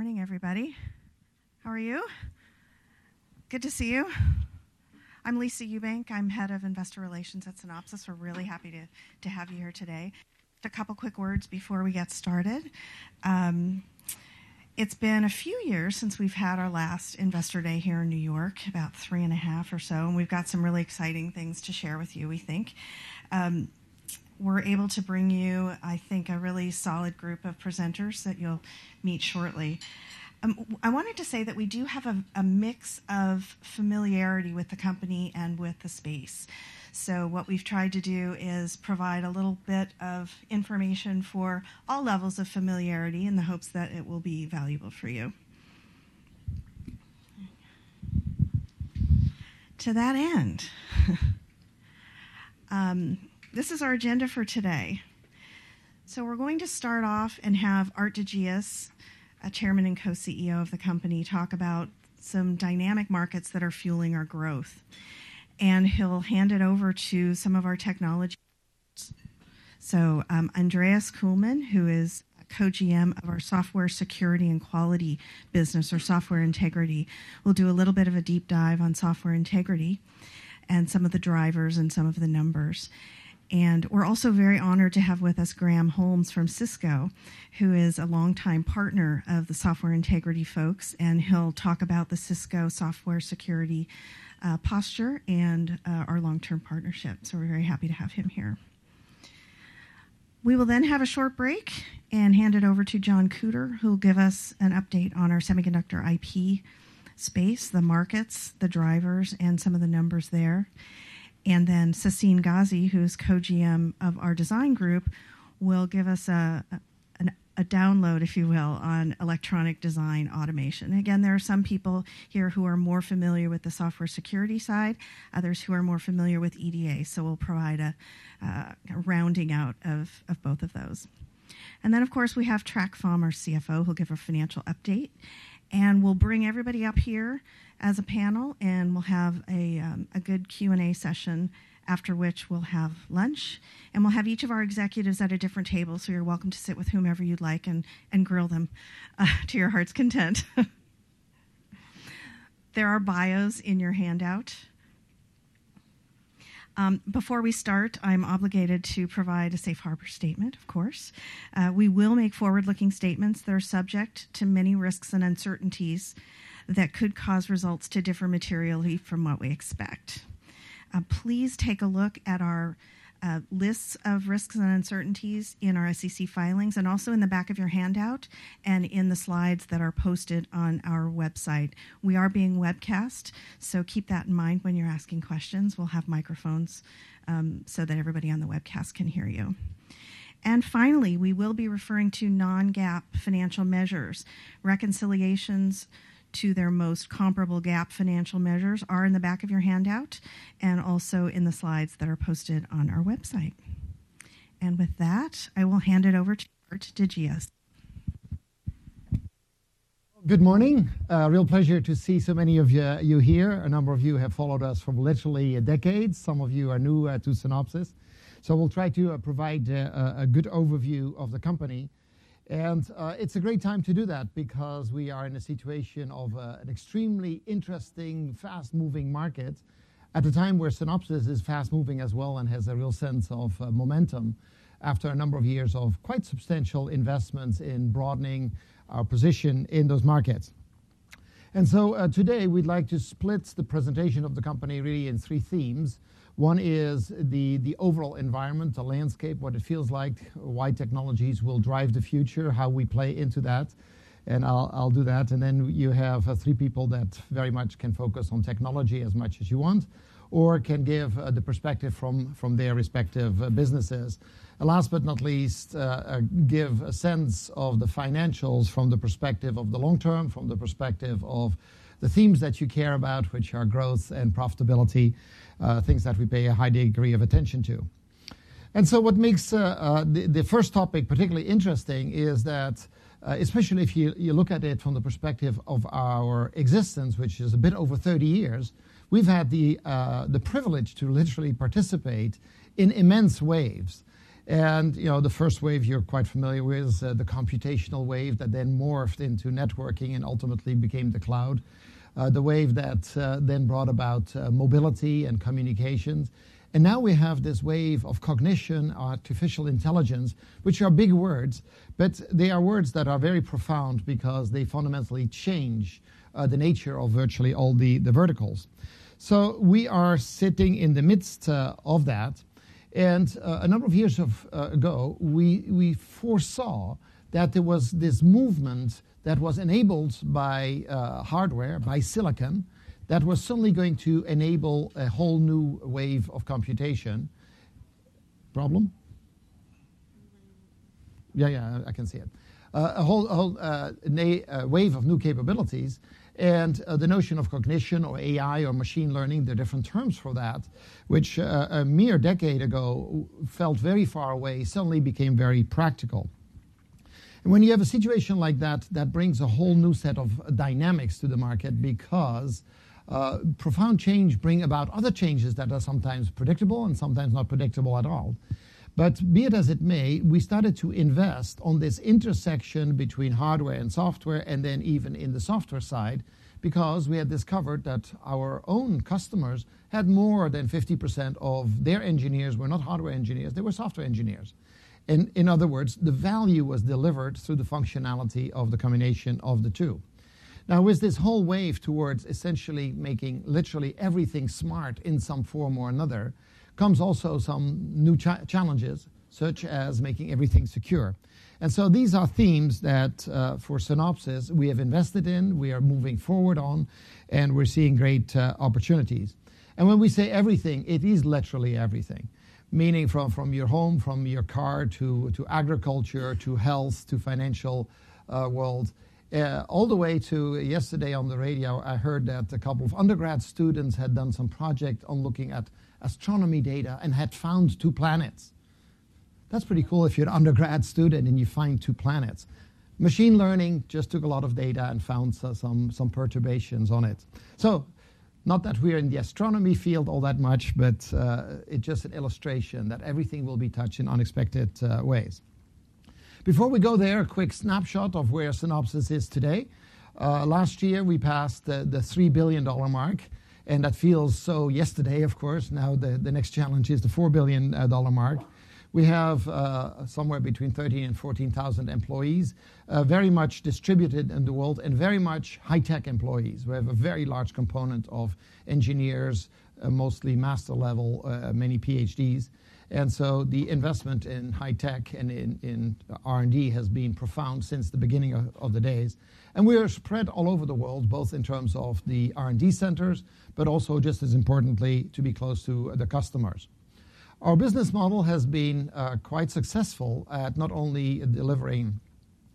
morning, everybody. How are you? Good to see you. I'm Lisa Ewbank. I'm head of investor relations at Synopsys. We're really happy to, to have you here today. Just a couple quick words before we get started. Um, it's been a few years since we've had our last investor day here in New York, about three and a half or so, and we've got some really exciting things to share with you, we think. Um, we're able to bring you, I think, a really solid group of presenters that you'll meet shortly. Um, I wanted to say that we do have a, a, mix of familiarity with the company and with the space. So, what we've tried to do is provide a little bit of information for all levels of familiarity in the hopes that it will be valuable for you. To that end, um, this is our agenda for today. So, we're going to start off and have Aart de Geus a chairman and co CEO of the company, talk about some dynamic markets that are fueling our growth. And he'll hand it over to some of our technology. So, um, Andreas Kuehlmann, who is co GM of our software security and quality business or software integrity, will do a little bit of a deep dive on software integrity and some of the drivers and some of the numbers. And we're also very honored to have with us Graham Holmes from Cisco, who is a longtime partner of the software integrity folks, and he'll talk about the Cisco software security uh, posture and uh, our long term partnership. So we're very happy to have him here. We will then have a short break and hand it over to John Koeter, who will give us an update on our semiconductor IP space, the markets, the drivers, and some of the numbers there. And then Sassine Ghazi, who's co GM of our design group, will give us a, a, a, download, if you will, on electronic design automation. Again, there are some people here who are more familiar with the software security side, others who are more familiar with EDA. So we'll provide a, uh, a rounding out of, of both of those. And then, of course, we have Trac Pham, our CFO, who'll give a financial update. And we'll bring everybody up here as a panel, and we'll have a, um, a good Q&A session after which we'll have lunch. And we'll have each of our executives at a different table so you're welcome to sit with whomever you'd like and, and grill them uh, to your heart's content. There are bios in your handout. Um, before we start, I'm obligated to provide a safe harbor statement, of course. Uh, we will make forward looking statements that are subject to many risks and uncertainties that could cause results to differ materially from what we expect. Uh, please take a look at our uh, lists of risks and uncertainties in our SEC filings and also in the back of your handout and in the slides that are posted on our website. We are being webcast, so keep that in mind when you're asking questions. We'll have microphones um, so that everybody on the webcast can hear you. And finally, we will be referring to non GAAP financial measures, reconciliations to their most comparable GAAP financial measures are in the back of your handout and also in the slides that are posted on our website. And with that, I will hand it over to Aart de Geus. Good morning. Real pleasure to see so many of you, you, here. A number of you have followed us for literally decades. Some of you are new uh, to Synopsys. So we'll try to uh, provide uh, a good overview of the company and uh, it's a great time to do that because we are in a situation of uh, an extremely interesting, fast moving market at a time where Synopsys is fast moving as well and has a real sense of uh, momentum after a number of years of quite substantial investments in broadening our position in those markets. And so uh, today we'd like to split the presentation of the company really in three themes. One is the, the overall environment, the landscape, what it feels like, why technologies will drive the future, how we play into that. And I'll, I'll do that. And then you have uh, three people that very much can focus on technology as much as you want, or can give uh, the perspective from, from their respective uh, businesses. And last but not least, uh, uh, give a sense of the financials from the perspective of the long term, from the perspective of the themes that you care about, which are growth and profitability things that we pay a high degree of attention to. And so, what makes uh, uh, the, the, first topic particularly interesting is that, uh, especially if you, you look at it from the perspective of our existence, which is a bit over 30 years, we've had the, uh, the privilege to literally participate in immense waves. And you know, the first wave you're quite familiar with is uh, the computational wave that then morphed into networking and ultimately became the cloud. Uh, the wave that uh, then brought about uh, mobility and communications. And now we have this wave of cognition, artificial intelligence, which are big words, but they are words that are very profound because they fundamentally change uh, the nature of virtually all the, the verticals. So we are sitting in the midst uh, of that. And uh, a number of years of, ago, we, we foresaw that there was this movement that was enabled by uh, hardware, by silicon, that was suddenly going to enable a whole new wave of computation. Problem? Yeah, yeah, I can see it. Uh, a whole, a whole uh, na- wave of new capabilities and uh, the notion of cognition or AI or machine learning, there are different terms for that, which uh, a mere decade ago felt very far away, suddenly became very practical. And when you have a situation like that, that brings a whole new set of dynamics to the market because uh, profound change bring about other changes that are sometimes predictable and sometimes not predictable at all. But be it as it may, we started to invest on this intersection between hardware and software, and then even in the software side, because we had discovered that our own customers had more than 50% of their engineers were not hardware engineers, they were software engineers. In other words, the value was delivered through the functionality of the combination of the two. Now, with this whole wave towards essentially making literally everything smart in some form or another, comes also some new cha- challenges, such as making everything secure. And so these are themes that uh, for Synopsys we have invested in, we are moving forward on, and we're seeing great uh, opportunities. And when we say everything, it is literally everything, meaning from, from your home, from your car to, to agriculture, to health, to financial uh, world. Uh, all the way to yesterday on the radio, I heard that a couple of undergrad students had done some project on looking at astronomy data and had found two planets. That's pretty cool if you're an undergrad student and you find two planets. Machine learning just took a lot of data and found some, some perturbations on it. So, not that we're in the astronomy field all that much, but uh, it's just an illustration that everything will be touched in unexpected uh, ways. Before we go there, a quick snapshot of where Synopsys is today. Uh, last year, we passed the, the $3 billion mark and that feels so yesterday, of course. Now the, next challenge is the $4 billion mark. We have uh, somewhere between 13 and 14,000 employees, uh, very much distributed in the world, and very much high tech employees. We have a very large component of engineers, uh, mostly master level, uh, many PhDs. And so the investment in high tech and in, in R&D has been profound since the beginning of, of the days. And we are spread all over the world, both in terms of the R&D centers, but also just as importantly, to be close to the customers. Our business model has been uh, quite successful at not only delivering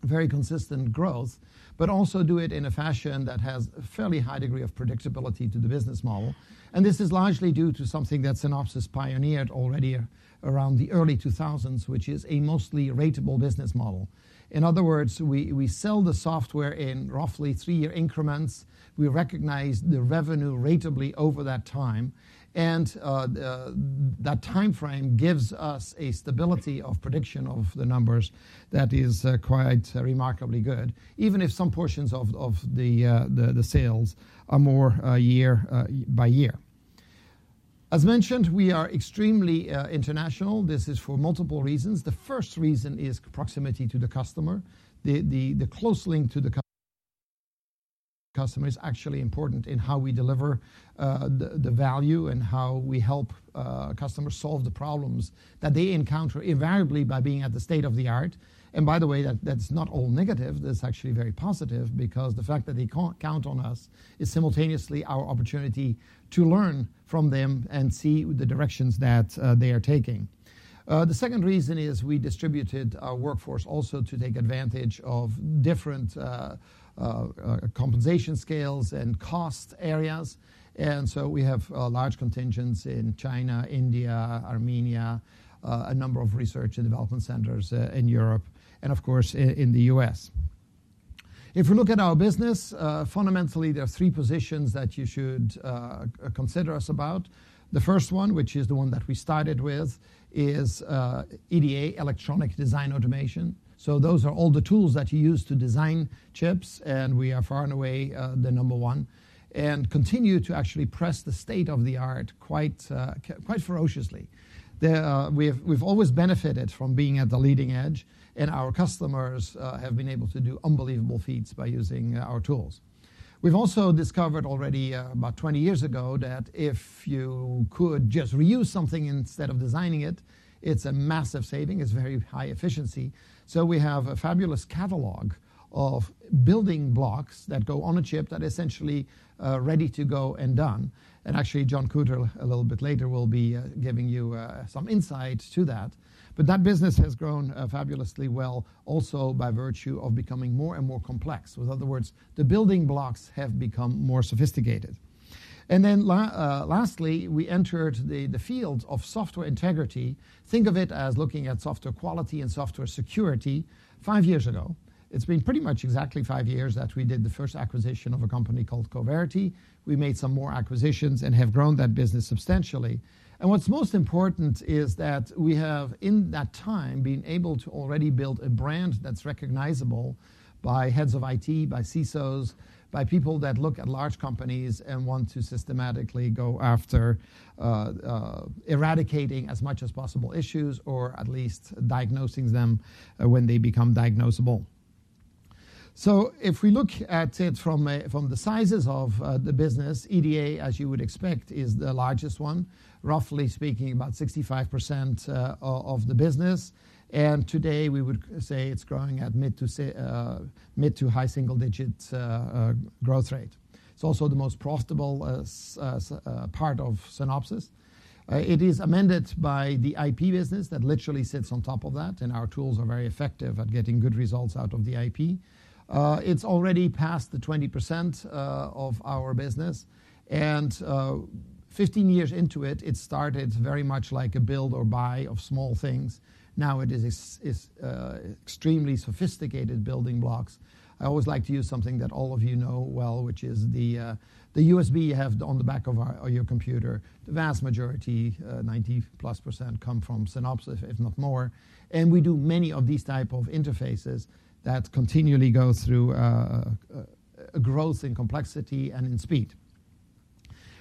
very consistent growth, but also do it in a fashion that has a fairly high degree of predictability to the business model. And this is largely due to something that Synopsys pioneered already around the early 2000s, which is a mostly ratable business model. In other words, we, we sell the software in roughly three-year increments. We recognize the revenue ratably over that time. And uh, uh, that time frame gives us a stability of prediction of the numbers that is uh, quite uh, remarkably good, even if some portions of, of the, uh, the, the, sales are more uh, year by year. As mentioned, we are extremely uh, international. This is for multiple reasons. The first reason is proximity to the customer. The, the, the close link to the customer is actually important in how we deliver uh, the, value and how we help uh, customers solve the problems that they encounter invariably by being at the state of the art and by the way, that, that's not all negative. That's actually very positive because the fact that they can't count on us is simultaneously our opportunity to learn from them and see the directions that uh, they are taking. The second reason is we distributed our workforce also to take advantage of different compensation scales and cost areas. And so we have uh, large contingents in China, India, Armenia, a number of research and development centers in Europe and of course in the US. If we look at our business, uh, fundamentally there are three positions that you should uh, consider us about. The first one, which is the one that we started with, is uh, EDA, electronic design automation. So those are all the tools that you use to design chips, and we are far and away uh, the number one, and continue to actually press the state of the art quite uh, quite ferociously. Uh, we've we've always benefited from being at the leading edge, and our customers have been able to do unbelievable feats by using our tools. We've also discovered already about 20 years ago that if you could just reuse something instead of designing it, it's a massive saving. It's very high efficiency. So we have a fabulous catalog of building blocks that go on a chip that essentially uh, ready to go and done. And actually, John Koeter a little bit later will be uh, giving you uh, some insight to that. But that business has grown uh, fabulously well also by virtue of becoming more and more complex. With other words, the building blocks have become more sophisticated. And then la- uh, lastly, we entered the, the field of software integrity. Think of it as looking at software quality and software security five years ago. It's been pretty much exactly five years that we did the first acquisition of a company called Coverity. We made some more acquisitions and have grown that business substantially. And what's most important is that we have, in that time, been able to already build a brand that's recognizable by heads of IT, by CISOs, by people that look at large companies and want to systematically go after uh, uh, eradicating as much as possible issues or at least diagnosing them uh, when they become diagnosable. So if we look at it from, the sizes of the business, EDA, as you would expect, is the largest one, roughly speaking, about 65% uh, of the business. And today we would say it's growing at mid to, uh, high single digit uh, uh, growth rate. It's also the most profitable part of Synopsys. It is amended by the IP business that literally sits on top of that, and our tools are very effective at getting good results out of the IP. It's already past the 20% uh, of our business. And uh, 15 years into it, it started very much like a build or buy of small things. Now it is extremely sophisticated building blocks. I always like to use something that all of you know well, which is the the USB you have on the back of your computer. The vast majority, 90+% percent, come from Synopsys, if not more. And we do many of these type of interfaces that continually go through uh, a growth in complexity and in speed.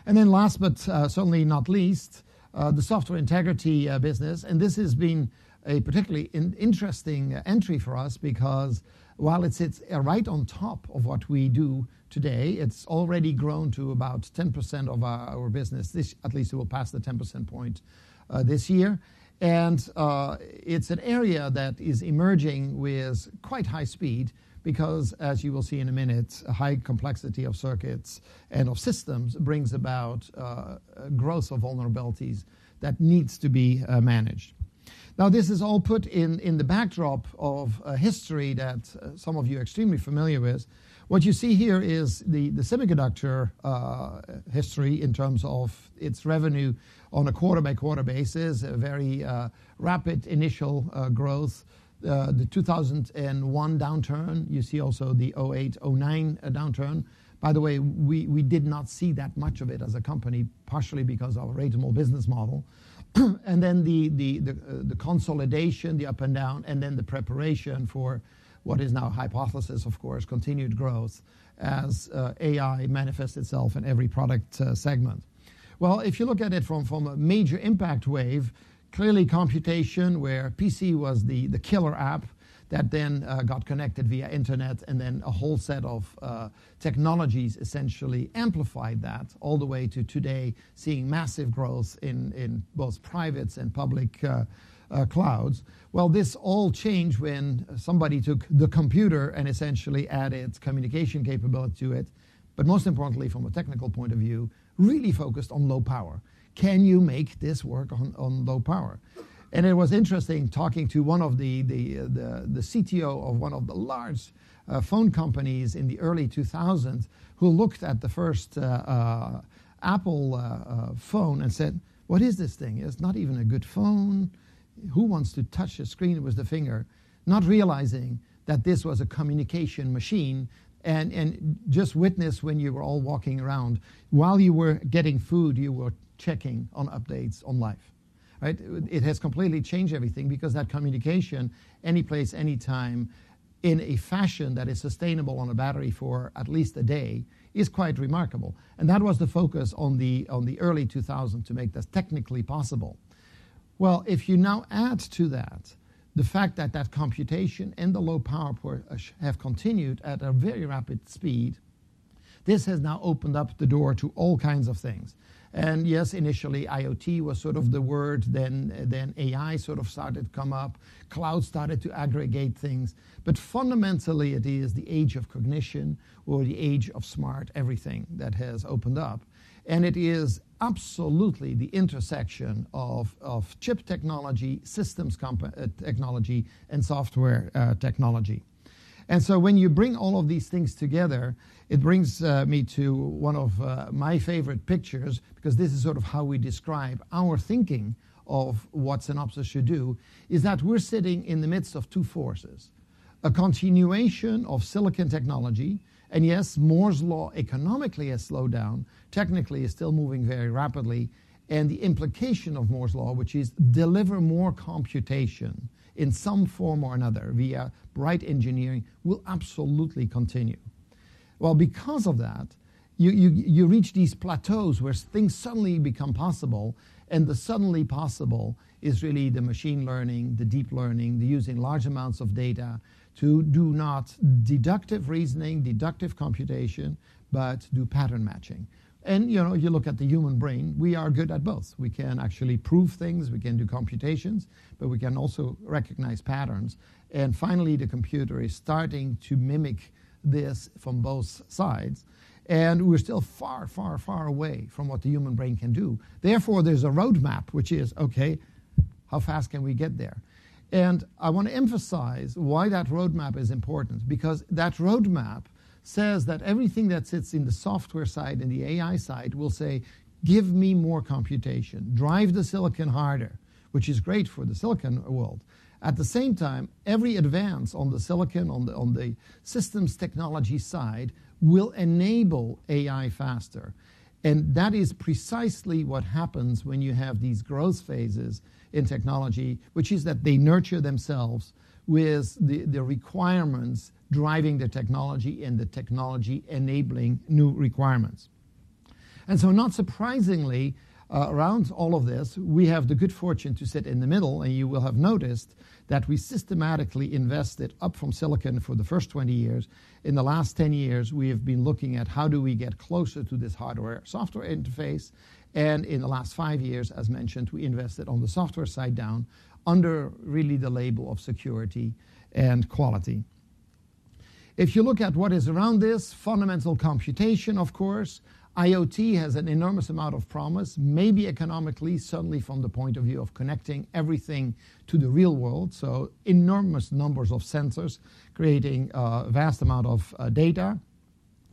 And then last but uh, certainly not least, uh, the software integrity business. And this has been a particularly interesting entry for us because while it sits right on top of what we do today, it's already grown to about 10% of our business. This, at least it will pass the 10% point this year. And uh, it's an area that is emerging with quite high speed because, as you will see in a minute, a high complexity of circuits and of systems brings about uh, growth of vulnerabilities that needs to be uh, managed. Now, this is all put in, in the backdrop of a history that uh, some of you are extremely familiar with. What you see here is the, the semiconductor uh, history in terms of its revenue on a quarter-by-quarter basis, a very uh, rapid initial uh, growth. Uh, the 2001 downturn, you see also the 08, 09 downturn. By the way, we, we did not see that much of it as a company, partially because of our ratable business model. and then the, the, consolidation, the up and down, and then the preparation for what is now hypothesis, of course, continued growth as uh, AI manifests itself in every product uh, segment. Well, if you look at it from, a major impact wave, clearly computation, where PC was the killer app that then uh, got connected via internet, and then a whole set of uh, technologies essentially amplified that all the way to today, seeing massive growth in, in both privates and public uh, uh clouds. Well, this all changed when somebody took the computer and essentially added communication capability to it. But most importantly, from a technical point of view, really focused on low power. Can you make this work on, on low power? And it was interesting talking to one of the, the, the, the CTO of one of the large uh, phone companies in the early 2000s who looked at the first uh, uh, Apple uh, uh, phone and said, What is this thing? It's not even a good phone. Who wants to touch a screen with the finger? Not realizing that this was a communication machine and, and just witness when you were all walking around. While you were getting food, you were checking on updates on life. Right? It has completely changed everything because that communication, any place, anytime, in a fashion that is sustainable on a battery for at least a day, is quite remarkable. And that was the focus on the, on the early 2000s to make this technically possible. Well, if you now add to that the fact that that computation and the low power uh, have continued at a very rapid speed, this has now opened up the door to all kinds of things. And yes, initially IoT was sort of the word, then, then AI sort of started to come up, cloud started to aggregate things. But fundamentally, it is the age of cognition or the age of smart everything that has opened up. And it is absolutely the intersection of, of chip technology, systems uh, technology, and software uh, technology. And so when you bring all of these things together, it brings uh, me to one of uh, my favorite pictures, because this is sort of how we describe our thinking of what Synopsys should do, is that we're sitting in the midst of two forces. A continuation of silicon technology, and yes, Moore's law economically has slowed down, technically is still moving very rapidly, and the implication of Moore's law, which is deliver more computation in some form or another via bright engineering, will absolutely continue. Well, because of that, you, you, you reach these plateaus where things suddenly become possible, and the suddenly possible is really the machine learning, the deep learning, the using large amounts of data to do not deductive reasoning, deductive computation, but do pattern matching. And you know, you look at the human brain, we are good at both. We can actually prove things, we can do computations, but we can also recognize patterns. And finally, the computer is starting to mimic this from both sides. And we're still far, far, far away from what the human brain can do. Therefore, there's a roadmap, which is okay, how fast can we get there? And I want to emphasize why that roadmap is important, because that roadmap says that everything that sits in the software side and the AI side will say, give me more computation, drive the silicon harder, which is great for the silicon world. At the same time, every advance on the silicon, on the, on the systems technology side, will enable AI faster. And that is precisely what happens when you have these growth phases in technology, which is that they nurture themselves with the, the requirements driving the technology and the technology enabling new requirements. And so, not surprisingly, uh, around all of this, we have the good fortune to sit in the middle, and you will have noticed that we systematically invested up from silicon for the first 20 years. In the last 10 years, we have been looking at how do we get closer to this hardware software interface. And in the last five years, as mentioned, we invested on the software side down under really the label of security and quality. If you look at what is around this, fundamental computation, of course, IoT has an enormous amount of promise, maybe economically, certainly from the point of view of connecting everything to the real world. So, enormous numbers of sensors creating a vast amount of uh, data.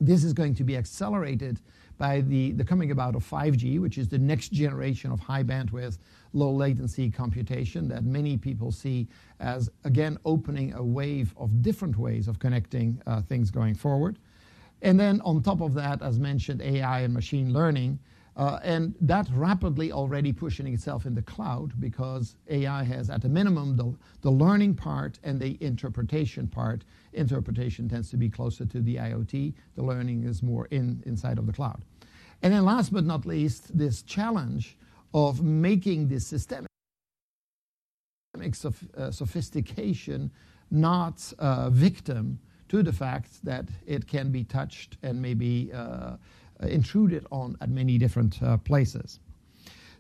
This is going to be accelerated by the, the coming about of 5G, which is the next generation of high bandwidth, low latency computation that many people see as, again, opening a wave of different ways of connecting uh, things going forward. And then on top of that, as mentioned, AI and machine learning. Uh, and that rapidly already pushing itself in the cloud because AI has, at a minimum, the, the learning part and the interpretation part. Interpretation tends to be closer to the IoT. The learning is more in, inside of the cloud. And then last but not least, this challenge of making this systemic uh, sophistication not a victim to the fact that it can be touched and maybe uh, intruded on at many different uh, places.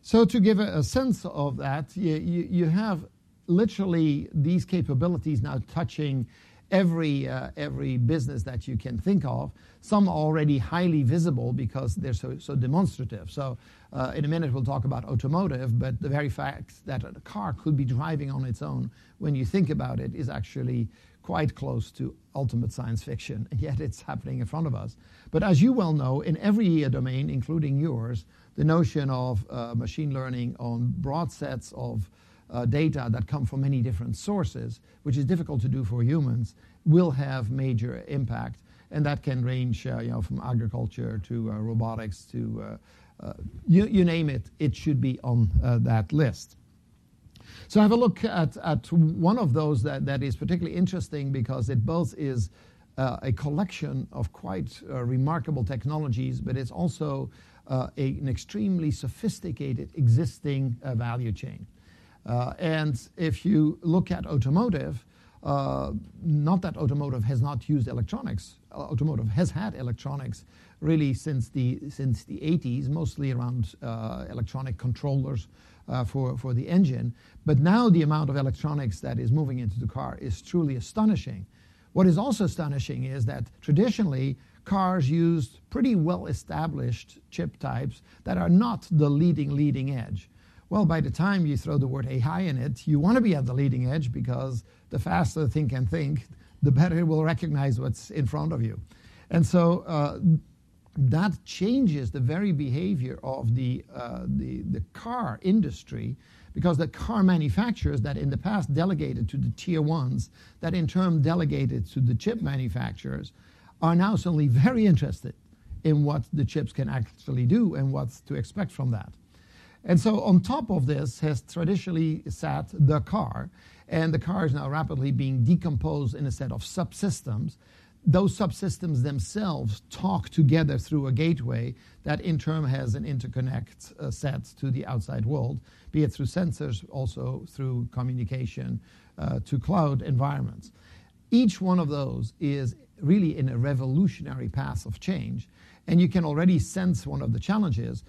So, to give a, a sense of that, you, you, you, have literally these capabilities now touching every, uh, every business that you can think of. Some already highly visible because they're so, so demonstrative. So, uh, in a minute, we'll talk about automotive, but the very fact that a car could be driving on its own, when you think about it, is actually quite close to ultimate science fiction, and yet it's happening in front of us. But as you well know, in every domain, including yours, the notion of uh, machine learning on broad sets of uh, data that come from many different sources, which is difficult to do for humans, will have major impact. and that can range, uh, you know, from agriculture to uh, robotics to uh, uh, you, you, name it. It should be on that list. So have a look at, at one of those that, that is particularly interesting because it both is uh, a collection of quite uh, remarkable technologies, but it's also uh, a, an extremely sophisticated existing value chain. and if you look at automotive, uh, not that automotive has not used electronics. Uh, automotive has had electronics really since the since the 80s, mostly around uh, electronic controllers uh, for for the engine. But now the amount of electronics that is moving into the car is truly astonishing. What is also astonishing is that traditionally cars used pretty well established chip types that are not the leading leading edge. Well, by the time you throw the word AI in it, you want to be at the leading edge because the faster the thing can think, the better it will recognize what's in front of you. And so uh, that changes the very behavior of the, uh, the, the car industry because the car manufacturers that in the past delegated to the tier ones, that in turn delegated to the chip manufacturers, are now suddenly very interested in what the chips can actually do and what's to expect from that. And so on top of this has traditionally sat the car, and the car is now rapidly being decomposed in a set of subsystems. Those subsystems themselves talk together through a gateway that in turn has an interconnect uh, set to the outside world, be it through sensors, also through communication uh, to cloud environments. Each one of those is really in a revolutionary path of change, and you can already sense one of the challenges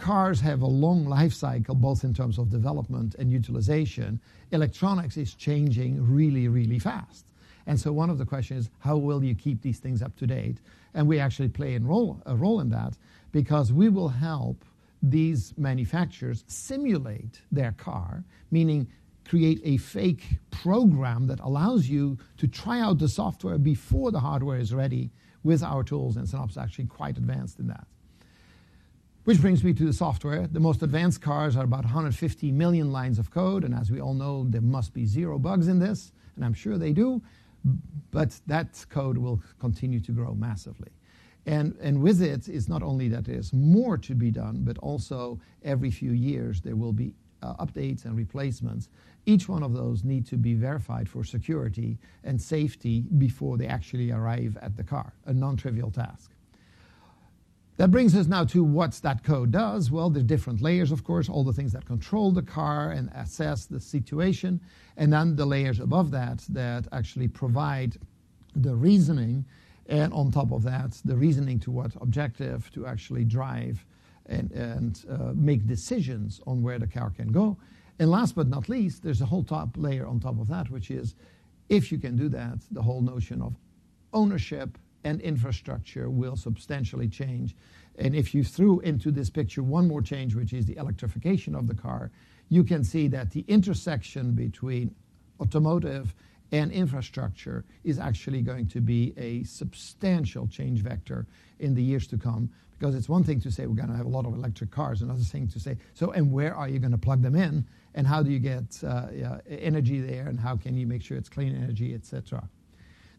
Cars have a long life cycle, both in terms of development and utilization. Electronics is changing really, really fast. And so one of the questions is, how will you keep these things up to date? And we actually play a role, a role in that because we will help these manufacturers simulate their car, meaning create a fake program that allows you to try out the software before the hardware is ready with our tools, and Synopsys is actually quite advanced in that. Which brings me to the software. The most advanced cars are about 150 million lines of code, and as we all know, there must be zero bugs in this, and I'm sure they do, but that code will continue to grow massively. And, and with it, it's not only that there's more to be done, but also every few years there will be uh, updates and replacements. Each one of those need to be verified for security and safety before they actually arrive at the car, a non-trivial task. That brings us now to what that code does. Well, there's different layers, of course, all the things that control the car and assess the situation, and then the layers above that that actually provide the reasoning, and on top of that, the reasoning to what objective to actually drive and, and uh, make decisions on where the car can go. And last but not least, there's a whole top layer on top of that, which is if you can do that, the whole notion of ownership and infrastructure will substantially change. And if you threw into this picture one more change, which is the electrification of the car, you can see that the intersection between automotive and infrastructure is actually going to be a substantial change vector in the years to come. Because it's one thing to say we're going to have a lot of electric cars, another thing to say, so, and where are you going to plug them in? And how do you get uh, energy there? And how can you make sure it's clean energy, et cetera?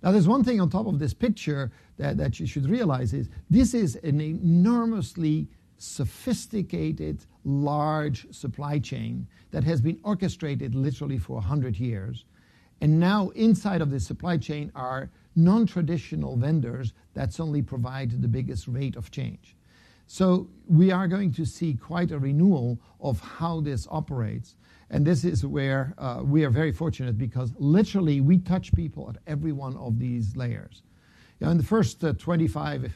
Now, there's one thing on top of this picture that, that you should realize is this is an enormously sophisticated, large supply chain that has been orchestrated literally for 100 years. And now, inside of this supply chain are non traditional vendors that suddenly provide the biggest rate of change. So, we are going to see quite a renewal of how this operates. And this is where uh, we are very fortunate because literally we touch people at every one of these layers. You know, in the first uh, 25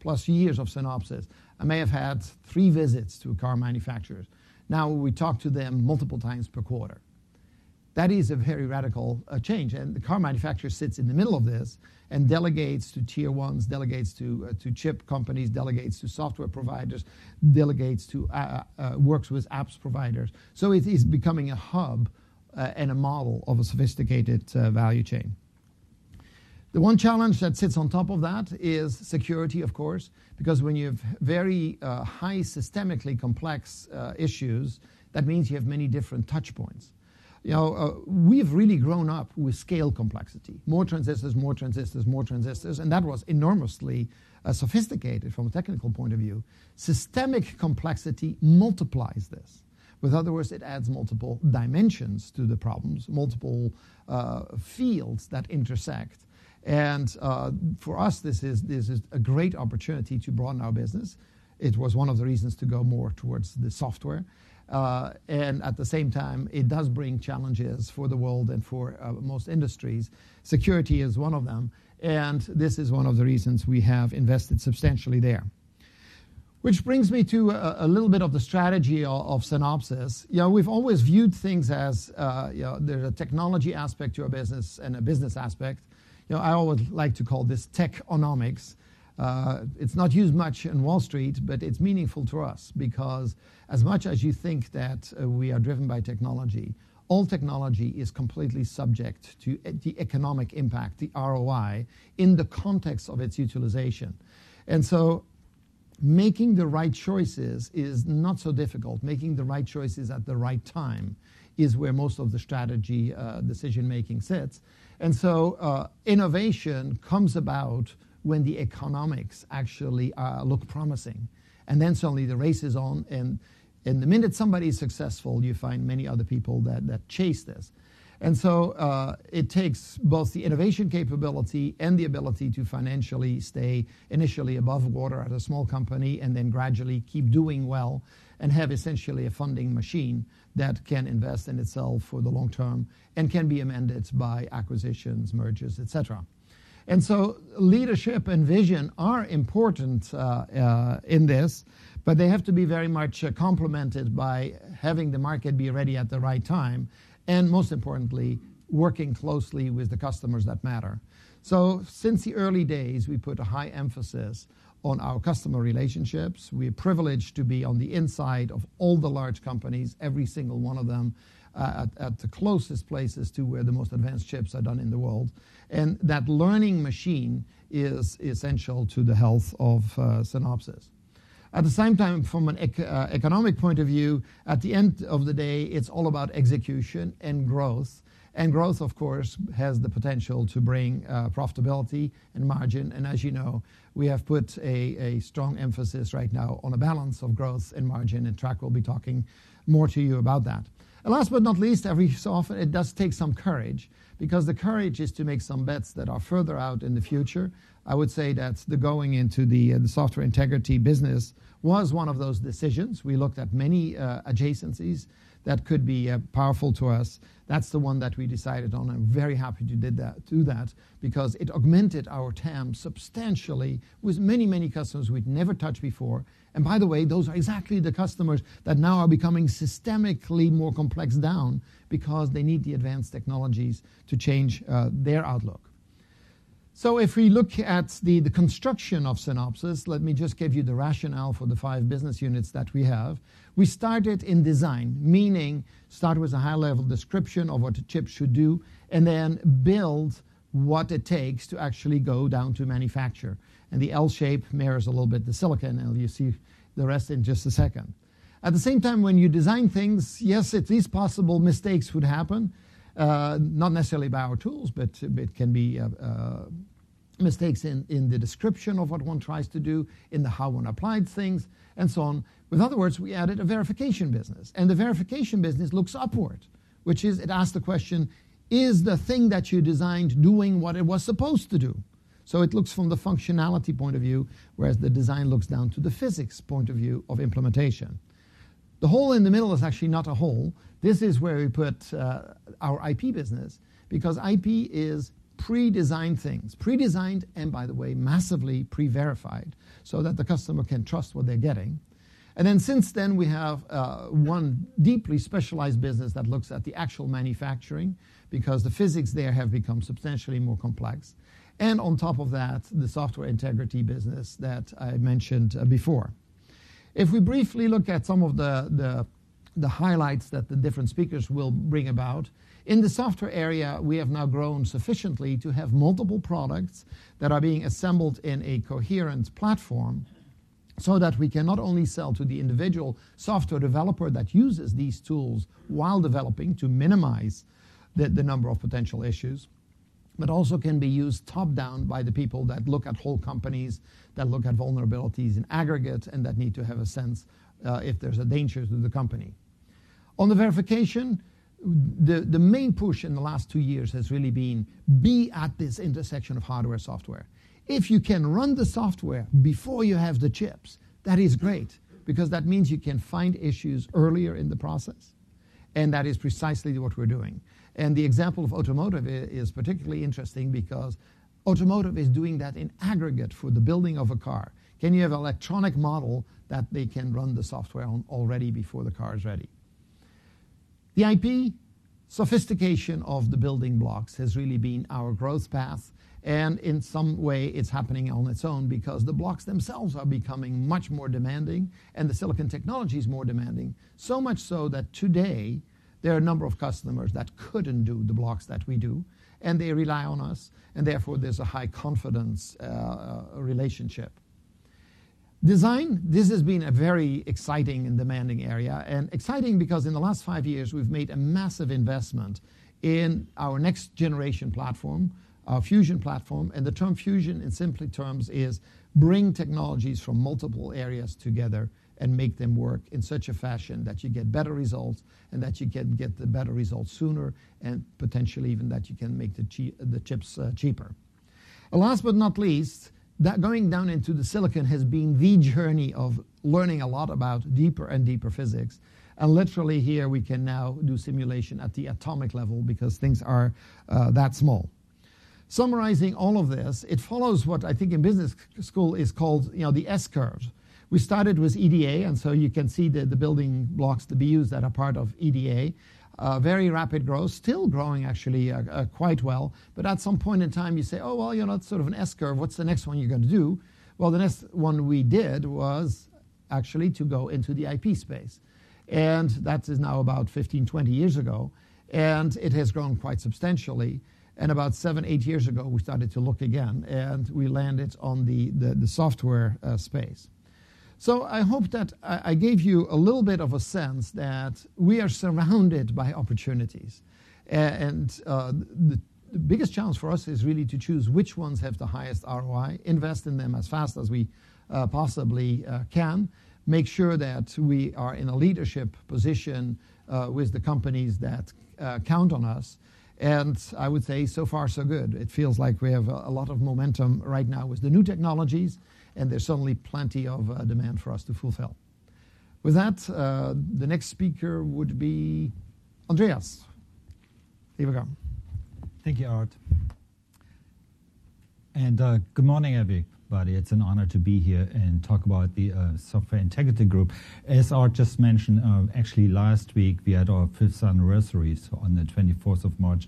plus years of Synopsys, I may have had three visits to car manufacturers. Now we talk to them multiple times per quarter. That is a very radical uh, change. And the car manufacturer sits in the middle of this and delegates to tier ones, delegates to, uh, to chip companies, delegates to software providers, delegates to, uh, uh, uh works with apps providers. So it is becoming a hub uh, and a model of a sophisticated value chain. The one challenge that sits on top of that is security, of course, because when you have very high systemically complex issues, that means you have many different touch points you know, uh, we've really grown up with scale complexity. More transistors, more transistors, more transistors, and that was enormously uh, sophisticated from a technical point of view. Systemic complexity multiplies this. With other words, it adds multiple dimensions to the problems, multiple uh, fields that intersect. And uh, for us, this is, this is a great opportunity to broaden our business. It was one of the reasons to go more towards the software. Uh, and at the same time, it does bring challenges for the world and for uh, most industries. Security is one of them, and this is one of the reasons we have invested substantially there. Which brings me to a, little bit of the strategy of, of Synopsys. You know, we've always viewed things as uh, you know, there's a technology aspect to our business and a business aspect. You know, I always like to call this tech-onomics. Uh, it's not used much in Wall Street, but it's meaningful to us because as much as you think that uh, we are driven by technology, all technology is completely subject to the economic impact, the ROI, in the context of its utilization. And so making the right choices is not so difficult. Making the right choices at the right time is where most of the strategy uh, decision making sits. And so innovation comes about when the economics actually uh, look promising. And then suddenly the race is on, and, and the minute somebody is successful, you find many other people that, that chase this. And so uh, it takes both the innovation capability and the ability to financially stay initially above water at a small company and then gradually keep doing well and have essentially a funding machine that can invest in itself for the long term and can be amended by acquisitions, mergers, etc. And so leadership and vision are important uh, uh, in this, but they have to be very much uh, complemented by having the market be ready at the right time, and most importantly, working closely with the customers that matter. So since the early days, we put a high emphasis on our customer relationships. We're privileged to be on the inside of all the large companies, every single one of them, at, at the closest places to where the most advanced chips are done in the world. And that learning machine is essential to the health of uh, Synopsys. At the same time, from an uh, economic point of view, at the end of the day, it's all about execution and growth. And growth, of course, has the potential to bring uh, profitability and margin. And as you know, we have put a, a strong emphasis right now on a balance of growth and margin, and Trac will be talking more to you about that. And last but not least, every so often it does take some courage because the courage is to make some bets that are further out in the future. I would say that the going into the, uh, the software integrity business was one of those decisions. We looked at many uh, adjacencies that could be uh, powerful to us. That's the one that we decided on. I'm very happy to did that, do that because it augmented our TAM substantially with many, many customers we'd never touched before. And by the way, those are exactly the customers that now are becoming systemically more complex down because they need the advanced technologies to change uh, their outlook. So if we look at the, construction of Synopsys, let me just give you the rationale for the five business units that we have. We started in design, meaning start with a high-level description of what the chip should do, and then build what it takes to actually go down to manufacture. And the L shape mirrors a little bit the silicon, and you see the rest in just a second. At the same time, when you design things, yes, it is possible mistakes would happen. Uh, not necessarily by our tools, but it can be uh, uh, mistakes in, in the description of what one tries to do, in the how one applied things, and so on. With other words, we added a verification business. And the verification business looks upward, which is it asks the question, is the thing that you designed doing what it was supposed to do? So it looks from the functionality point of view, whereas the design looks down to the physics point of view of implementation. The hole in the middle is actually not a hole. This is where we put uh, our IP business because IP is pre-designed things, pre-designed and by the way, massively pre-verified so that the customer can trust what they're getting. And then since then, we have uh, one deeply specialized business that looks at the actual manufacturing because the physics there have become substantially more complex. And on top of that, the software integrity business that I mentioned uh, before. If we briefly look at some of the, the, the highlights that the different speakers will bring about, in the software area, we have now grown sufficiently to have multiple products that are being assembled in a coherent platform so that we can not only sell to the individual software developer that uses these tools while developing to minimize the, the number of potential issues, but also can be used top down by the people that look at whole companies, that look at vulnerabilities in aggregate, and that need to have a sense uh, if there's a danger to the company. On the verification, the, the main push in the last two years has really been be at this intersection of hardware software. If you can run the software before you have the chips, that is great because that means you can find issues earlier in the process. And that is precisely what we're doing. And the example of automotive is particularly interesting because automotive is doing that in aggregate for the building of a car. Can you have an electronic model that they can run the software on already before the car is ready? The IP sophistication of the building blocks has really been our growth path. And in some way, it's happening on its own because the blocks themselves are becoming much more demanding and the silicon technology is more demanding. So much so that today, there are a number of customers that couldn't do the blocks that we do, and they rely on us, and therefore there's a high confidence uh, uh, relationship. Design, this has been a very exciting and demanding area, and exciting because in the last five years we've made a massive investment in our next generation platform, our Fusion platform. And the term Fusion, in simply terms, is bring technologies from multiple areas together and make them work in such a fashion that you get better results and that you can get the better results sooner and potentially even that you can make the, chips uh, cheaper. last but not least, that going down into the silicon has been the journey of learning a lot about deeper and deeper physics. And literally here we can now do simulation at the atomic level because things are uh, that small. Summarizing all of this, it follows what I think in business school is called you know, the S curves. We started with EDA, and so you can see the, the building blocks, the BUs that are part of EDA. Very rapid growth, still growing actually uh, uh, quite well. But at some point in time, you say, oh, well, you know, it's sort of an S curve. What's the next one you're going to do? Well, the next one we did was actually to go into the IP space. And that is now about 15, 20 years ago. And it has grown quite substantially. And about seven, eight years ago, we started to look again, and we landed on the software uh, space. So I hope that I gave you a little bit of a sense that we are surrounded by opportunities. And uh, the, the, biggest challenge for us is really to choose which ones have the highest ROI, invest in them as fast as we uh, possibly uh, can, make sure that we are in a leadership position uh, with the companies that uh, count on us. And I would say so far so good. It feels like we have a, a lot of momentum right now with the new technologies and there's certainly plenty of uh, demand for us to fulfill. With that, uh, the next speaker would be Andreas. Here we go. Thank you, Aart. And uh, good morning, everybody. It's an honor to be here and talk about the Software Integrity Group. As Aart just mentioned, actually last week we had our fifth anniversary, so on the 24th of March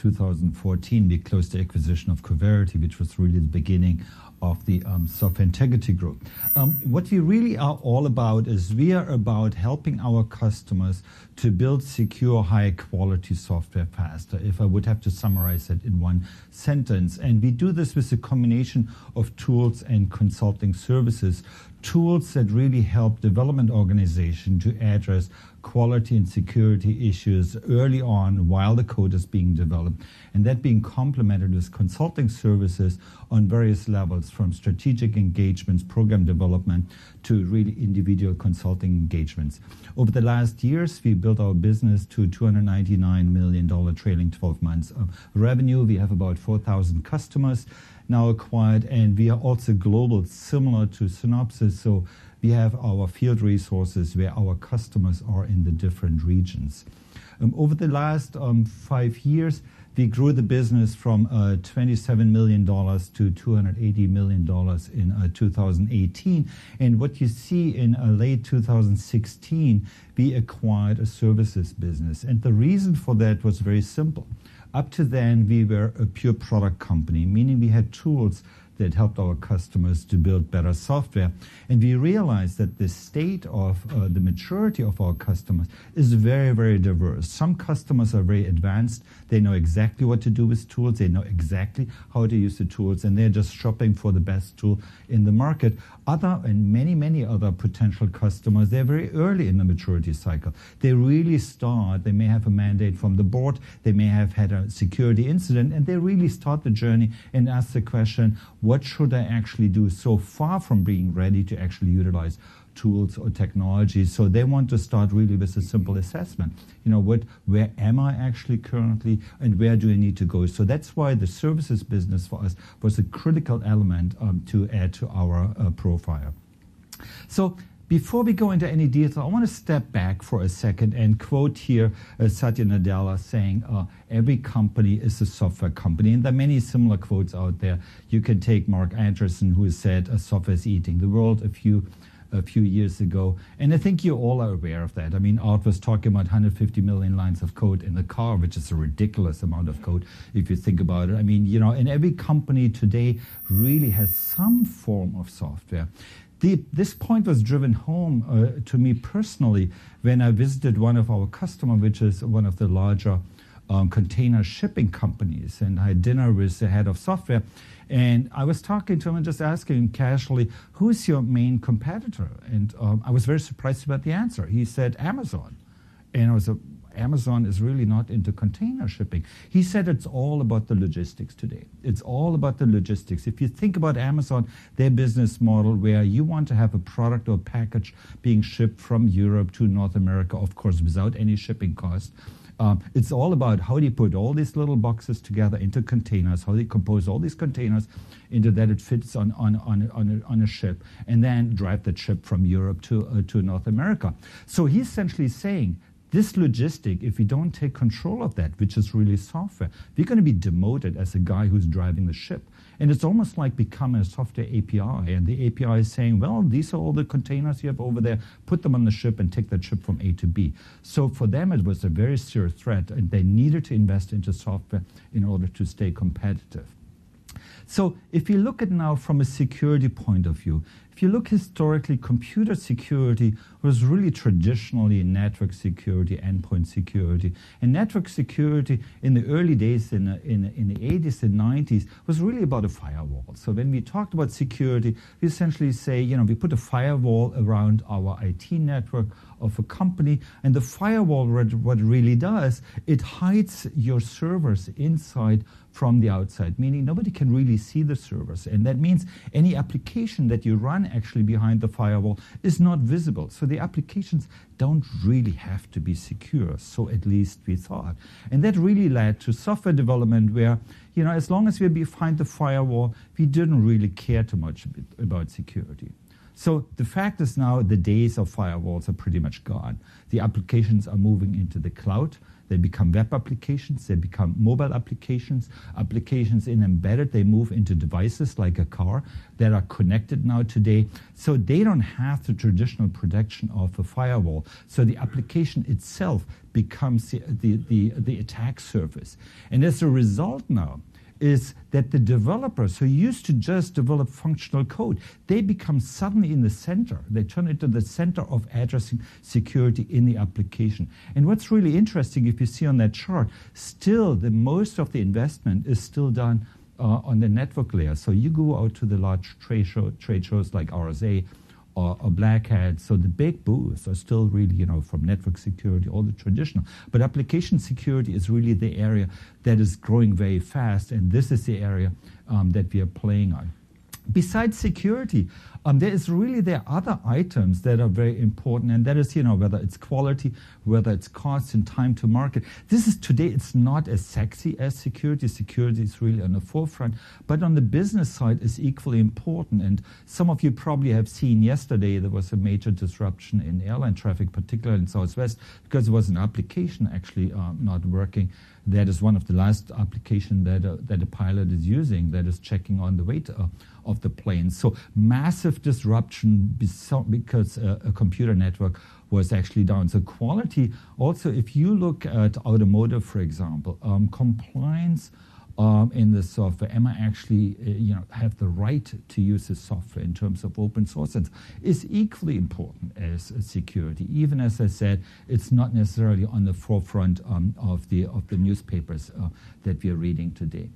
2014, we closed the acquisition of Coverity, which was really the beginning of the um, Software Integrity Group. Um, what we really are all about is we are about helping our customers to build secure, high quality software faster, if I would have to summarize it in one sentence. And we do this with a combination of tools and consulting services tools that really help development organization to address quality and security issues early on while the code is being developed, and that being complemented with consulting services on various levels from strategic engagements, program development, to really individual consulting engagements. Over the last years, we built our business to $299 million trailing 12 months of revenue. We have about 4,000 customers now acquired, and we are also global, similar to Synopsys. So we have our field resources where our customers are in the different regions. Um, over the last um, five years, we grew the business from uh, $27 million to $280 million in uh, 2018. And what you see in uh, late 2016, we acquired a services business. And the reason for that was very simple. Up to then, we were a pure product company, meaning we had tools that helped our customers to build better software. And we realized that the state of uh, the maturity of our customers is very, very diverse. Some customers are very advanced. They know exactly what to do with tools. They know exactly how to use the tools, and they're just shopping for the best tool in the market. Other and many, many other potential customers, they're very early in the maturity cycle. They really start, they may have a mandate from the board, they may have had a security incident, and they really start the journey and ask the question, what should I actually do so far from being ready to actually utilize tools or technologies. So they want to start really with a simple assessment. You know, what, where am I actually currently and where do I need to go? So that's why the services business for us was a critical element um, to add to our uh, profile. So before we go into any detail, I want to step back for a second and quote here uh, Satya Nadella saying, uh, Every company is a software company. And there are many similar quotes out there. You can take Marc Andreessen, who said, a Software is eating the world, a few a few years ago. And I think you all are aware of that. I mean, Aart was talking about 150 million lines of code in the car, which is a ridiculous amount of code if you think about it. I mean, you know, and every company today really has some form of software. The, this point was driven home uh, to me personally when I visited one of our customers, which is one of the larger um, container shipping companies, and I had dinner with the head of software. And I was talking to him and just asking casually, "Who's your main competitor?" And um, I was very surprised about the answer. He said Amazon, and I was. A, Amazon is really not into container shipping. He said it's all about the logistics today. It's all about the logistics. If you think about Amazon, their business model, where you want to have a product or package being shipped from Europe to North America, of course, without any shipping cost. Um, it's all about how do you put all these little boxes together into containers, how do you compose all these containers into that it fits on, a, ship, and then drive that ship from Europe to, uh, to North America. So he's essentially saying this logistic, if we don't take control of that, which is really software, we're going to be demoted as a guy who's driving the ship. And it's almost like becoming a software API. And the API is saying, well, these are all the containers you have over there. Put them on the ship and take that ship from A to B. So for them, it was a very serious threat. And they needed to invest into software in order to stay competitive. So if you look at now from a security point of view, if you look historically, computer security was really traditionally network security, endpoint security. And network security in the early days, in, in, in the 80s and 90s, was really about a firewall. So when we talked about security, we essentially say, you know, we put a firewall around our IT network of a company, and the firewall, what it really does, it hides your servers inside from the outside, meaning nobody can really see the servers. And that means any application that you run actually behind the firewall is not visible. So the applications don't really have to be secure. So at least we thought. And that really led to software development where, you know, as long as we're behind the firewall, we didn't really care too much about security. So the fact is now the days of firewalls are pretty much gone. The applications are moving into the cloud. They become web applications, they become mobile applications, applications in embedded, they move into devices like a car that are connected now today. So they don't have the traditional protection of a firewall. So the application itself becomes the, the, the, the attack surface. And as a result now, is that the developers who used to just develop functional code, they become suddenly in the center. They turn into the center of addressing security in the application. And what's really interesting, if you see on that chart, still the most of the investment is still done uh, on the network layer. So you go out to the large trade, show, trade shows like RSA or, or black hat. So the big booths are still really, you know, from network security, all the traditional. But application security is really the area that is growing very fast, and this is the area um, that we are playing on. Besides security, um, there is really there are other items that are very important, and that is you know whether it's quality, whether it's cost and time to market. This is today it's not as sexy as security. Security is really on the forefront, but on the business side is equally important. And some of you probably have seen yesterday there was a major disruption in airline traffic, particularly in Southwest, because there was an application actually uh, not working. That is one of the last application that uh, that a pilot is using that is checking on the weight. Uh, of the plane. So massive disruption because a computer network was actually down. So quality also, if you look at automotive, for example, um, compliance um, in the software? Am I actually, uh, you know, have the right to use this software in terms of open source? And is equally important as uh, security. Even as I said, it's not necessarily on the forefront um, of the of the newspapers uh, that we are reading today.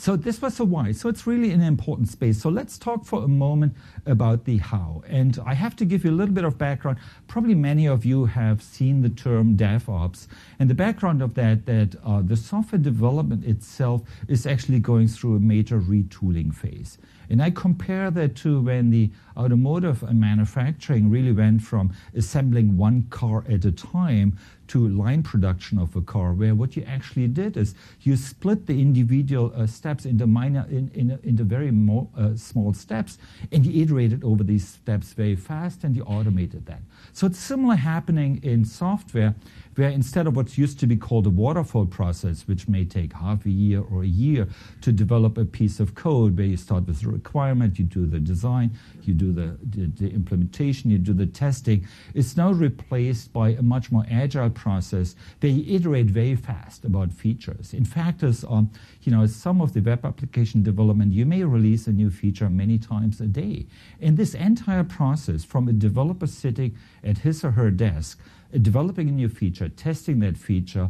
So this was a why. So it's really an important space. So let's talk for a moment about the how. And I have to give you a little bit of background. Probably many of you have seen the term DevOps. And the background of that, that uh, the software development itself is actually going through a major retooling phase. And I compare that to when the automotive manufacturing really went from assembling one car at a time to line production of a car, where what you actually did is you split the individual uh, steps into minor, in, in, into very uh, small steps, and you iterated over these steps very fast, and you automated that. So it's similar happening in software, where instead of what used to be called a waterfall process, which may take half a year or a year to develop a piece of code, where you start with the requirement, you do the design, you do the, the, the implementation, you do the testing, it's now replaced by a much more agile process where you iterate very fast about features. In fact, as um, you know, some of the web application development, you may release a new feature many times a day. And this entire process, from a developer sitting at his or her desk developing a new feature, testing that feature,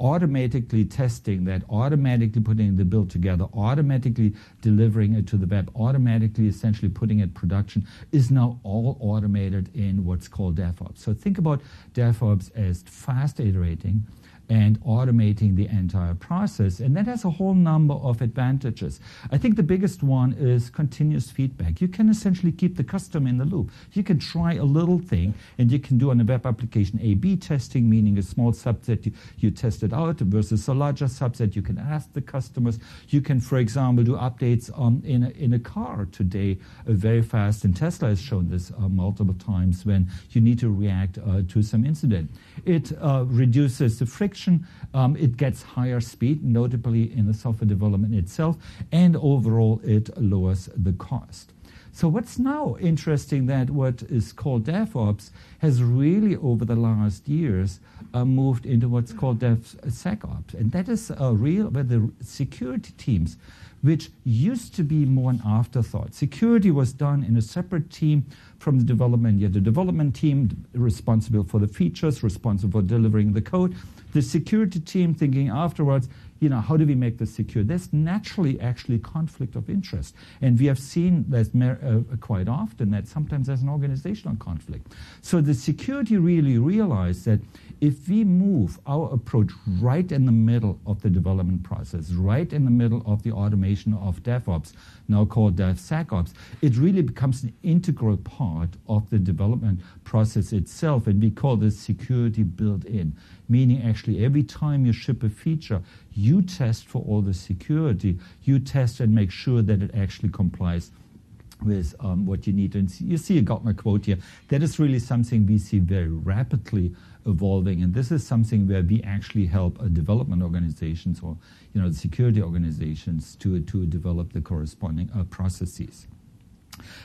automatically testing that, automatically putting the build together, automatically delivering it to the web, automatically essentially putting it production is now all automated in what's called DevOps. So think about DevOps as fast iterating, and automating the entire process. And that has a whole number of advantages. I think the biggest one is continuous feedback. You can essentially keep the customer in the loop. You can try a little thing, and you can do on a web application A B testing, meaning a small subset you, you test it out versus a larger subset. You can ask the customers. You can, for example, do updates um, in, a, in a car today uh, very fast. And Tesla has shown this uh, multiple times when you need to react uh, to some incident. It uh, reduces the friction um, it gets higher speed, notably in the software development itself, and overall it lowers the cost. So what's now interesting that what is called DevOps has really over the last years uh, moved into what's called DevSecOps, and that is a real where the security teams, which used to be more an afterthought. Security was done in a separate team from the development. You had the development team responsible for the features, responsible for delivering the code, the security team thinking afterwards, you know, how do we make this secure? There's naturally actually conflict of interest. And we have seen that uh, quite often that sometimes there's an organizational conflict. So the security really realized that if we move our approach right in the middle of the development process, right in the middle of the automation of DevOps, now called DevSecOps, it really becomes an integral part of the development process itself. And we call this security built in, meaning actually every time you ship a feature, you test for all the security, you test and make sure that it actually complies with um, what you need. And you see, I got my quote here. That is really something we see very rapidly evolving. And this is something where we actually help uh, development organizations or you know security organizations to to develop the corresponding uh, processes.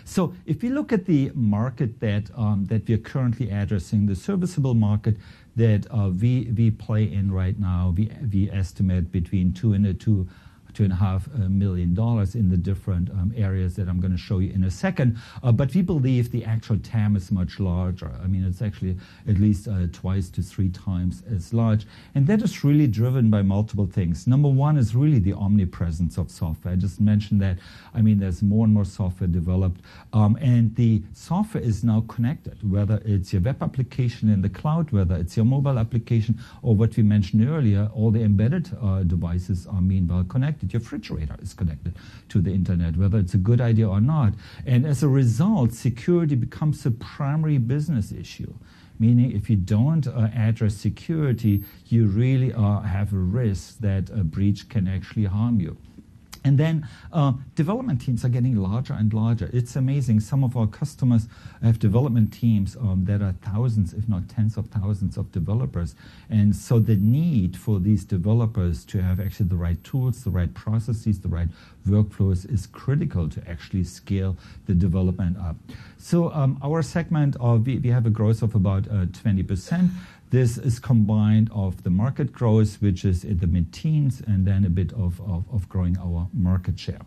So if we look at the market that um, that we are currently addressing, the serviceable market that uh, we play in right now, we estimate between two and two. $2.5 uh, million in the different um, areas that I'm going to show you in a second. Uh, but we believe the actual TAM is much larger. I mean, it's actually at least uh, twice to three times as large. And that is really driven by multiple things. Number one is really the omnipresence of software. I just mentioned that. I mean, there's more and more software developed. Um, and the software is now connected, whether it's your web application in the cloud, whether it's your mobile application, or what we mentioned earlier, all the embedded devices are meanwhile connected connected. Your refrigerator is connected to the internet, whether it's a good idea or not. And as a result, security becomes a primary business issue. Meaning, if you don't uh, address security, you really uh, have a risk that a breach can actually harm you. And then uh, development teams are getting larger and larger. It's amazing. Some of our customers have development teams um, that are thousands, if not tens of thousands of developers. And so the need for these developers to have actually the right tools, the right processes, the right workflows is critical to actually scale the development up. So um, our segment, uh, we, we, have a growth of about uh, 20%. This is combined of the market growth, which is in the mid-teens, and then a bit of growing our market share.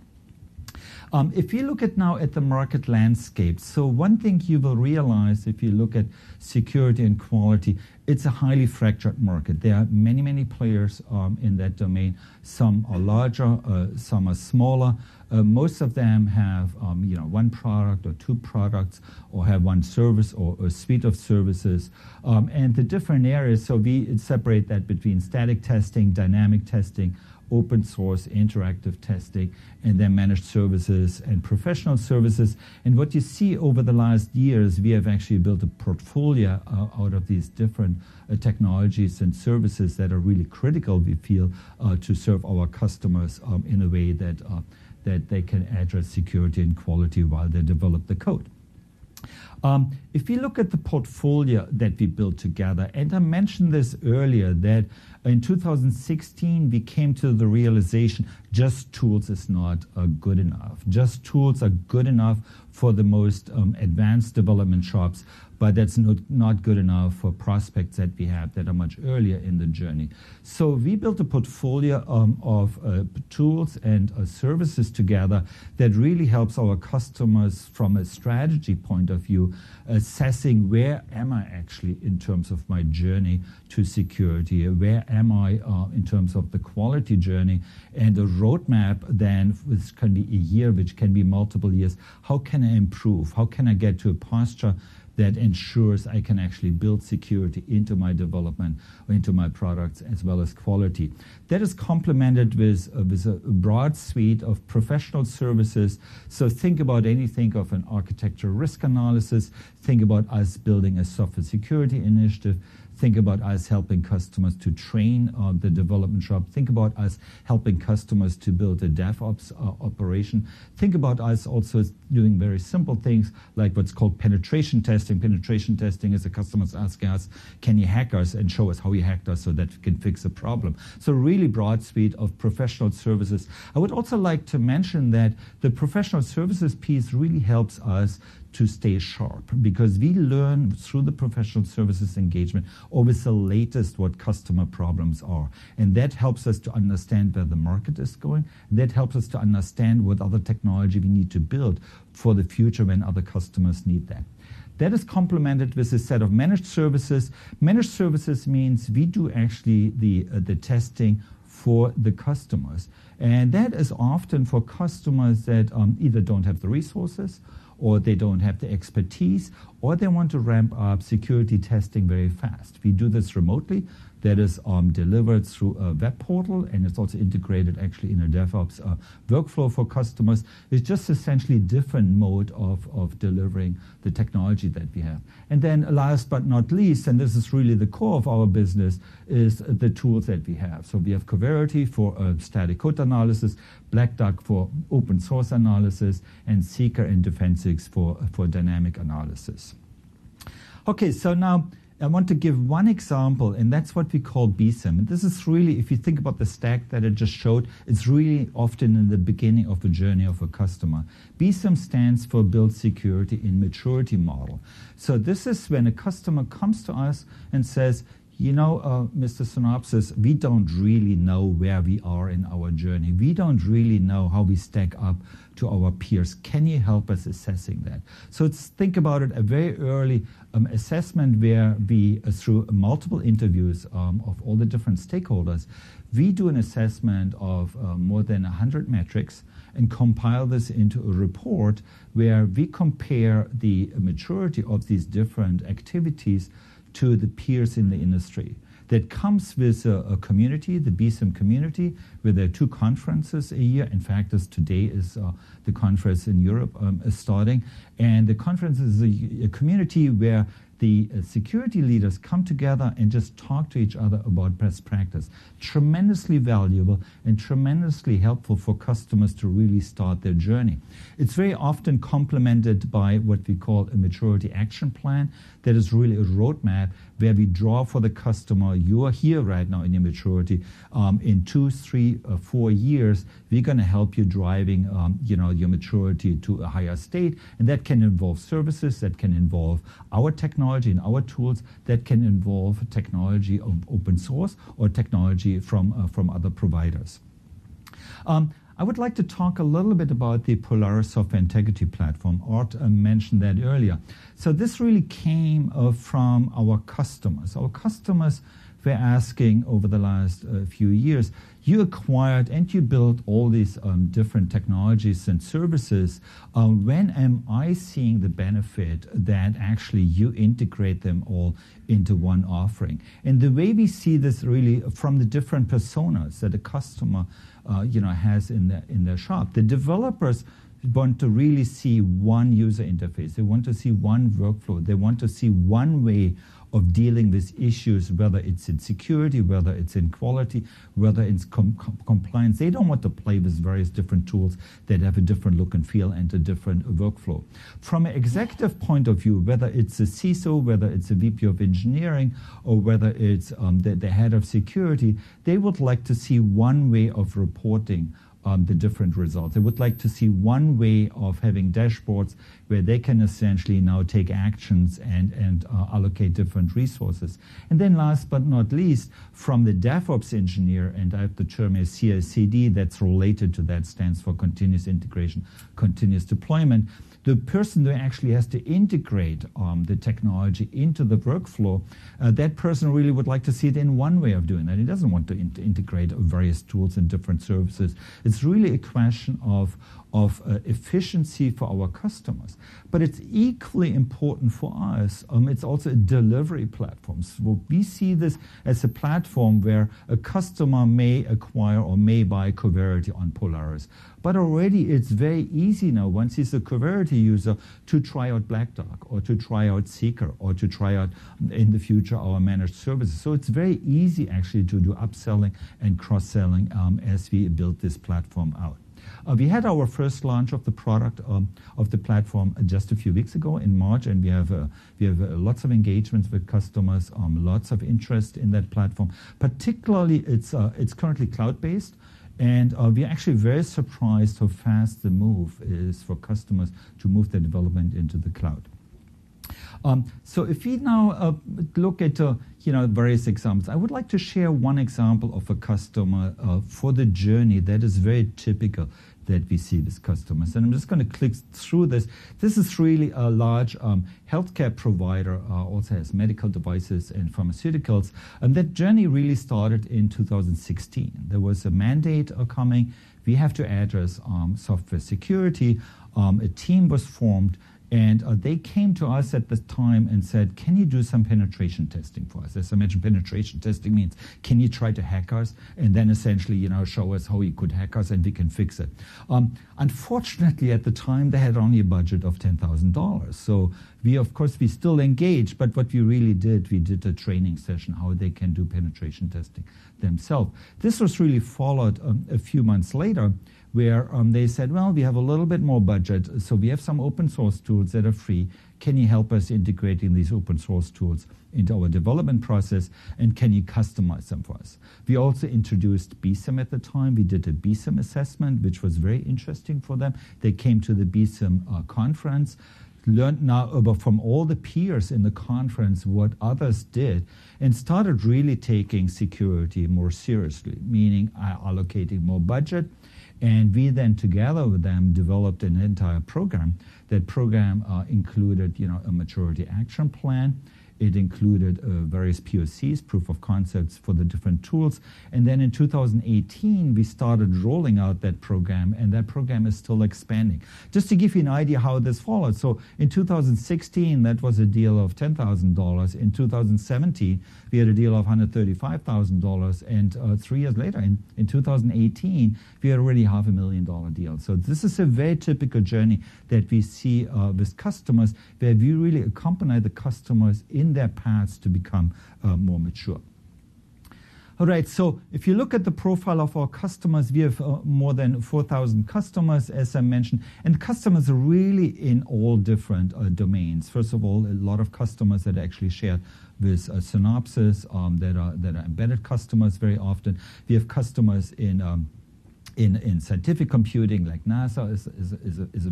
Um, if you look at now at the market landscape, so one thing you will realize if you look at security and quality, it's a highly fractured market. There are many, many players um, in that domain. Some are larger, uh, some are smaller. Uh, most of them have um, you know, one product or two products or have one service or a suite of services. Um, and the different areas, so we separate that between static testing, dynamic testing, open source, interactive testing, and then managed services and professional services. And what you see over the last years, we have actually built a portfolio uh, out of these different uh, technologies and services that are really critical, we feel, to serve our customers um, in a way that they can address security and quality while they develop the code. Um, if you look at the portfolio that we built together, and I mentioned this earlier, that in 2016, we came to the realization just tools is not uh, good enough. Just tools are good enough for the most um, advanced development shops, but that's not good enough for prospects that we have that are much earlier in the journey. So we built a portfolio um, of uh, tools and uh, services together that really helps our customers from a strategy point of view, assessing where am I actually in terms of my journey to security, where am I uh, in terms of the quality journey, and the roadmap then, which can be a year, which can be multiple years. How can I improve? How can I get to a posture that ensures I can actually build security into my development into my products as well as quality? That is complemented with uh, with a broad suite of professional services. So think about anything of an architecture risk analysis. Think about us building a software security initiative. Think about us helping customers to train uh, the development shop. Think about us helping customers to build a DevOps uh, operation. Think about us also doing very simple things like what's called penetration testing. Penetration testing is the customers asking us, can you hack us and show us how you hacked us so that we can fix a problem? So really broad suite of professional services. I would also like to mention that the professional services piece really helps us to stay sharp because we learn through the professional services engagement always the latest what customer problems are. And that helps us to understand where the market is going. That helps us to understand what other technology we need to build for the future when other customers need that. That is complemented with a set of managed services. Managed services means we do actually the uh, the testing for the customers. And that is often for customers that um, either don't have the resources or they don't have the expertise or they want to ramp up security testing very fast. We do this remotely. That is um, delivered through a web portal, and it's also integrated actually in a DevOps uh, workflow for customers. It's just essentially different mode of of delivering the technology that we have. And then last but not least, and this is really the core of our business, is the tools that we have. So we have Coverity for uh, static code analysis, Black Duck for open source analysis, and Seeker and Defensics for dynamic analysis. Okay, so now I want to give one example, and that's what we call BSIMM. And this is really, if you think about the stack that I just showed, it's really often in the beginning of the journey of a customer. BSIMM stands for Build Security in Maturity Model. So this is when a customer comes to us and says, you know, uh, Mr. Synopsys, we don't really know where we are in our journey. We don't really know how we stack up to our peers. Can you help us assessing that? So it's, think about it, a very early um, assessment where we, uh, through multiple interviews um, of all the different stakeholders, we do an assessment of uh, more than 100 metrics and compile this into a report where we compare the maturity of these different activities to the peers in the industry. That comes with a community, the BSIMM community, where there are two conferences a year. In fact, today is uh, the conference in Europe um, is starting. And the conference is a community where the uh, security leaders come together and just talk to each other about best practice. Tremendously valuable and tremendously helpful for customers to really start their journey. It's very often complemented by what we call a maturity action plan. That is really a roadmap where we draw for the customer, you are here right now in your maturity. In two, three, four years, we're going to help you driving you know, your maturity to a higher state. And that can involve services, that can involve our technology and our tools that can involve technology of open source or technology from, uh, from other providers. Um, I would like to talk a little bit about the Polaris Software Integrity Platform. Aart uh, mentioned that earlier. So this really came uh, from our customers. Our customers were asking over the last uh, few years, you acquired and you built all these um, different technologies and services. Uh, when am I seeing the benefit that actually you integrate them all into one offering? And the way we see this really from the different personas that a customer uh, you know, has in their shop. The developers want to really see one user interface. They want to see one workflow. They want to see one way of dealing with issues, whether it's in security, whether it's in quality, whether it's com- com- compliance. They don't want to play with various different tools that have a different look and feel and a different workflow. From an executive point of view, whether it's a CISO, whether it's a VP of engineering, or whether it's um, the, the head of security, they would like to see one way of reporting the different results. They would like to see one way of having dashboards where they can essentially now take actions and, and uh, allocate different resources. And then last but not least, from the DevOps engineer, and I have the term as CI/CD that's related to that, stands for continuous integration, continuous deployment the person who actually has to integrate um, the technology into the workflow, uh, that person really would like to see it in one way of doing that. He doesn't want to in- integrate various tools and different services. It's really a question of of uh, efficiency for our customers. But it's equally important for us. Um, it's also a delivery platform. So we see this as a platform where a customer may acquire or may buy Coverity on Polaris. But already it's very easy now, once he's a Coverity user, to try out Black Duck or to try out Seeker or to try out in the future our managed services. So it's very easy actually to do upselling and cross selling um, as we build this platform out. Uh, we had our first launch of the product um, of the platform just a few weeks ago in March, and we have uh, we have uh, lots of engagements with customers, um, lots of interest in that platform. Particularly, it's uh, it's currently cloud based. And uh, we're actually very surprised how fast the move is for customers to move their development into the cloud. Um, so if we now uh, look at uh, you know various examples, I would like to share one example of a customer for the journey that is very typical that we see with customers. And I'm just going to click through this. This is really a large um, healthcare provider, uh, also has medical devices and pharmaceuticals. And that journey really started in 2016. There was a mandate uh, coming. We have to address um, software security. Um, a team was formed and uh, they came to us at the time and said, Can you do some penetration testing for us? As I mentioned, penetration testing means can you try to hack us and then essentially you know, show us how you could hack us and we can fix it. Um, unfortunately, at the time, they had only a budget of $10,000. So we, of course, we still engaged, but what we really did, we did a training session how they can do penetration testing themselves. This was really followed um, a few months later where um, they said, well, we have a little bit more budget, so we have some open source tools that are free. Can you help us integrating these open source tools into our development process, and can you customize them for us? We also introduced BSIMM at the time. We did a BSIMM assessment, which was very interesting for them. They came to the BSIMM uh, conference learned now about from all the peers in the conference what others did and started really taking security more seriously, meaning uh, allocating more budget, and we then, together with them, developed an entire program. That program uh, included, you know, a maturity action plan. It included uh, various POCs, proof of concepts for the different tools. And then in 2018, we started rolling out that program, and that program is still expanding. Just to give you an idea how this followed. So in 2016, that was a deal of $10,000. In 2017, we had a deal of $135,000. And uh, three years later, in, in 2018, we had already half a million dollar deal. So this is a very typical journey that we see uh, with customers where we really accompany the customers in their paths to become uh, more mature. All right, so if you look at the profile of our customers, we have uh, more than 4,000 customers, as I mentioned, and customers are really in all different uh, domains. First of all, a lot of customers that actually share with Synopsys um, that, are, that are embedded customers very often. We have customers in um, in, in scientific computing, like NASA is, a,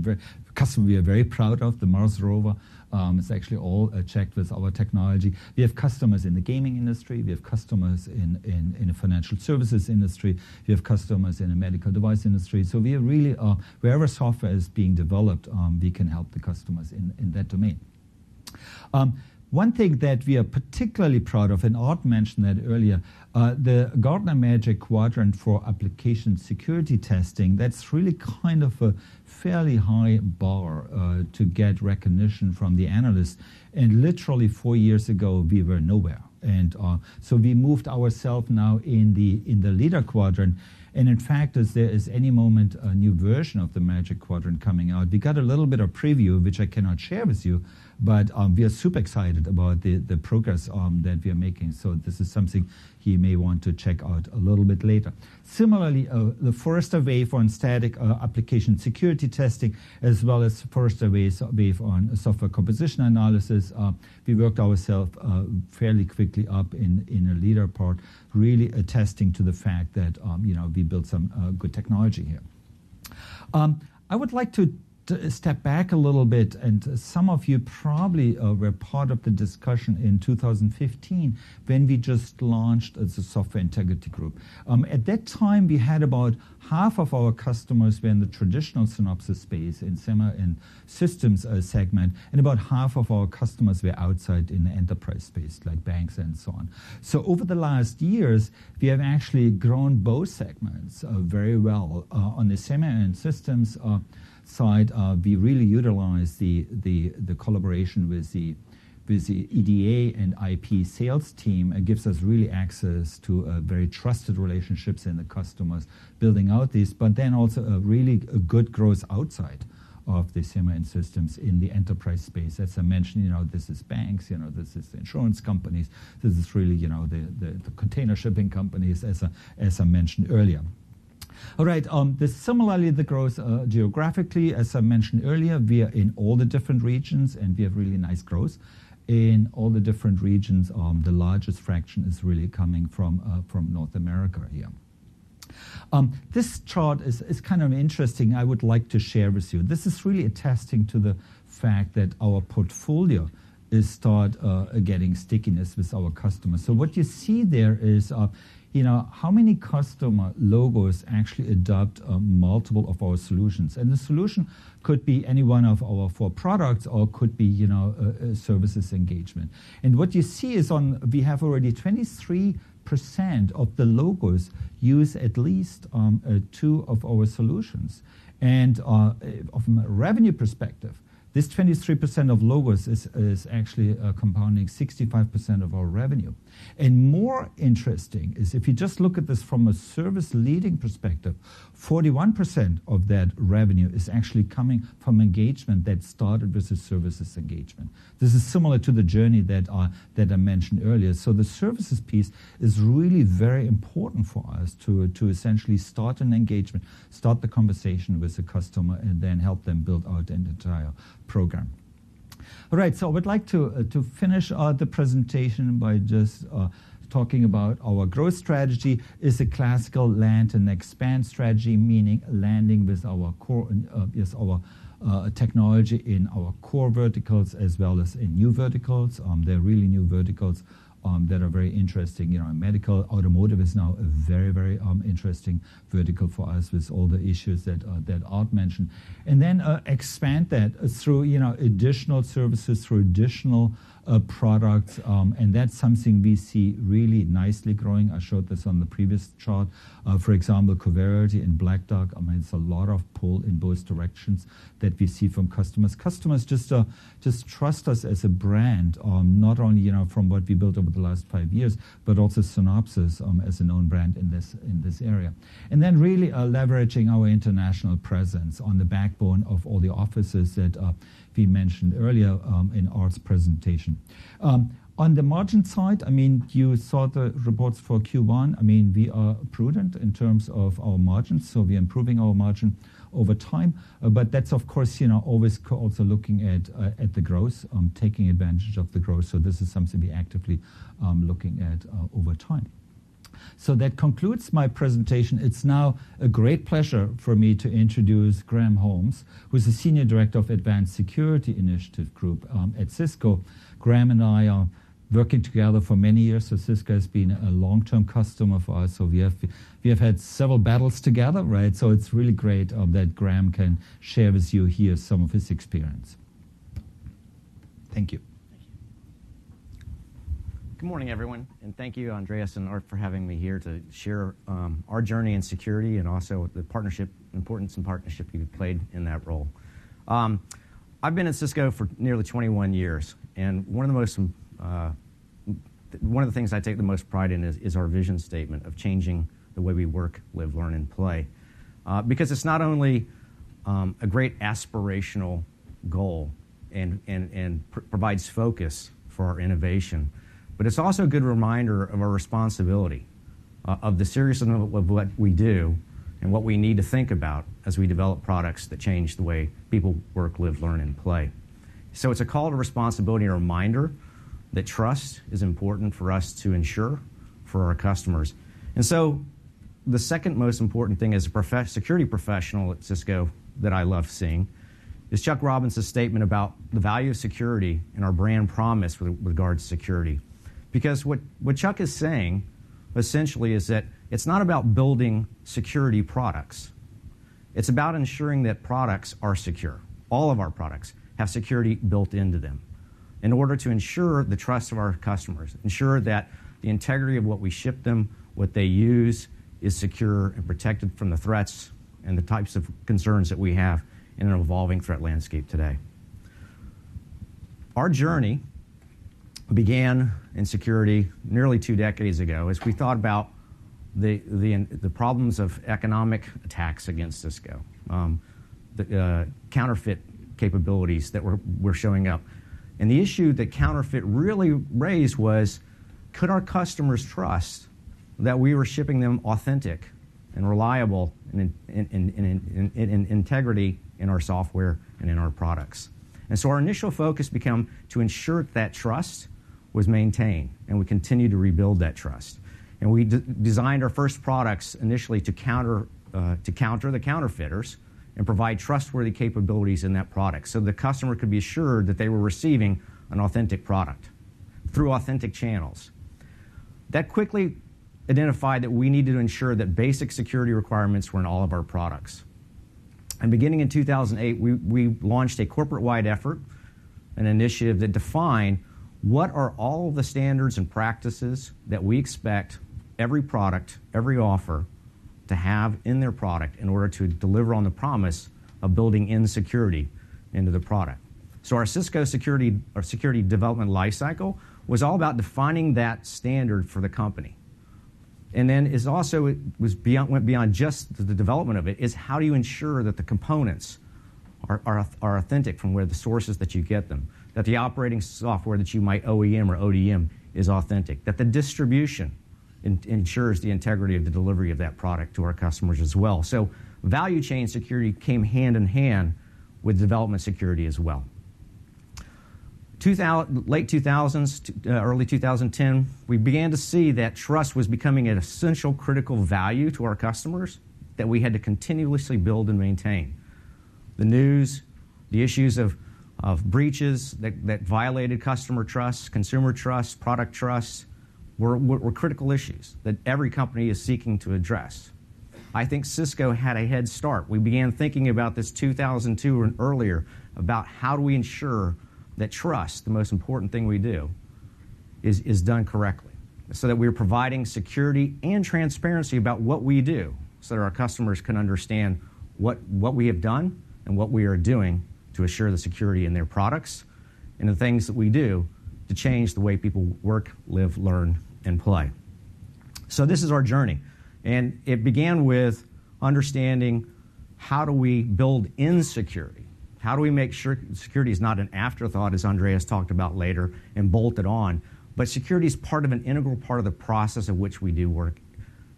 customer we are very proud of, the Mars rover. Um, it's actually all uh, checked with our technology. We have customers in the gaming industry. We have customers in, in, in the financial services industry. We have customers in the medical device industry. So we really, uh, wherever software is being developed, um, we can help the customers in, in that domain. Um, one thing that we are particularly proud of, and Aart mentioned that earlier, uh, the Gartner Magic Quadrant for application security testing, that's really kind of a fairly high bar uh, to get recognition from the analysts. And literally four years ago, we were nowhere. And uh, so we moved ourselves now in the in the leader quadrant. And in fact, as there is any moment a new version of the Magic Quadrant coming out, we got a little bit of preview, which I cannot share with you, but um, we are super excited about the, the progress um, that we are making. So this is something he may want to check out a little bit later. Similarly, uh, the Forrester Wave on static uh, application security testing, as well as Forrester Wave on software composition analysis, uh, we worked ourselves uh, fairly quickly up in, in a leader part, really attesting to the fact that um, you know we built some uh, good technology here. Um, I would like to step back a little bit, and some of you probably uh, were part of the discussion in 2015 when we just launched as a software integrity group. Um, at that time, we had about half of our customers were in the traditional Synopsys space in semi and systems uh, segment, and about half of our customers were outside in the enterprise space, like banks and so on. So over the last years, we have actually grown both segments uh, very well. Uh, on the semi and systems, uh, side, uh, we really utilize the, collaboration with the, with the EDA and IP sales team. It gives us really access to uh, very trusted relationships in the customers, building out these, but then also a really good growth outside of the semi systems in the enterprise space. As I mentioned, you know, this is banks, you know, this is insurance companies, this is really, you know, the, container shipping companies, as I mentioned earlier. All right. Um, similarly, the growth uh, geographically, as I mentioned earlier, we are in all the different regions, and we have really nice growth in all the different regions. Um, the largest fraction is really coming from uh, from North America here. Um, this chart is, kind of interesting. I would like to share with you. This is really attesting to the fact that our portfolio is start uh, getting stickiness with our customers. So what you see there is you know, how many customer logos actually adopt uh, multiple of our solutions? And the solution could be any one of our four products or could be, you know, services engagement. And what you see is on, we have already 23 percent of the logos use at least um, uh, two of our solutions. And uh, from a revenue perspective, this 23% of logos is, is actually uh, compounding 65% of our revenue. And more interesting is if you just look at this from a service leading perspective, 41% of that revenue is actually coming from engagement that started with a services engagement. This is similar to the journey that, uh, that I mentioned earlier. So the services piece is really very important for us to, to essentially start an engagement, start the conversation with the customer, and then help them build out an entire program. All right, so I would like to, uh, to finish uh, the presentation by just uh, talking about our growth strategy is a classical land and expand strategy, meaning landing with our core, uh, yes, our uh, technology in our core verticals as well as in new verticals. Um, they're really new verticals that are very interesting. You know, medical, automotive is now a very, very um, interesting vertical for us with all the issues that uh, Aart mentioned, and then uh, expand that through you know additional services, through additional products, um, and that's something we see really nicely growing. I showed this on the previous chart. Uh, for example, Coverity and Black Duck. I mean, it's a lot of pull in both directions that we see from customers. Customers just uh, just trust us as a brand, um, not only you know from what we built over the last five years, but also Synopsys um, as a known brand in this in this area. And then really uh, leveraging our international presence on the backbone of all the offices that we mentioned earlier um, in Aart's presentation. Um, on the margin side, I mean, you saw the reports for Q1. I mean, we are prudent in terms of our margins, so we're improving our margin over time. Uh, but that's, of course, you know, always also looking at uh, the growth, um, taking advantage of the growth. So this is something we actively looking at uh, over time. So that concludes my presentation. It's now a great pleasure for me to introduce Graham Holmes, who's the Senior Director of Advanced Security Initiative Group um, at Cisco. Graham and I are working together for many years. So Cisco has been a long-term customer for us. So we have we have had several battles together, right? So it's really great um, that Graham can share with you here some of his experience. Thank you. Good morning, everyone, and thank you, Andreas and Aart, for having me here to share um, our journey in security and also the partnership importance and partnership you've played in that role. Um, I've been at Cisco for nearly 21 years, and one of the most uh, one of the things I take the most pride in is, is, our vision statement of changing the way we work, live, learn, and play, uh, because it's not only um, a great aspirational goal and and and pr- provides focus for our innovation but it's also a good reminder of our responsibility, uh, of the seriousness of what we do and what we need to think about as we develop products that change the way people work, live, learn, and play. So it's a call to responsibility and a reminder that trust is important for us to ensure for our customers. And so the second most important thing as a prof- security professional at Cisco that I love seeing is Chuck Robbins' statement about the value of security and our brand promise with regard to security. Because what, what Chuck is saying essentially is that it's not about building security products, it's about ensuring that products are secure. All of our products have security built into them in order to ensure the trust of our customers, ensure that the integrity of what we ship them, what they use, is secure and protected from the threats and the types of concerns that we have in an evolving threat landscape today. Our journey began in security nearly two decades ago as we thought about the, the, the problems of economic attacks against Cisco, um, the uh, counterfeit capabilities that were, were showing up. And the issue that counterfeit really raised was could our customers trust that we were shipping them authentic and reliable and in, in, in, in, integrity in our software and in our products? And so our initial focus became to ensure that trust was maintained, and we continue to rebuild that trust. And we designed our first products initially to counter, uh, to counter the counterfeiters and provide trustworthy capabilities in that product so the customer could be assured that they were receiving an authentic product through authentic channels. That quickly identified that we needed to ensure that basic security requirements were in all of our products. And beginning in 2008, we, we launched a corporate wide effort, an initiative that defined what are all the standards and practices that we expect every product, every offer to have in their product in order to deliver on the promise of building in security into the product. So our Cisco security or security development lifecycle was all about defining that standard for the company. And then is also it was beyond, went beyond just the development of it is how do you ensure that the components are, are, are authentic from where the sources that you get them that the operating software that you might OEM or ODM is authentic, that the distribution ensures the integrity of the delivery of that product to our customers as well. So value chain security came hand in hand with development security as well. 2000, late 2000s, uh, early 2010, we began to see that trust was becoming an essential critical value to our customers that we had to continuously build and maintain. The news, the issues of of breaches that, that violated customer trust, consumer trust, product trust were, were, critical issues that every company is seeking to address. I think Cisco had a head start. We began thinking about this 2002 and earlier about how do we ensure that trust, the most important thing we do, is, is done correctly so that we're providing security and transparency about what we do so that our customers can understand what, what we have done and what we are doing to assure the security in their products and the things that we do to change the way people work, live, learn, and play. So, this is our journey. And it began with understanding how do we build in security? How do we make sure security is not an afterthought, as Andreas talked about later, and bolted on, but security is part of an integral part of the process of which we do work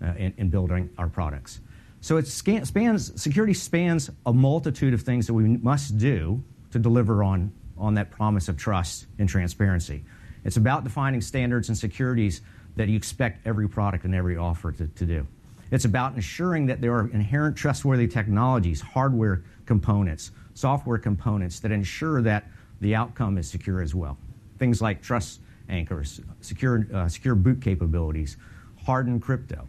uh, in, in building our products. So it spans, security spans a multitude of things that we must do to deliver on, on that promise of trust and transparency. It's about defining standards and securities that you expect every product and every offer to, to do. It's about ensuring that there are inherent trustworthy technologies, hardware components, software components that ensure that the outcome is secure as well. Things like trust anchors, secure, uh, secure boot capabilities, hardened crypto.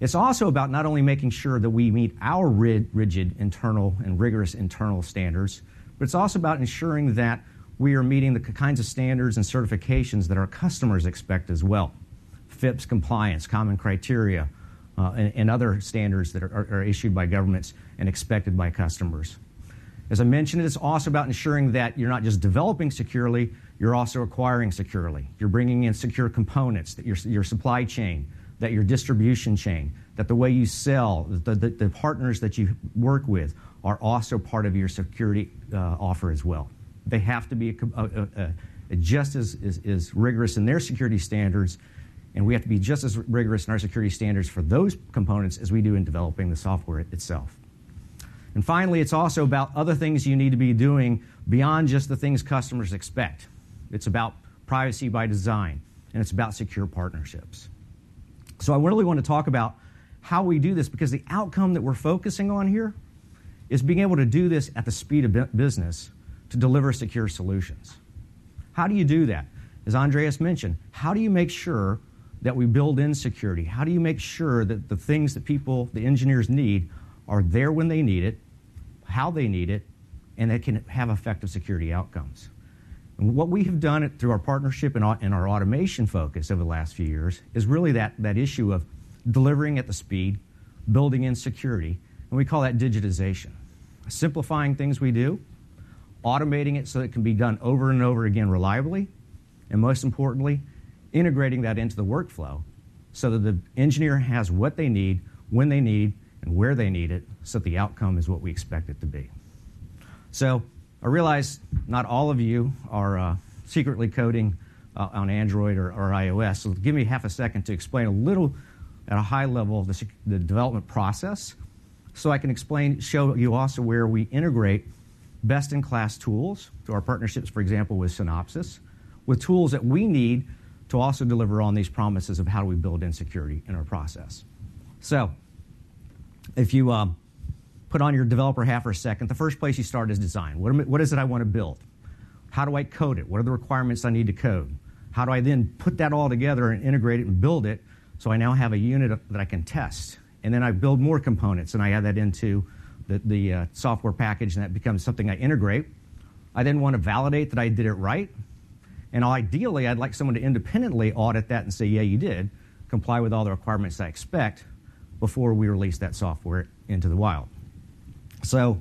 It's also about not only making sure that we meet our rigid internal and rigorous internal standards, but it's also about ensuring that we are meeting the kinds of standards and certifications that our customers expect as well. FIPS compliance, common criteria, uh, and, other standards that are, issued by governments and expected by customers. As I mentioned, it's also about ensuring that you're not just developing securely, you're also acquiring securely. You're bringing in secure components, that your supply chain, that your distribution chain, that the way you sell, the, the, the partners that you work with are also part of your security uh, offer as well. They have to be a, a, a, just as, as, as rigorous in their security standards and we have to be just as rigorous in our security standards for those components as we do in developing the software itself. And finally, it's also about other things you need to be doing beyond just the things customers expect. It's about privacy by design, and it's about secure partnerships. So I really want to talk about how we do this because the outcome that we're focusing on here is being able to do this at the speed of business to deliver secure solutions. How do you do that? As Andreas mentioned, how do you make sure that we build in security? How do you make sure that the things that people, the engineers need, are there when they need it, how they need it, and that can have effective security outcomes? What we have done through our partnership and our automation focus over the last few years is really that, issue of delivering at the speed, building in security, and we call that digitization. Simplifying things we do, automating it so it can be done over and over again reliably, and most importantly, integrating that into the workflow so that the engineer has what they need, when they need, and where they need it, so the outcome is what we expect it to be. So I realize not all of you are uh, secretly coding uh, on Android or, or, iOS, so give me half a second to explain a little at a high level the, the development process so I can explain, show you also where we integrate best-in-class tools through our partnerships, for example, with Synopsys, with tools that we need to also deliver on these promises of how do we build in security in our process. So, if you um, put on your developer hat for a second, the first place you start is design. What, what is it I want to build? How do I code it? What are the requirements I need to code? How do I then put that all together and integrate it and build it so I now have a unit that I can test? And then I build more components and I add that into the, the uh, software package and that becomes something I integrate. I then want to validate that I did it right and ideally, I'd like someone to independently audit that and say, yeah, you did comply with all the requirements I expect before we release that software into the wild. So,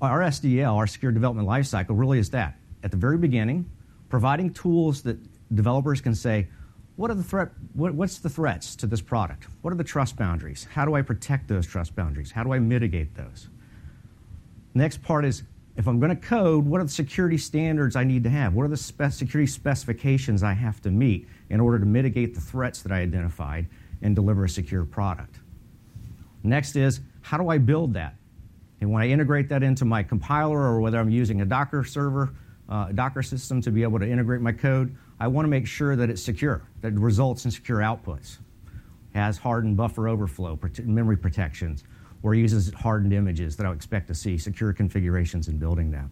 our SDL, our secure development lifecycle, really is that. At the very beginning, providing tools that developers can say, what are the threat, what, what's the threats to this product? What are the trust boundaries? How do I protect those trust boundaries? How do I mitigate those? Next part is if I'm going to code, what are the security standards I need to have? What are the spe- security specifications I have to meet in order to mitigate the threats that I identified and deliver a secure product? Next is, how do I build that? And when I integrate that into my compiler or whether I'm using a Docker server, uh, Docker system to be able to integrate my code, I want to make sure that it's secure, that it results in secure outputs, has hardened buffer overflow, memory protections, or uses hardened images that I expect to see, secure configurations in building that.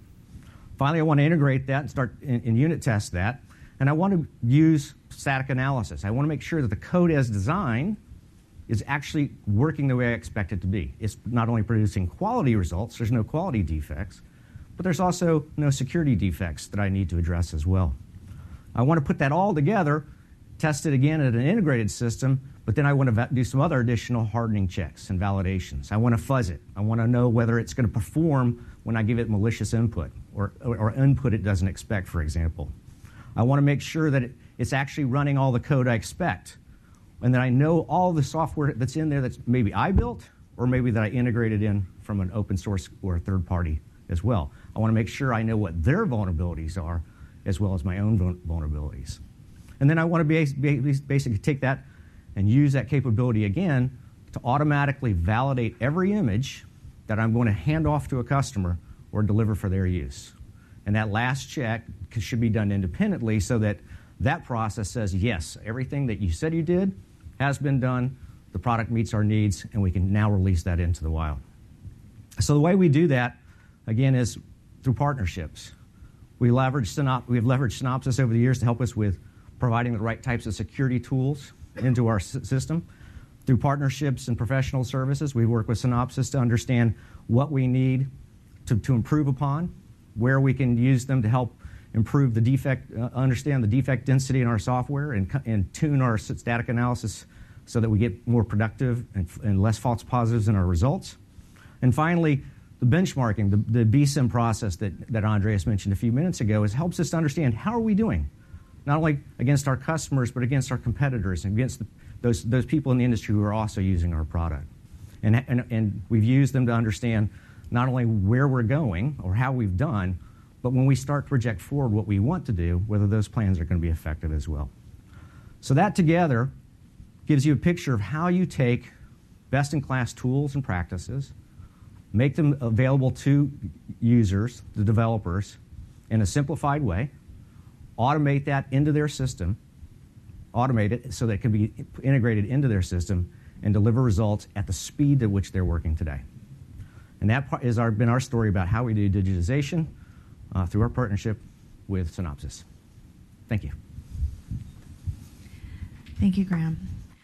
Finally, I want to integrate that and start in, in unit test that. And I want to use static analysis. I want to make sure that the code as designed is actually working the way I expect it to be. It's not only producing quality results, there's no quality defects, but there's also no security defects that I need to address as well. I want to put that all together, test it again at an integrated system, but then I want to do some other additional hardening checks and validations. I want to fuzz it. I want to know whether it's going to perform when I give it malicious input or, or input it doesn't expect, for example. I want to make sure that it, it's actually running all the code I expect and that I know all the software that's in there that's maybe I built or maybe that I integrated in from an open source or a third party as well. I want to make sure I know what their vulnerabilities are as well as my own vulnerabilities. And then I want to basically take that and use that capability again to automatically validate every image that I'm going to hand off to a customer or deliver for their use. And that last check should be done independently so that That process says, yes, everything that you said you did has been done, the product meets our needs, and we can now release that into the wild. So the way we do that, again, is through partnerships. We we've leveraged Synopsys over the years to help us with providing the right types of security tools into our system. Through partnerships and professional services, we work with Synopsys to understand what we need to improve upon, where we can use them to help improve the defect, uh, understand the defect density in our software, and, and tune our static analysis so that we get more productive and, and less false positives in our results. And finally, the benchmarking, the, the BSIMM process that, that Andreas mentioned a few minutes ago, is helps us to understand how are we doing, not only against our customers, but against our competitors and against the, those, those people in the industry who are also using our product. And, and, and we've used them to understand not only where we're going or how we've done, but when we start to project forward what we want to do, whether those plans are going to be effective as well. So that together gives you a picture of how you take best in class tools and practices, make them available to users, the developers, in a simplified way, automate that into their system, automate it so that it can be integrated into their system, and deliver results at the speed at which they're working today. And that part has been our story about how we do digitization through our partnership with Synopsys. Thank you. Thank you, Graham.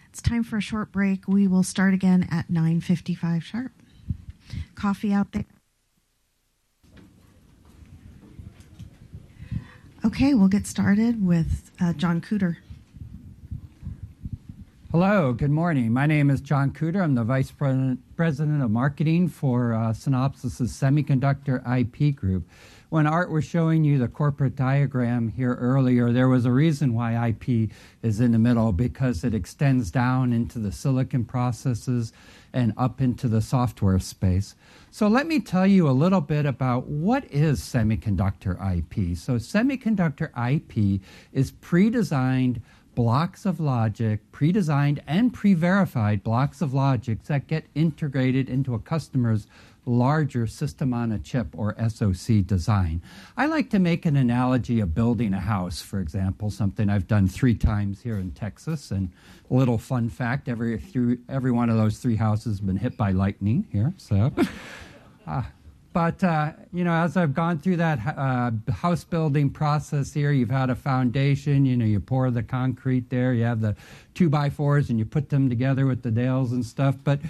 It's time for a short break. We will start again at 9:55 sharp. Coffee out there. Okay, we'll get started with uh, John Koeter. Hello, good morning. My name is John Koeter. I'm the Vice President of Marketing for uh, Synopsys' Semiconductor IP Group when Aart was showing you the corporate diagram here earlier, there was a reason why IP is in the middle because it extends down into the silicon processes and up into the software space. So let me tell you a little bit about what is semiconductor IP. So semiconductor IP is pre-designed blocks of logic, pre-designed and pre-verified blocks of logic that get integrated into a customer's larger system on a chip or SoC design. I like to make an analogy of building a house, for example, something I've done three times here in Texas. And a little fun fact every, through, every one of those three houses has been hit by lightning here. So. Uh, but uh, you know, as I've gone through that uh, house building process here, you've had a foundation. You know, you pour the concrete there. You have the two by fours, and you put them together with the nails and stuff. But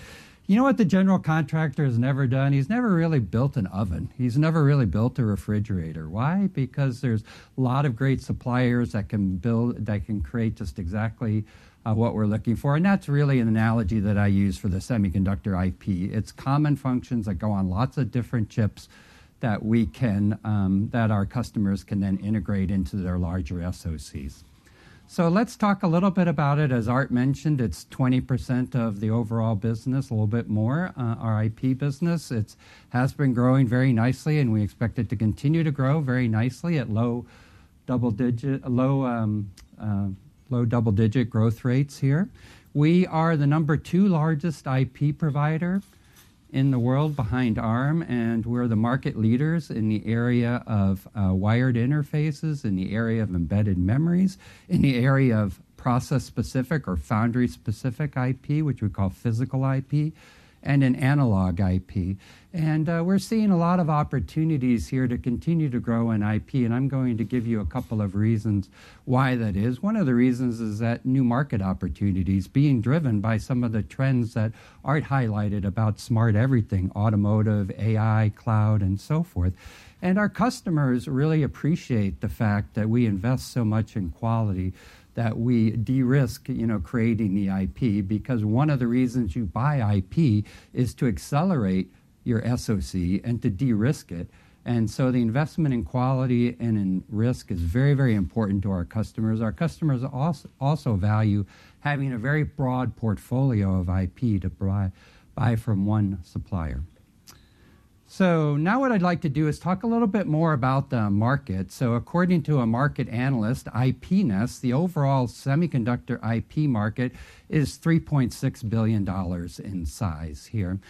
you know what the general contractor has never done? He's never really built an oven. He's never really built a refrigerator. Why? Because there's a lot of great suppliers that can build, that can create just exactly uh, what we're looking for. And that's really an analogy that I use for the semiconductor IP. It's common functions that go on lots of different chips that we can, um, that our customers can then integrate into their larger SOCs. So let's talk a little bit about it. As Aart mentioned, it's 20% of the overall business, a little bit more. Uh, our IP business it has been growing very nicely, and we expect it to continue to grow very nicely at low double digit, low um, uh, low double digit growth rates here. We are the number two largest IP provider in the world behind ARM, and we're the market leaders in the area of uh, wired interfaces, in the area of embedded memories, in the area of process specific or foundry specific IP, which we call physical IP, and an analog IP. And uh, we're seeing a lot of opportunities here to continue to grow in IP, and I'm going to give you a couple of reasons why that is. One of the reasons is that new market opportunities being driven by some of the trends that Aart highlighted about smart everything, automotive, AI, cloud, and so forth. And our customers really appreciate the fact that we invest so much in quality that we de-risk, you know, creating the IP because one of the reasons you buy IP is to accelerate your SOC and to de-risk it. And so the investment in quality and in risk is very, very important to our customers. Our customers also, also value having a very broad portfolio of IP to buy, buy from one supplier. So now what I'd like to do is talk a little bit more about the market. So according to a market analyst, IPnest, the overall semiconductor IP market is $3.6 billion in size here.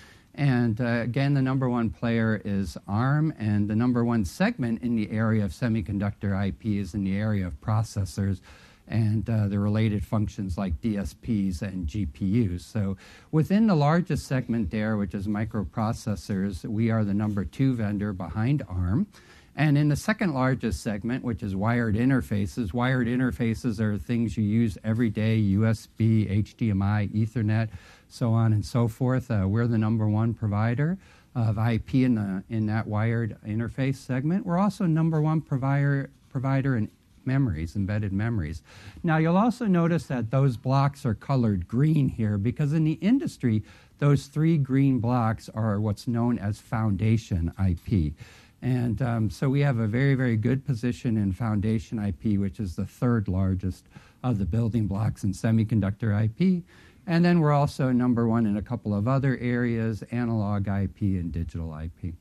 And uh, again, the number one player is ARM, and the number one segment in the area of semiconductor IP is in the area of processors and uh, the related functions like DSPs and GPUs. So within the largest segment there, which is microprocessors, we are the number two vendor behind ARM. And in the second largest segment, which is wired interfaces, wired interfaces are things you use every day USB, HDMI, Ethernet, so on and so forth. Uh, we're the number one provider of IP in, the, in that wired interface segment. We're also number one provider, provider in memories, embedded memories. Now, you'll also notice that those blocks are colored green here because in the industry, those three green blocks are what's known as foundation IP. And um, so we have a very, very good position in foundation IP, which is the third largest of the building blocks in semiconductor IP. And then we're also number one in a couple of other areas analog IP and digital IP.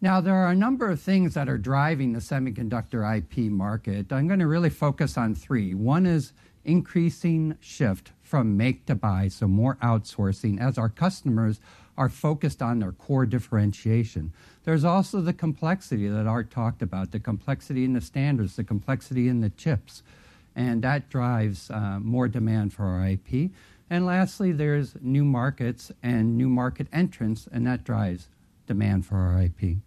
Now, there are a number of things that are driving the semiconductor IP market. I'm going to really focus on three. One is increasing shift from make to buy, so more outsourcing as our customers are focused on their core differentiation. There's also the complexity that Aart talked about, the complexity in the standards, the complexity in the chips, and that drives uh, more demand for our IP. And lastly, there's new markets and new market entrants, and that drives demand for our IP.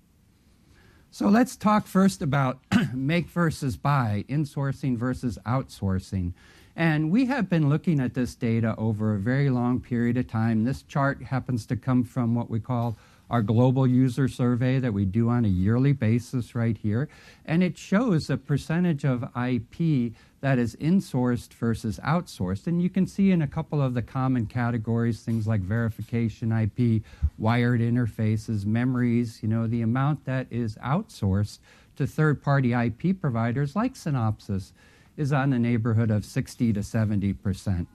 So let's talk first about make versus buy, insourcing versus outsourcing. And we have been looking at this data over a very long period of time. This chart happens to come from what we call our global user survey that we do on a yearly basis right here. And it shows a percentage of IP that is insourced versus outsourced. And you can see in a couple of the common categories things like verification IP, wired interfaces, memories, you know, the amount that is outsourced to third party IP providers like Synopsys is on the neighborhood of 60 to 70 percent.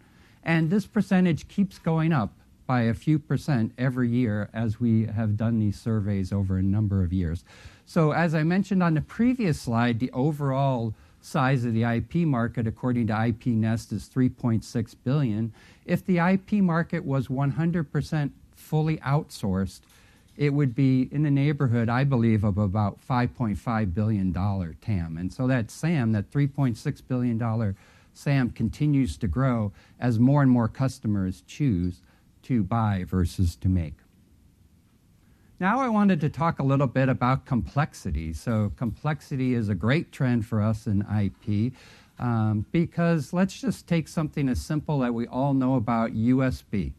And this percentage keeps going up by a few percent every year as we have done these surveys over a number of years. So, as I mentioned on the previous slide, the overall size of the IP market, according to IPnest, is 3.6 billion. If the IP market was 100% fully outsourced, it would be in the neighborhood, I believe, of about $5.5 billion TAM. And so that SAM, that $3.6 billion SAM, continues to grow as more and more customers choose to buy versus to make. Now, I wanted to talk a little bit about complexity. So, complexity is a great trend for us in IP um, because let's just take something as simple that we all know about USB.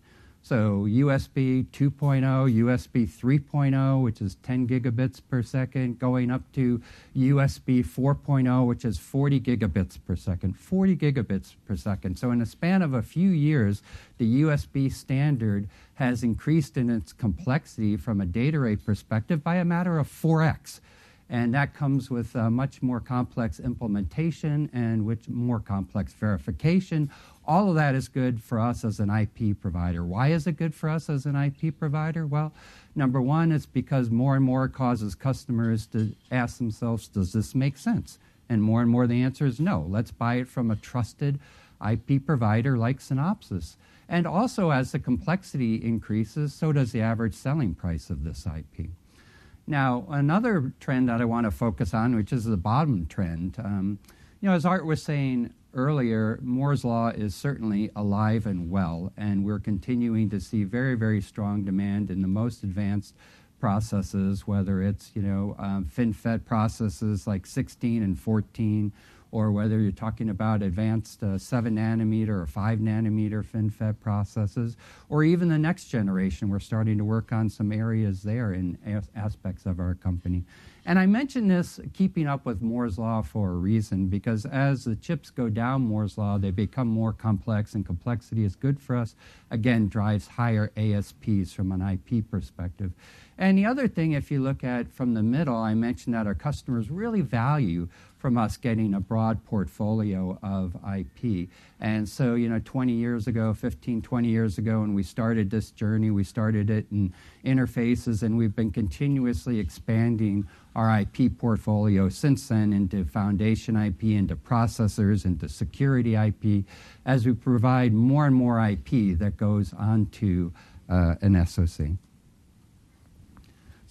So USB 2.0, USB 3.0, which is 10 gigabits per second, going up to USB 4.0, which is 40 gigabits per second. 40 gigabits per second. So, in a span of a few years, the USB standard has increased in its complexity from a data rate perspective by a matter of 4x and that comes with a much more complex implementation and with more complex verification all of that is good for us as an IP provider. Why is it good for us as an IP provider? Well, number one, it's because more and more causes customers to ask themselves, does this make sense? And more and more the answer is no. Let's buy it from a trusted IP provider like Synopsys. And also, as the complexity increases, so does the average selling price of this IP. Now, another trend that I want to focus on, which is the bottom trend, um, you know, as Aart was saying earlier, Moore's Law is certainly alive and well, and we're continuing to see very, very strong demand in the most advanced processes, whether it's, you know, um, FinFET processes like 16 and 14, or whether you're talking about advanced uh, 7 nanometer or 5 nanometer FinFET processes, or even the next generation. We're starting to work on some areas there in as- aspects of our company. And I mention this keeping up with Moore's Law for a reason, because as the chips go down Moore's Law, they become more complex, and complexity is good for us. Again, drives higher ASPs from an IP perspective. And the other thing, if you look at from the middle, I mentioned that our customers really value from us getting a broad portfolio of IP. And so, you know, 20 years ago, 15, 20 years ago, when we started this journey, we started it in interfaces, and we've been continuously expanding our IP portfolio since then into foundation IP, into processors, into security IP, as we provide more and more IP that goes onto uh, an SoC.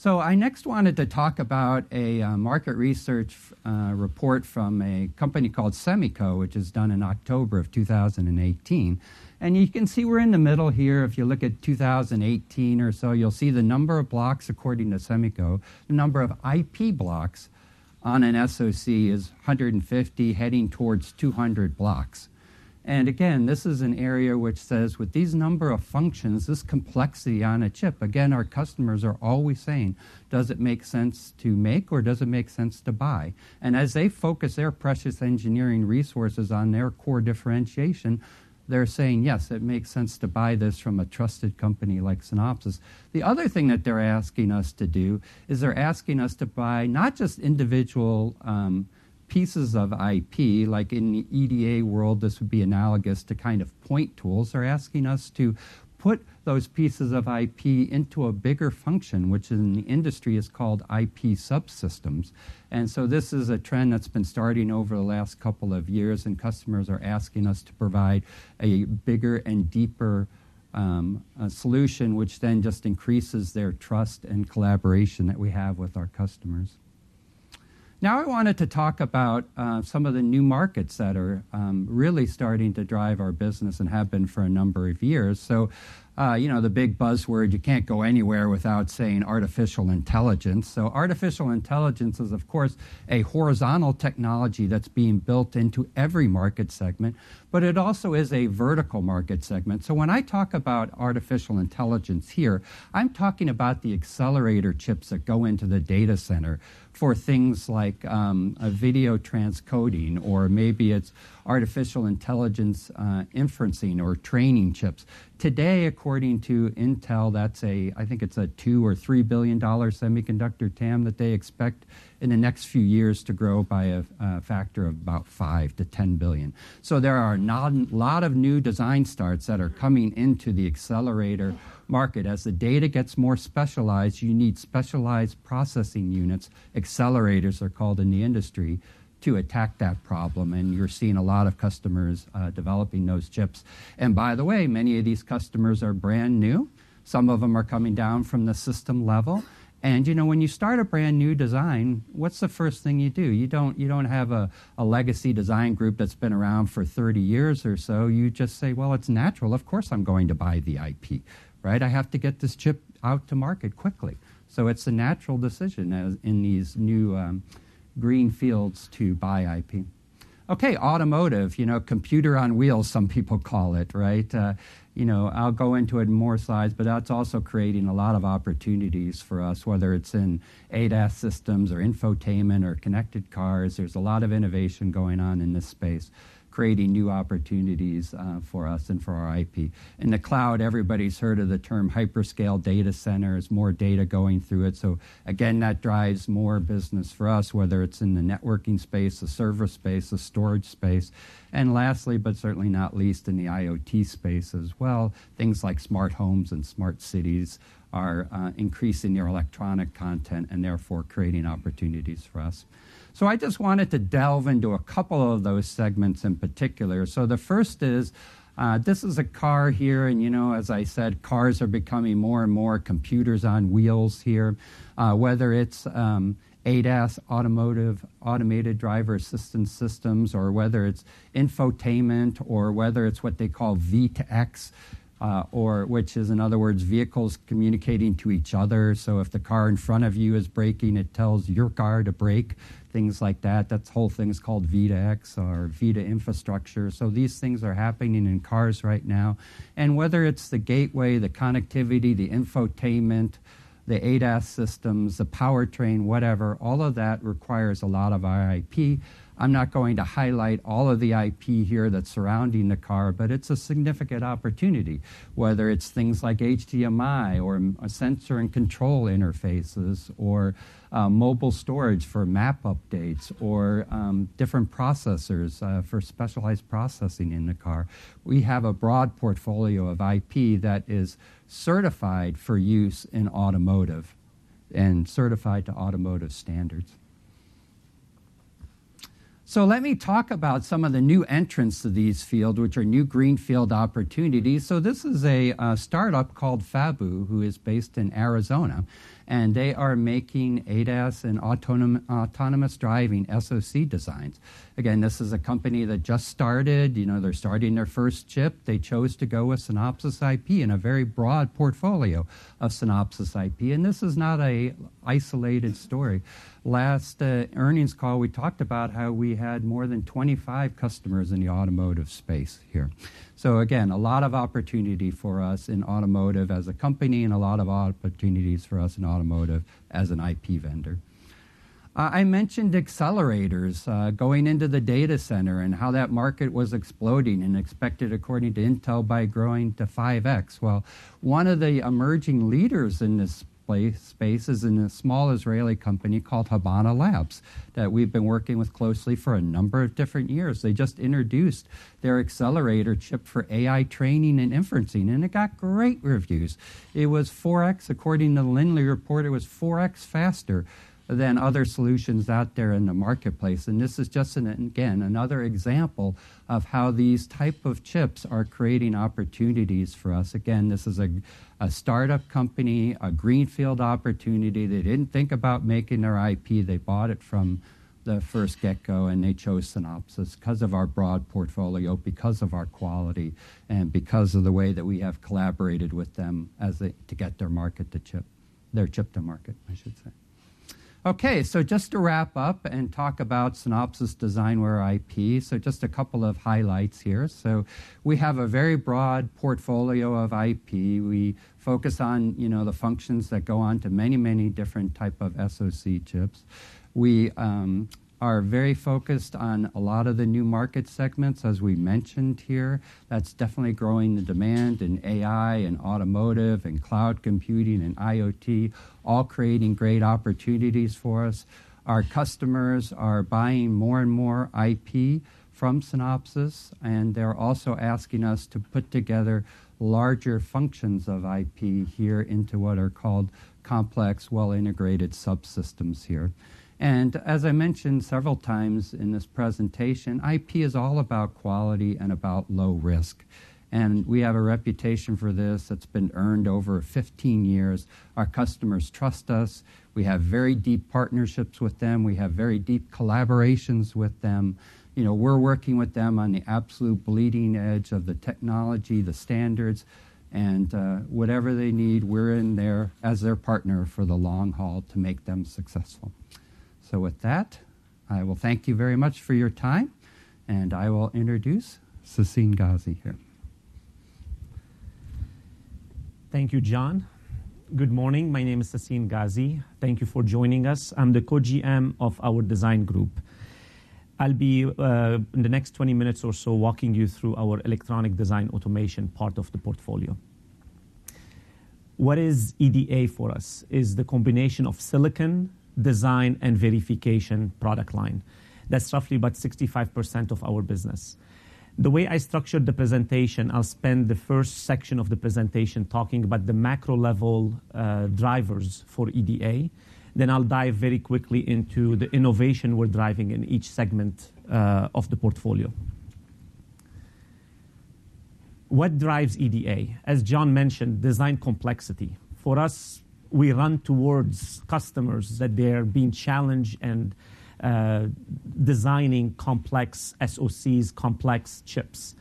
So I next wanted to talk about a uh, market research uh, report from a company called Semico, which is done in October of 2018. And you can see we're in the middle here. If you look at 2018 or so, you'll see the number of blocks according to Semico. The number of IP blocks on an SoC is 150, heading towards 200 blocks. And again, this is an area which says with these number of functions, this complexity on a chip, again, our customers are always saying, does it make sense to make or does it make sense to buy? And as they focus their precious engineering resources on their core differentiation, they're saying, yes, it makes sense to buy this from a trusted company like Synopsys. The other thing that they're asking us to do is they're asking us to buy not just individual um, pieces of IP, like in the EDA world, this would be analogous to kind of point tools. They're asking us to put those pieces of IP into a bigger function, which in the industry is called IP subsystems. And so this is a trend that's been starting over the last couple of years, and customers are asking us to provide a bigger and deeper um, solution, which then just increases their trust and collaboration that we have with our customers. Now, I wanted to talk about uh, some of the new markets that are um, really starting to drive our business and have been for a number of years. So, uh, you know, the big buzzword, you can't go anywhere without saying artificial intelligence. So, artificial intelligence is, of course, a horizontal technology that's being built into every market segment, but it also is a vertical market segment. So, when I talk about artificial intelligence here, I'm talking about the accelerator chips that go into the data center for things like um, video transcoding, or maybe it's artificial intelligence uh, inferencing or training chips. Today, according to Intel, that's a I think it's a two or three billion dollar semiconductor TAM that they expect in the next few years to grow by a, a factor of about five to ten billion. So there are a lot of new design starts that are coming into the accelerator market. As the data gets more specialized, you need specialized processing units. Accelerators are called in the industry to attack that problem. And you're seeing a lot of customers uh, developing those chips. And by the way, many of these customers are brand new. Some of them are coming down from the system level. And you know, when you start a brand new design, what's the first thing you do? You don't you don't have a, a legacy design group that's been around for 30 years or so. You just say, well, it's natural. Of course I'm going to buy the IP, right? I have to get this chip out to market quickly. So it's a natural decision as in these new um, green fields to buy IP. Okay, automotive, you know, computer on wheels, some people call it, right? Uh, you know, I'll go into it in more slides, but that's also creating a lot of opportunities for us, whether it's in ADAS systems or infotainment or connected cars. There's a lot of innovation going on in this space creating new opportunities uh, for us and for our IP. In the cloud, everybody's heard of the term hyperscale data centers, more data going through it. So, again, that drives more business for us, whether it's in the networking space, the server space, the storage space. And lastly, but certainly not least, in the IoT space as well, things like smart homes and smart cities are uh, increasing their electronic content and therefore creating opportunities for us. So I just wanted to delve into a couple of those segments in particular. So the first is uh, this is a car here, and you know, as I said, cars are becoming more and more computers on wheels here, uh, whether it's um, ADAS, automotive, automated driver assistance systems, or whether it's infotainment, or whether it's what they call V2X. Uh, or which is, in other words, vehicles communicating to each other. So if the car in front of you is braking, it tells your car to brake things like that. That whole thing is called V2X or VIDA infrastructure. So these things are happening in cars right now. And whether it's the gateway, the connectivity, the infotainment, the ADAS systems, the powertrain, whatever, all of that requires a lot of IP. I'm not going to highlight all of the IP here that's surrounding the car, but it's a significant opportunity, whether it's things like HDMI or sensor and control interfaces or uh, mobile storage for map updates or um, different processors uh, for specialized processing in the car. We have a broad portfolio of IP that is certified for use in automotive. and certified to automotive standards. So let me talk about some of the new entrants to these fields, which are new greenfield opportunities. So this is a, startup called Fabu, who is based in Arizona and they are making ADAS and autonom- autonomous driving SoC designs. Again, this is a company that just started. You know, they're starting their first chip. They chose to go with Synopsys IP in a very broad portfolio of Synopsys IP, and this is not a isolated story. Last uh, earnings call, we talked about how we had more than 25 customers in the automotive space here. So again, a lot of opportunity for us in automotive as a company and a lot of opportunities for us in automotive as an IP vendor. Uh, I mentioned accelerators uh, going into the data center and how that market was exploding and expected, according to Intel, by growing to 5x. Well, one of the emerging leaders in this space is in a small Israeli company called Habana Labs that we've been working with closely for a number of different years. They just introduced their accelerator chip for AI training and inferencing, and it got great reviews. It was 4x, according to the Linley report, it was 4x faster than other solutions out there in the marketplace. And this is just, an, again, another example of how these type of chips are creating opportunities for us. Again, this is a, a startup company, a greenfield opportunity. They didn't think about making their IP. They bought it from the first get-go, and they chose Synopsys because of our broad portfolio, because of our quality, and because of the way that we have collaborated with them as they, to get their market to chip, their chip to market, I should say. Okay, so just to wrap up and talk about Synopsys Designware IP, so just a couple of highlights here. So we have a very broad portfolio of IP. We focus on, you know, the functions that go on to many, many different type of SoC chips. We um, are very focused on a lot of the new market segments, as we mentioned here. That's definitely growing the demand in AI and automotive and cloud computing and IoT, all creating great opportunities for us. Our customers are buying more and more IP from Synopsys, and they're also asking us to put together larger functions of IP here into what are called complex, well integrated subsystems here. And as I mentioned several times in this presentation, IP is all about quality and about low risk. And we have a reputation for this that's been earned over 15 years. Our customers trust us. We have very deep partnerships with them. We have very deep collaborations with them. You know, we're working with them on the absolute bleeding edge of the technology, the standards, and uh, whatever they need, we're in there as their partner for the long haul to make them successful. So, with that, I will thank you very much for your time, and I will introduce Sassine Ghazi here. Thank you, John. Good morning. My name is Sassine Ghazi. Thank you for joining us. I'm the co GM of our design group. I'll be, uh, in the next 20 minutes or so, walking you through our electronic design automation part of the portfolio. What is EDA for us? Is the combination of silicon, design, and verification product line. That's roughly about 65% of our business. The way I structured the presentation, I'll spend the first section of the presentation talking about the macro level uh, drivers for EDA. Then I'll dive very quickly into the innovation we're driving in each segment uh, of the portfolio. What drives EDA? As John mentioned, design complexity. For us, we run towards customers that they're being challenged and uh, designing complex SOCs, complex chips.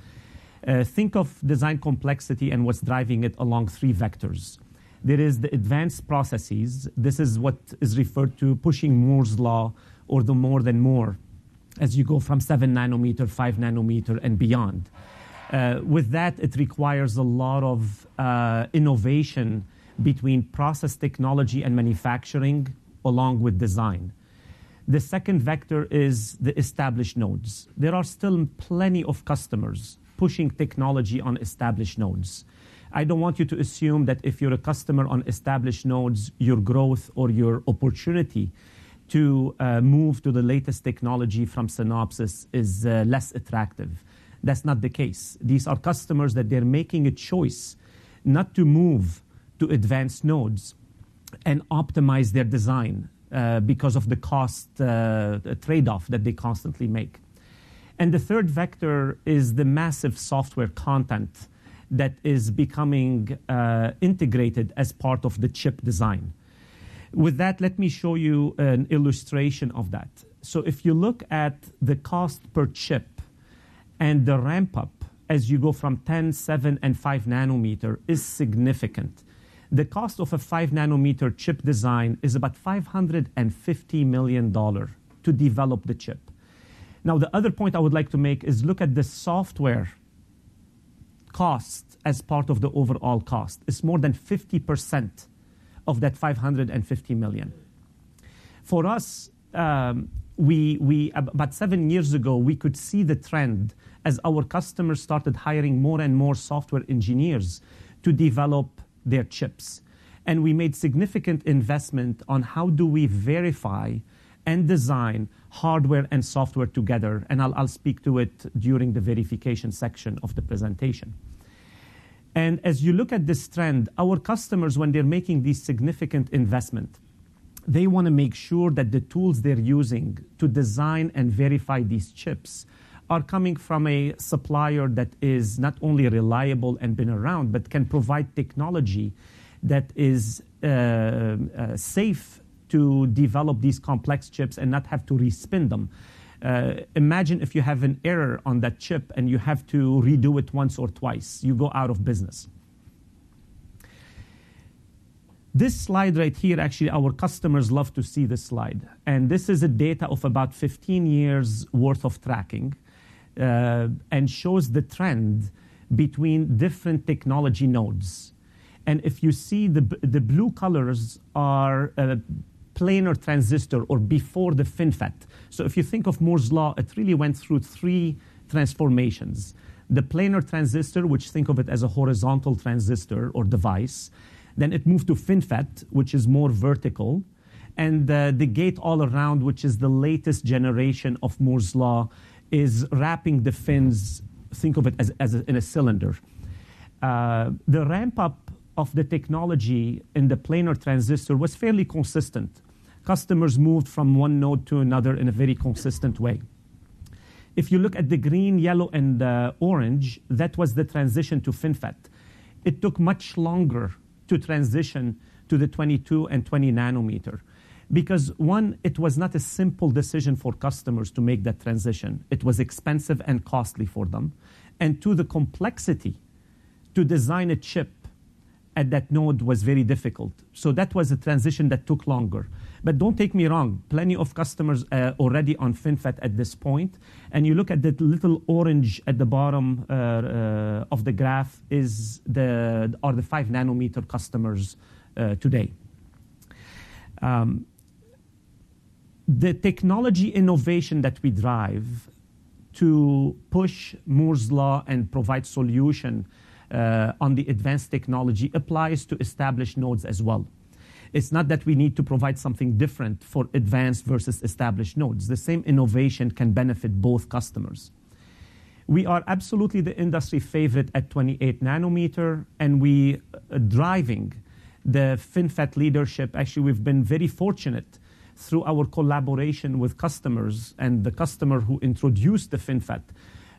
Uh, think of design complexity and what's driving it along three vectors. There is the advanced processes. This is what is referred to pushing Moore's law or the more than more as you go from 7 nanometer, 5 nanometer, and beyond. Uh, with that, it requires a lot of uh, innovation between process technology and manufacturing along with design. The second vector is the established nodes. There are still plenty of customers pushing technology on established nodes. I don't want you to assume that if you're a customer on established nodes, your growth or your opportunity to uh, move to the latest technology from Synopsys is uh, less attractive. That's not the case. These are customers that they're making a choice not to move to advanced nodes and optimize their design uh, because of the cost uh, trade off that they constantly make. And the third vector is the massive software content that is becoming uh, integrated as part of the chip design. With that, let me show you an illustration of that. So if you look at the cost per chip and the ramp up as you go from 10, 7, and 5 nanometer is significant. The cost of a 5 nanometer chip design is about $550 million to develop the chip. Now, the other point I would like to make is look at the software cost as part of the overall cost. It's more than 50% of that 550 million. For us, um, we, we, about seven years ago, we could see the trend as our customers started hiring more and more software engineers to develop their chips. And we made significant investment on how do we verify and design hardware and software together. And I'll, I'll speak to it during the verification section of the presentation. And as you look at this trend, our customers, when they're making these significant investment, they want to make sure that the tools they're using to design and verify these chips are coming from a supplier that is not only reliable and been around, but can provide technology that is uh, uh, safe to develop these complex chips and not have to respin them. Uh, imagine if you have an error on that chip and you have to redo it once or twice. You go out of business. This slide right here, actually, our customers love to see this slide. And this is a data of about 15 years worth of tracking and shows the trend between different technology nodes. And if you see the, the blue colors are uh, planar transistor or before the FinFET. So if you think of Moore's law, it really went through three transformations. The planar transistor, which think of it as a horizontal transistor or device. Then it moved to FinFET, which is more vertical. And uh, the gate all around, which is the latest generation of Moore's law, is wrapping the fins, think of it as, as a, in a cylinder. Uh, the ramp up of the technology in the planar transistor was fairly consistent customers moved from one node to another in a very consistent way. If you look at the green, yellow, and uh, orange, that was the transition to FinFET. It took much longer to transition to the 22 and 20 nanometer because one, it was not a simple decision for customers to make that transition. It was expensive and costly for them. And two, the complexity to design a chip at that node was very difficult. So that was a transition that took longer. But don't take me wrong, plenty of customers uh, already on FinFET at this point. And you look at that little orange at the bottom uh, uh, of the graph is the, are the 5 nanometer customers uh, today. Um, the technology innovation that we drive to push Moore's law and provide solution uh, on the advanced technology applies to established nodes as well. It's not that we need to provide something different for advanced versus established nodes. The same innovation can benefit both customers. We are absolutely the industry favorite at 28 nanometer, and we are driving the FinFET leadership. Actually, we've been very fortunate through our collaboration with customers and the customer who introduced the FinFET.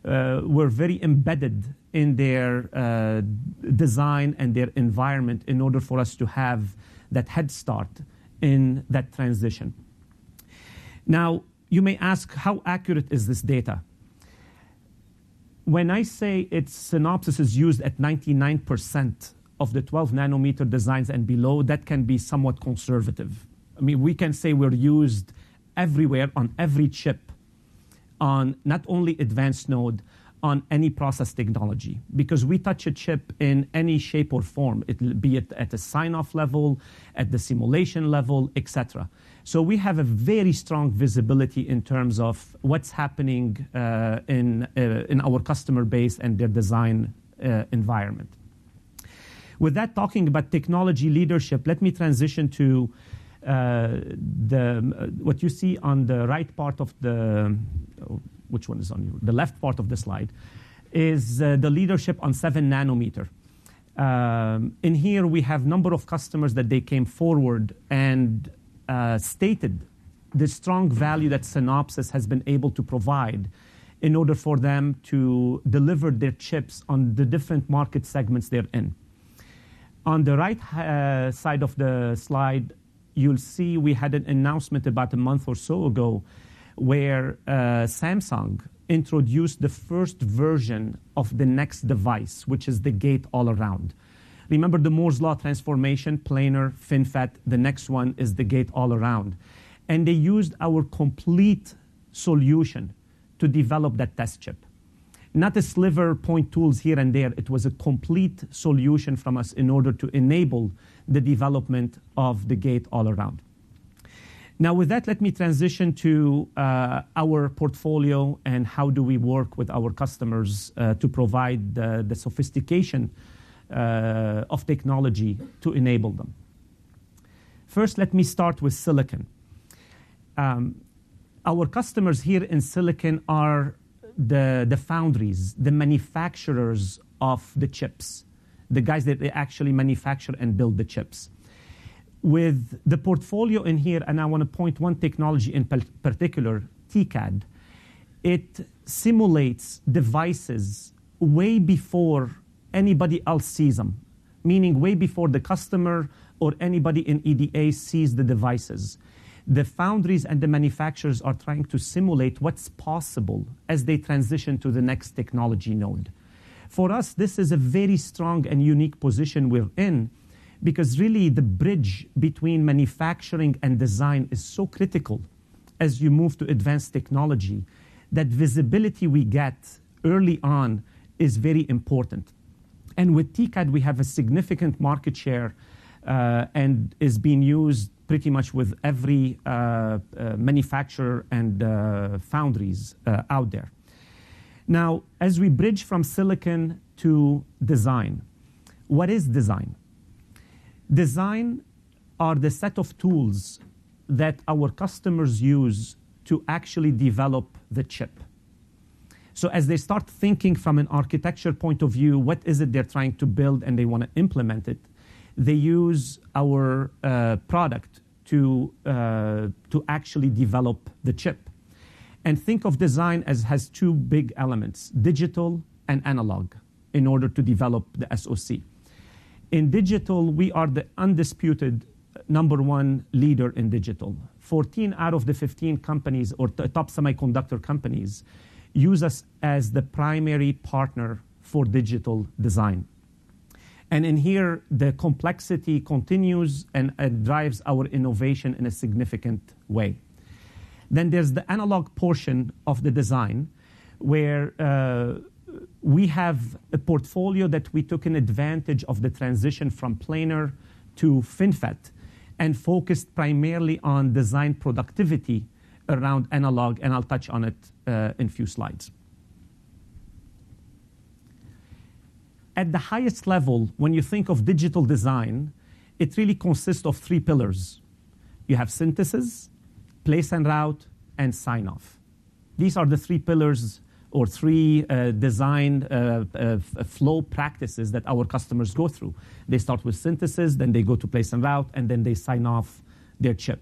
Uh, were very embedded in their uh, design and their environment in order for us to have that head start in that transition. Now, you may ask, how accurate is this data? When I say its Synopsys is used at 99% of the 12 nanometer designs and below, that can be somewhat conservative. I mean, we can say we're used everywhere on every chip on not only advanced node, on any process technology because we touch a chip in any shape or form, it, be it at a sign-off level, at the simulation level, etc. So we have a very strong visibility in terms of what's happening uh, in, uh, in our customer base and their design uh, environment. With that, talking about technology leadership, let me transition to the, uh, what you see on the right part of the which one is on you? the left part of the slide, is uh, the leadership on 7 nanometer. In here, we have number of customers that they came forward and stated the strong value that Synopsys has been able to provide in order for them to deliver their chips on the different market segments they're in. On the right side of the slide, you'll see we had an announcement about a month or so ago, where uh, Samsung introduced the first version of the next device, which is the Gate-All-Around. Remember the Moore's Law transformation, planar, FinFET, the next one is the Gate-All-Around. And they used our complete solution to develop that test chip. Not a sliver point tools here and there, it was a complete solution from us in order to enable the development of the Gate-All-Around. Now, with that, let me transition to uh, our portfolio and how do we work with our customers uh, to provide the sophistication uh, of technology to enable them. First, let me start with silicon. Um, our customers here in silicon are the the foundries, the manufacturers of the chips, the guys that actually manufacture and build the chips. With the portfolio in here, and I want to point one technology in particular, TCAD, it simulates devices way before anybody else sees them, meaning way before the customer or anybody in EDA sees the devices. The foundries and the manufacturers are trying to simulate what's possible as they transition to the next technology node. For us, this is a very strong and unique position we're in, because really, the bridge between manufacturing and design is so critical as you move to advanced technology, that visibility we get early on is very important. And with TCAD, we have a significant market share, uh, and is being used pretty much with every uh, uh, manufacturer and uh, foundries out there. Now, as we bridge from silicon to design, what is design? Design are the set of tools that our customers use to actually develop the chip. So as they start thinking from an architecture point of view, what is it they're trying to build and they want to implement it, they use our uh, product to uh, to actually develop the chip. And think of design as has two big elements, digital and analog, in order to develop the SoC. In digital, we are the undisputed uh, number one leader in digital. 14 out of the 15 companies or top semiconductor companies use us as the primary partner for digital design. And in here, the complexity continues and drives our innovation in a significant way. Then there's the analog portion of the design, where uh, we have a portfolio that we took an advantage of the transition from planar to FinFET, and focused primarily on design productivity around analog, and I'll touch on it uh, in a few slides. At the highest level, when you think of digital design, it really consists of three pillars. You have synthesis, place and route, and sign-off. These are the three pillars or three uh, design uh, uh, flow practices that our customers go through. They start with synthesis, then they go to place and route, and then they sign off their chip.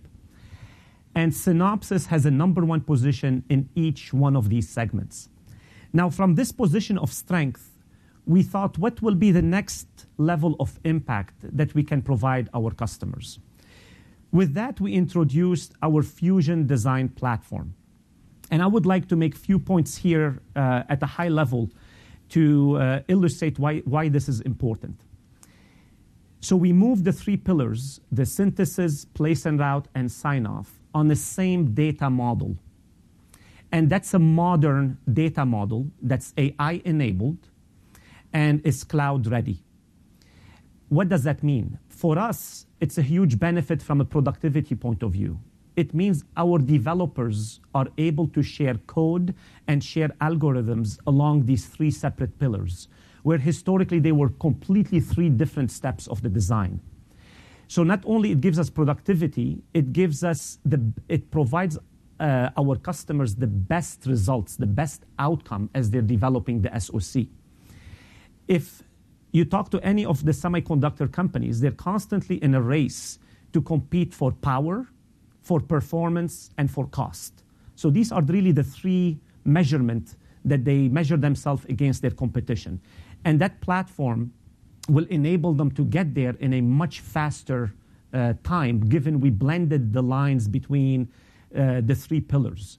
And Synopsys has a number one position in each one of these segments. Now, from this position of strength, we thought, what will be the next level of impact that we can provide our customers? With that, we introduced our Fusion Design Platform, and I would like to make a few points here uh, at a high level to uh, illustrate why this is important. So we moved the three pillars, the synthesis, place and route, and sign-off, on the same data model, and that's a modern data model that's AI-enabled and is cloud-ready. What does that mean? For us, it's a huge benefit from a productivity point of view. It means our developers are able to share code and share algorithms along these three separate pillars, where historically they were completely three different steps of the design. So not only it gives us productivity, it gives us the, it provides uh, our customers the best results, the best outcome as they're developing the SoC. If you talk to any of the semiconductor companies, they're constantly in a race to compete for power, for performance, and for cost. So these are really the three measurement that they measure themselves against their competition. And that platform will enable them to get there in a much faster uh, time, given we blended the lines between uh, the three pillars.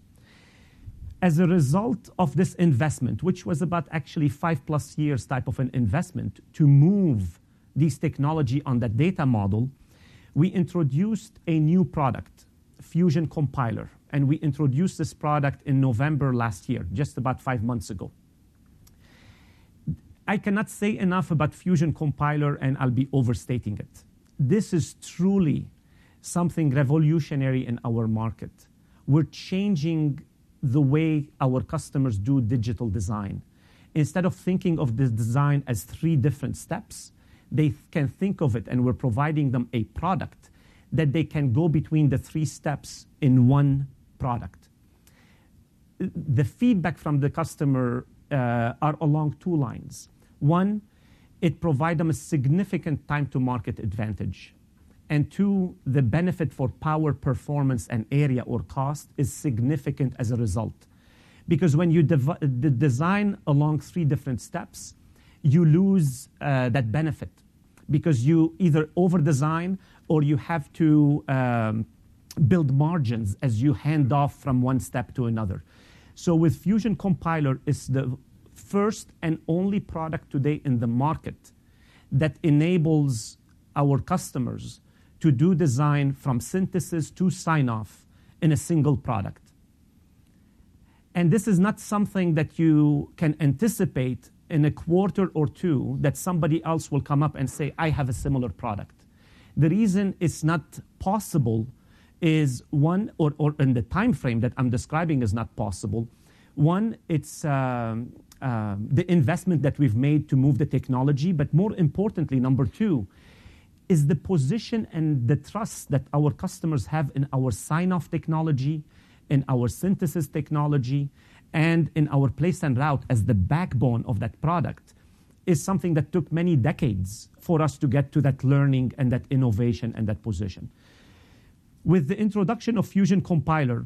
As a result of this investment, which was about actually five plus years type of an investment to move this technology on that data model, we introduced a new product, Fusion Compiler. And we introduced this product in November last year, just about five months ago. I cannot say enough about Fusion Compiler, and I'll be overstating it. This is truly something revolutionary in our market. We're changing the way our customers do digital design. Instead of thinking of this design as three different steps, they can think of it, and we're providing them a product that they can go between the three steps in one product. The feedback from the customer uh, are along two lines. One, it provides them a significant time to market advantage. And two, the benefit for power, performance, and area or cost is significant as a result. Because when you design along three different steps, you lose uh, that benefit because you either over design or you have to um, build margins as you hand off from one step to another. So with Fusion Compiler, it's the first and only product today in the market that enables our customers to do design from synthesis to sign off in a single product. And this is not something that you can anticipate in a quarter or two that somebody else will come up and say, I have a similar product. The reason it's not possible is one, or, or in the time frame that I'm describing is not possible. One, it's um, uh, the investment that we've made to move the technology, but more importantly, number two, is the position and the trust that our customers have in our sign-off technology, in our synthesis technology, and in our place and route as the backbone of that product is something that took many decades for us to get to that learning and that innovation and that position. With the introduction of Fusion Compiler,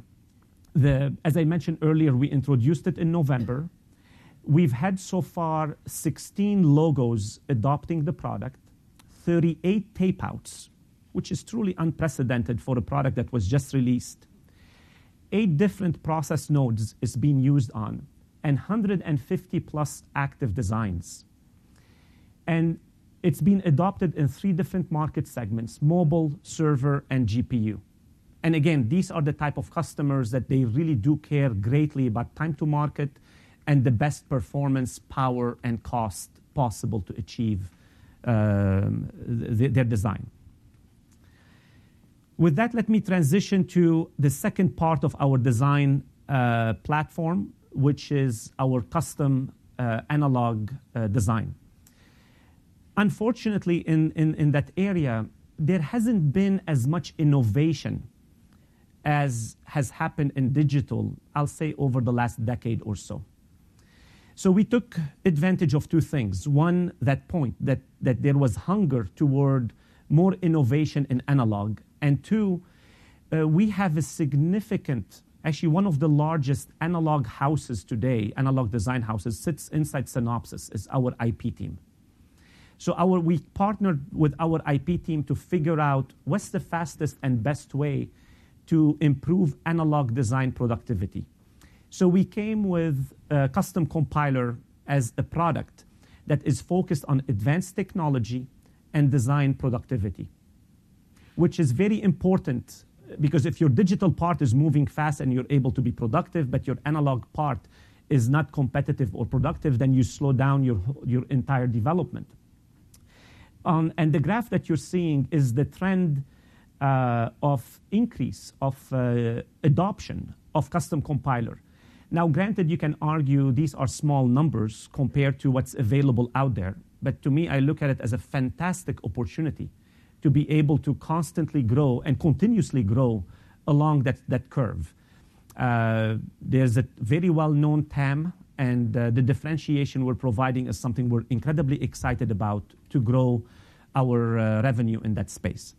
as I mentioned earlier, we introduced it in November. We've had so far 16 logos adopting the product, 38 tapeouts, which is truly unprecedented for a product that was just released. Eight different process nodes is being used on, and 150 plus active designs. And it's been adopted in three different market segments mobile, server, and GPU. And again, these are the type of customers that they really do care greatly about time to market and the best performance, power, and cost possible to achieve th- their design. With that, let me transition to the second part of our design uh, platform, which is our custom uh, analog uh, design. Unfortunately, in that area, there hasn't been as much innovation as has happened in digital, I'll say over the last decade or so. So we took advantage of two things. One, that point that, that there was hunger toward more innovation in analog. And two, uh, we have a significant, actually one of the largest analog houses today, analog design houses, sits inside Synopsys, is our IP team. So our, we partnered with our IP team to figure out what's the fastest and best way to improve analog design productivity. So we came with a custom compiler as a product that is focused on advanced technology and design productivity, which is very important because if your digital part is moving fast and you're able to be productive, but your analog part is not competitive or productive, then you slow down your, your entire development. Um, and the graph that you're seeing is the trend uh, of increase of uh, adoption of custom compiler. Now, granted, you can argue these are small numbers compared to what's available out there, but to me, I look at it as a fantastic opportunity to be able to constantly grow and continuously grow along that, that curve. Uh, there's a very well known TAM and uh, the differentiation we're providing is something we're incredibly excited about to grow our uh, revenue in that space.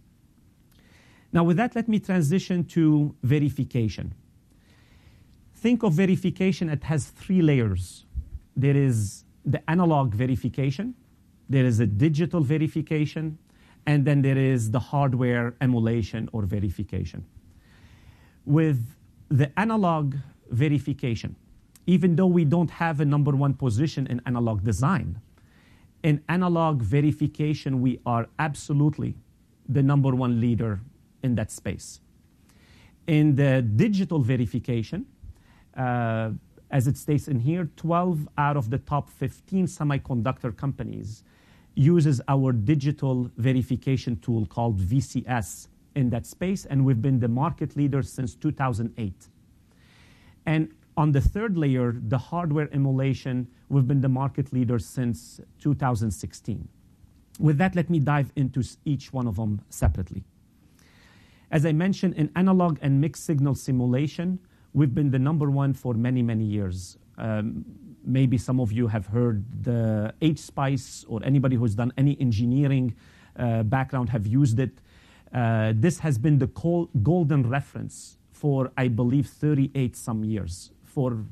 Now, with that, let me transition to verification. Think of verification, it has three layers. There is the analog verification, there is a digital verification, and then there is the hardware emulation or verification. With the analog verification, even though we don't have a number one position in analog design, in analog verification, we are absolutely the number one leader in that space. In the digital verification, Uh, as it states in here, 12 out of the top 15 semiconductor companies uses our digital verification tool called VCS in that space, and we've been the market leader since 2008. And on the third layer, the hardware emulation, we've been the market leader since 2016. With that, let me dive into each one of them separately. As I mentioned, in analog and mixed signal simulation, we've been the number one for many, many years. Um, maybe some of you have heard the HSPICE or anybody who's done any engineering uh, background have used it. Uh, this has been the golden reference for, I believe, 38 some years, for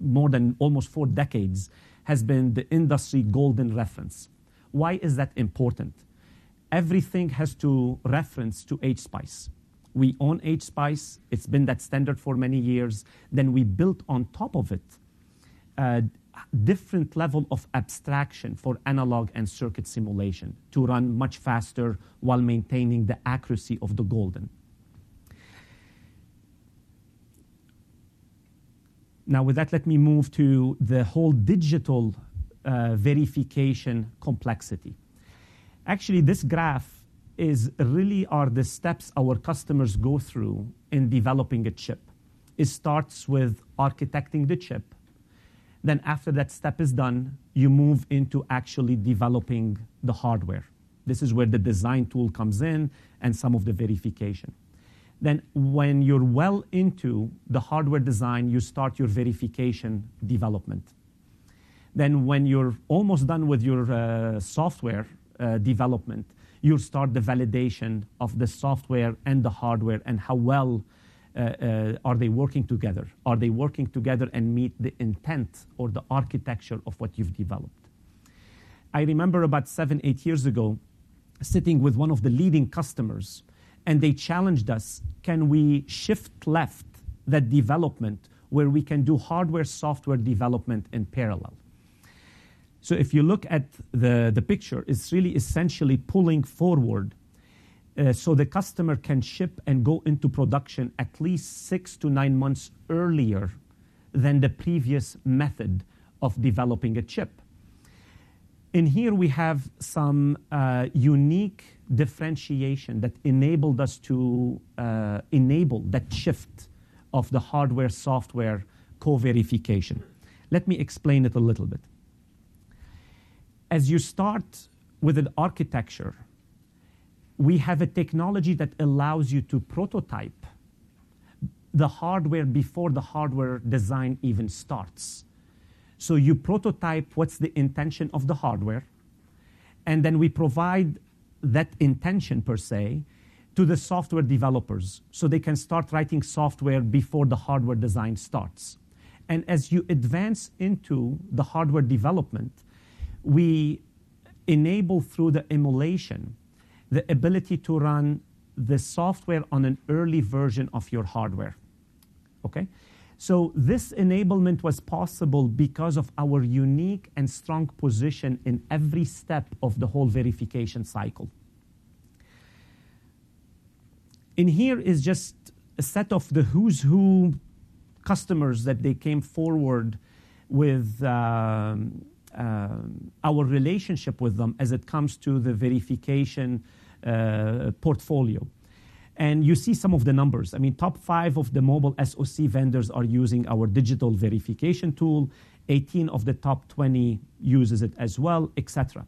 more than almost four decades, has been the industry golden reference. Why is that important? Everything has to reference to HSPICE. We own HSPICE. It's been that standard for many years. Then we built on top of it a different level of abstraction for analog and circuit simulation to run much faster while maintaining the accuracy of the golden. Now, with that, let me move to the whole digital uh, verification complexity. Actually, this graph is really are the steps our customers go through in developing a chip. It starts with architecting the chip. Then after that step is done, you move into actually developing the hardware. This is where the design tool comes in and some of the verification. Then when you're well into the hardware design, you start your verification development. Then when you're almost done with your uh, software uh, development, you start the validation of the software and the hardware and how well uh, uh, are they working together? Are they working together and meet the intent or the architecture of what you've developed? I remember about seven, eight years ago, sitting with one of the leading customers, and they challenged us can we shift left that development where we can do hardware software development in parallel? So if you look at the, picture, it's really essentially pulling forward uh, so the customer can ship and go into production at least six to nine months earlier than the previous method of developing a chip. In here, we have some uh, unique differentiation that enabled us to uh, enable that shift of the hardware software co verification. Let me explain it a little bit as you start with an architecture, we have a technology that allows you to prototype the hardware before the hardware design even starts. So you prototype what's the intention of the hardware, and then we provide that intention per se to the software developers so they can start writing software before the hardware design starts. And as you advance into the hardware development, we enable through the emulation the ability to run the software on an early version of your hardware. Okay? So this enablement was possible because of our unique and strong position in every step of the whole verification cycle. In here is just a set of the who's who customers that they came forward with um, um, our relationship with them as it comes to the verification uh, portfolio. And you see some of the numbers. I mean, top five of the mobile SoC vendors are using our digital verification tool. 18 of the top 20 uses it as well, etc.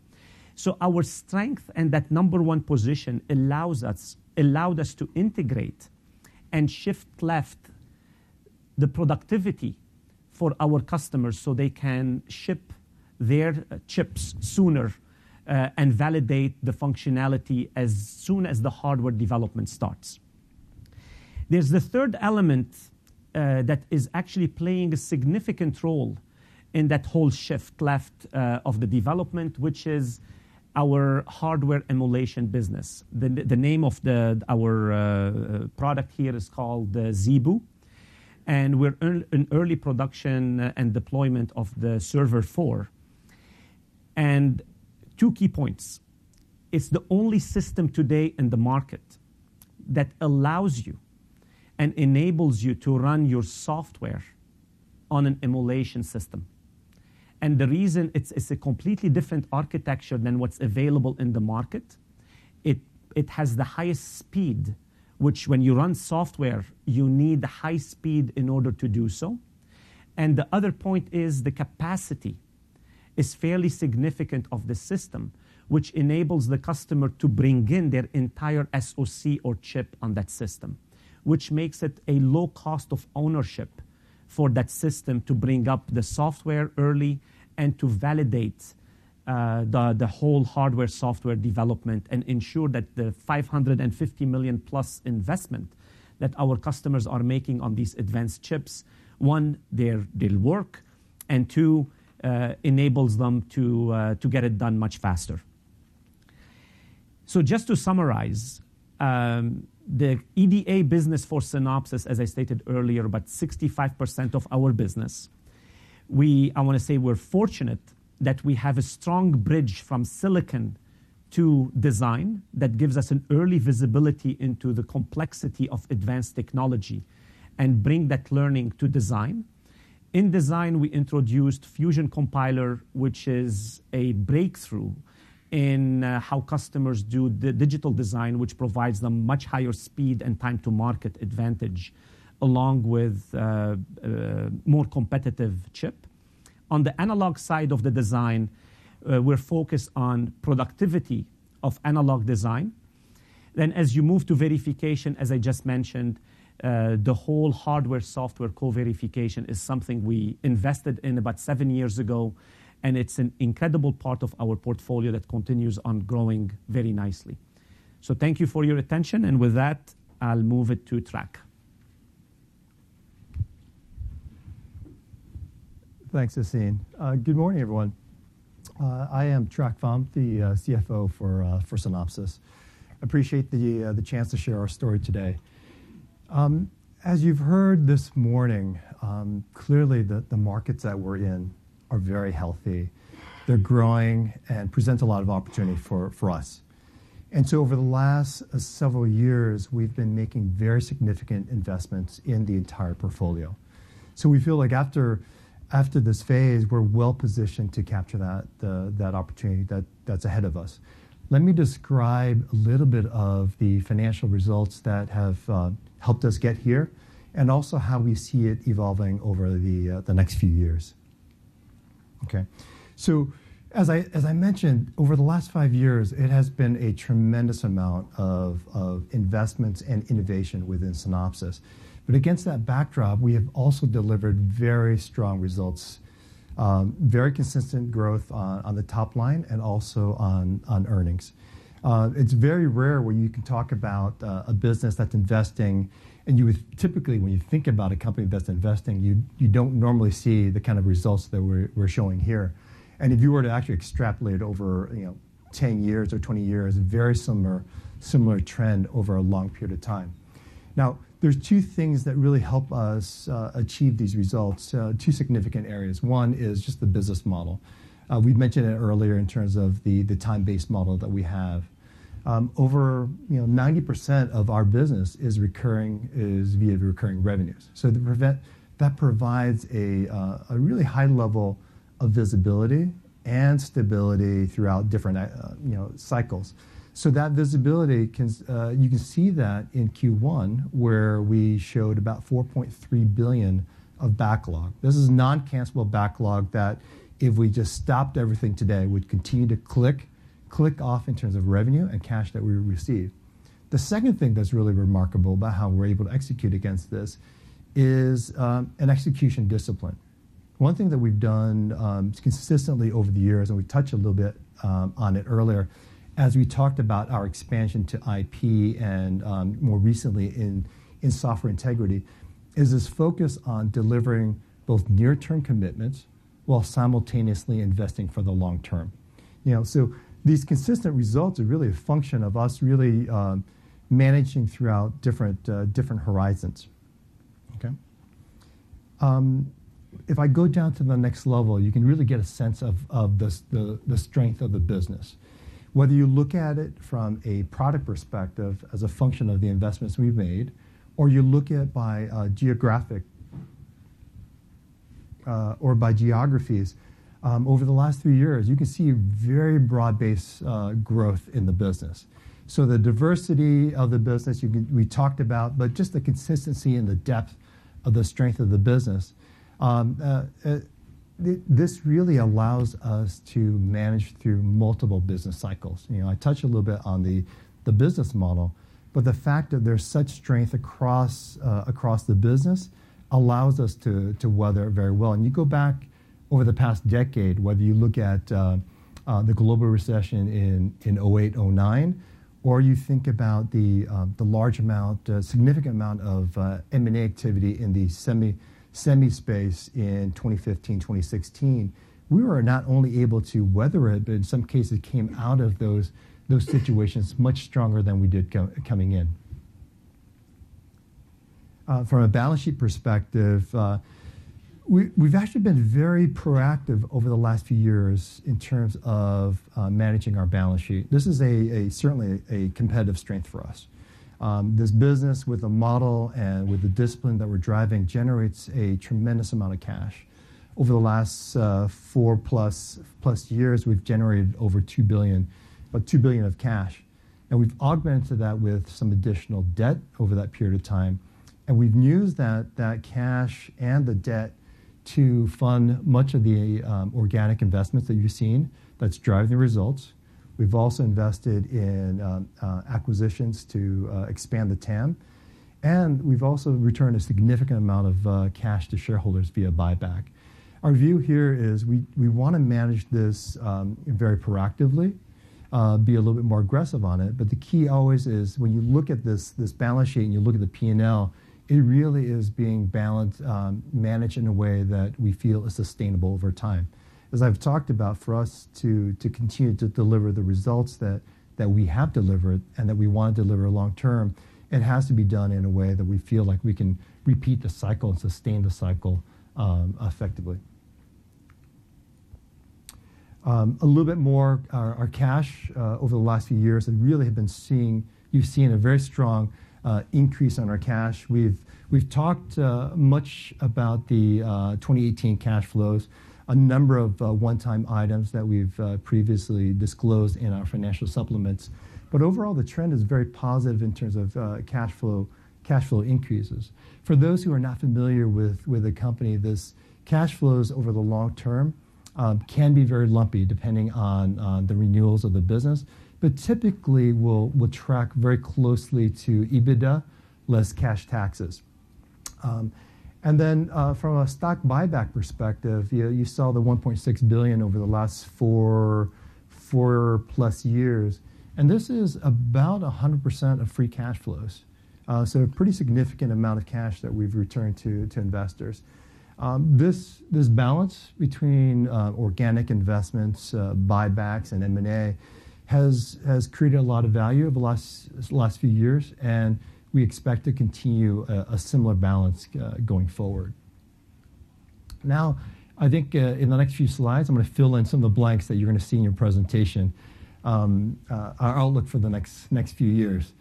So our strength and that number one position allows us allowed us to integrate and shift left the productivity for our customers so they can ship their chips sooner uh, and validate the functionality as soon as the hardware development starts. There's the third element uh, that is actually playing a significant role in that whole shift left uh, of the development, which is our hardware emulation business. The name of our product here is called ZeBu, and we're in early production and deployment of the Server 4. Two key points: It's the only system today in the market that allows you and enables you to run your software on an emulation system. And the reason it's it's a completely different architecture than what's available in the market. It it has the highest speed, which when you run software, you need high speed in order to do so. And the other point is the capacity is fairly significant of the system, which enables the customer to bring in their entire SoC or chip on that system, which makes it a low cost of ownership for that system to bring up the software early and to validate uh, the the whole hardware-software development and ensure that the 550 million plus investment that our customers are making on these advanced chips, one, they'll work, and two, Uh, enables them uh, to get it done much faster. So just to summarize, um, the EDA business for Synopsys, as I stated earlier, about 65% of our business. We I wanna say we're fortunate that we have a strong bridge from silicon to design that gives us an early visibility into the complexity of advanced technology and bring that learning to design. In design, we introduced Fusion Compiler, which is a breakthrough in uh, how customers do the digital design, which provides them much higher speed and time to market advantage, along with uh, uh, more competitive chip. On the analog side of the design, we're focused on productivity of analog design. Then as you move to verification, as I just mentioned, Uh, the whole hardware-software co-verification is something we invested in about seven years ago, and it's an incredible part of our portfolio that continues on growing very nicely. So thank you for your attention, and with that, I'll move it to Trac. Thanks, Sassine. Uh, good morning, everyone. Uh, I am Trac Pham, the CFO for Synopsys. Appreciate the chance to share our story today. Um, as you've heard this morning, um, clearly, the markets that we're in are very healthy. They're growing and present a lot of opportunity for us. And so over the last uh, several years, we've been making very significant investments in the entire portfolio. So we feel like after this phase, we're well-positioned to capture that opportunity that's ahead of us. Let me describe a little bit of the financial results that have uh, helped us get here, and also how we see it evolving over the uh, next few years. Okay. So as I mentioned, over the last five years, it has been a tremendous amount of investments and innovation within Synopsys. But against that backdrop, we have also delivered very strong results, um, very consistent growth on the top line and also on earnings. Uh, it's very rare where you can talk about uh, a business that's investing, and you would typically, when you think about a company that's investing, you don't normally see the kind of results that we're showing here. And if you were to actually extrapolate over, you know, 10 years or 20 years, very similar trend over a long period of time. Now, there's two things that really help us uh, achieve these results, two significant areas. One is just the business model. We've mentioned it earlier in terms of the time-based model that we have. Um, over, you know, 90% of our business is recurring, is via recurring revenues. So that provides uh, a really high level of visibility and stability throughout different, uh, you know, cycles. So that visibility can, uh, you can see that in Q1, where we showed about 4.3 billion of backlog. This is non-cancelable backlog that if we just stopped everything today, would continue to click off in terms of revenue and cash that we receive. The second thing that's really remarkable about how we're able to execute against this is um, an execution discipline. One thing that we've done um, consistently over the years, and we touched a little bit um, on it earlier, as we talked about our expansion to IP and more recently in in software integrity, is this focus on delivering both near-term commitments while simultaneously investing for the long term. You know, So these consistent results are really a function of us really uh, managing throughout different uh, different horizons. Okay. Um, if I go down to the next level, you can really get a sense of of the the strength of the business. Whether you look at it from a product perspective as a function of the investments we've made, or you look at by uh, geographic or by geographies, Um, over the last three years, you can see very broad-based uh, growth in the business. So the diversity of the business we talked about, but just the consistency and the depth of the strength of the business, um, uh, uh, this really allows us to manage through multiple business cycles. You know, I touched a little bit on the business model, but the fact that there's such strength across the business allows us to weather it very well. And you go back over the past decade, whether you look at uh, uh, the global recession in 2008, 2009, or you think about the um, the large amount, uh, significant amount of M&A activity in the semi semi space in 2015, 2016, we were not only able to weather it, but in some cases came out of those situations much stronger than we did coming in. From a balance sheet perspective, we've actually been very proactive over the last few years in terms of uh, managing our balance sheet. This is certainly a competitive strength for us. Um, this business with a model and with the discipline that we're driving generates a tremendous amount of cash. Over the last uh, four-plus years, we've generated over 2 billion, about 2 billion of cash. And we've augmented that with some additional debt over that period of time. And we've used that cash and the debt to fund much of the um, organic investments that you've seen that's driving the results. We've also invested in um, uh, acquisitions to uh, expand the TAM. And we've also returned a significant amount of uh, cash to shareholders via buyback. Our view here is we want to manage this um, very proactively, be a little bit more aggressive on it. But the key always is when you look at this balance sheet and you look at the P&L, it really is being balanced, um, managed in a way that we feel is sustainable over time. As I've talked about, for us to to continue to deliver the results that that we have delivered and that we want to deliver long term, it has to be done in a way that we feel like we can repeat the cycle and sustain the cycle um, effectively. Um, a little bit more, our cash uh, over the last few years has really have been seeing. You've seen a very strong Uh, increase on our cash. We've talked uh, much about the uh, 2018 cash flows, a number of one-time items that we've previously disclosed in our financial supplements. But overall, the trend is very positive in terms of cash flow increases. For those who are not familiar with the company, this cash flows over the long term um, can be very lumpy depending on the renewals of the business, but typically will will track very closely to EBITDA less cash taxes. Um, and then uh, from a stock buyback perspective, you saw the 1.6 billion over the last four-plus years. And this is about 100% of free cash flows. Uh, so a pretty significant amount of cash that we've returned to investors. Um, this balance between uh, organic investments, buybacks, and M&A has created a lot of value over the last few years. And we expect to continue a similar balance uh, going forward. Now, I think uh, in the next few slides, I'm going to fill in some of the blanks that you're going to see in your presentation, um, uh, our outlook for the next few years.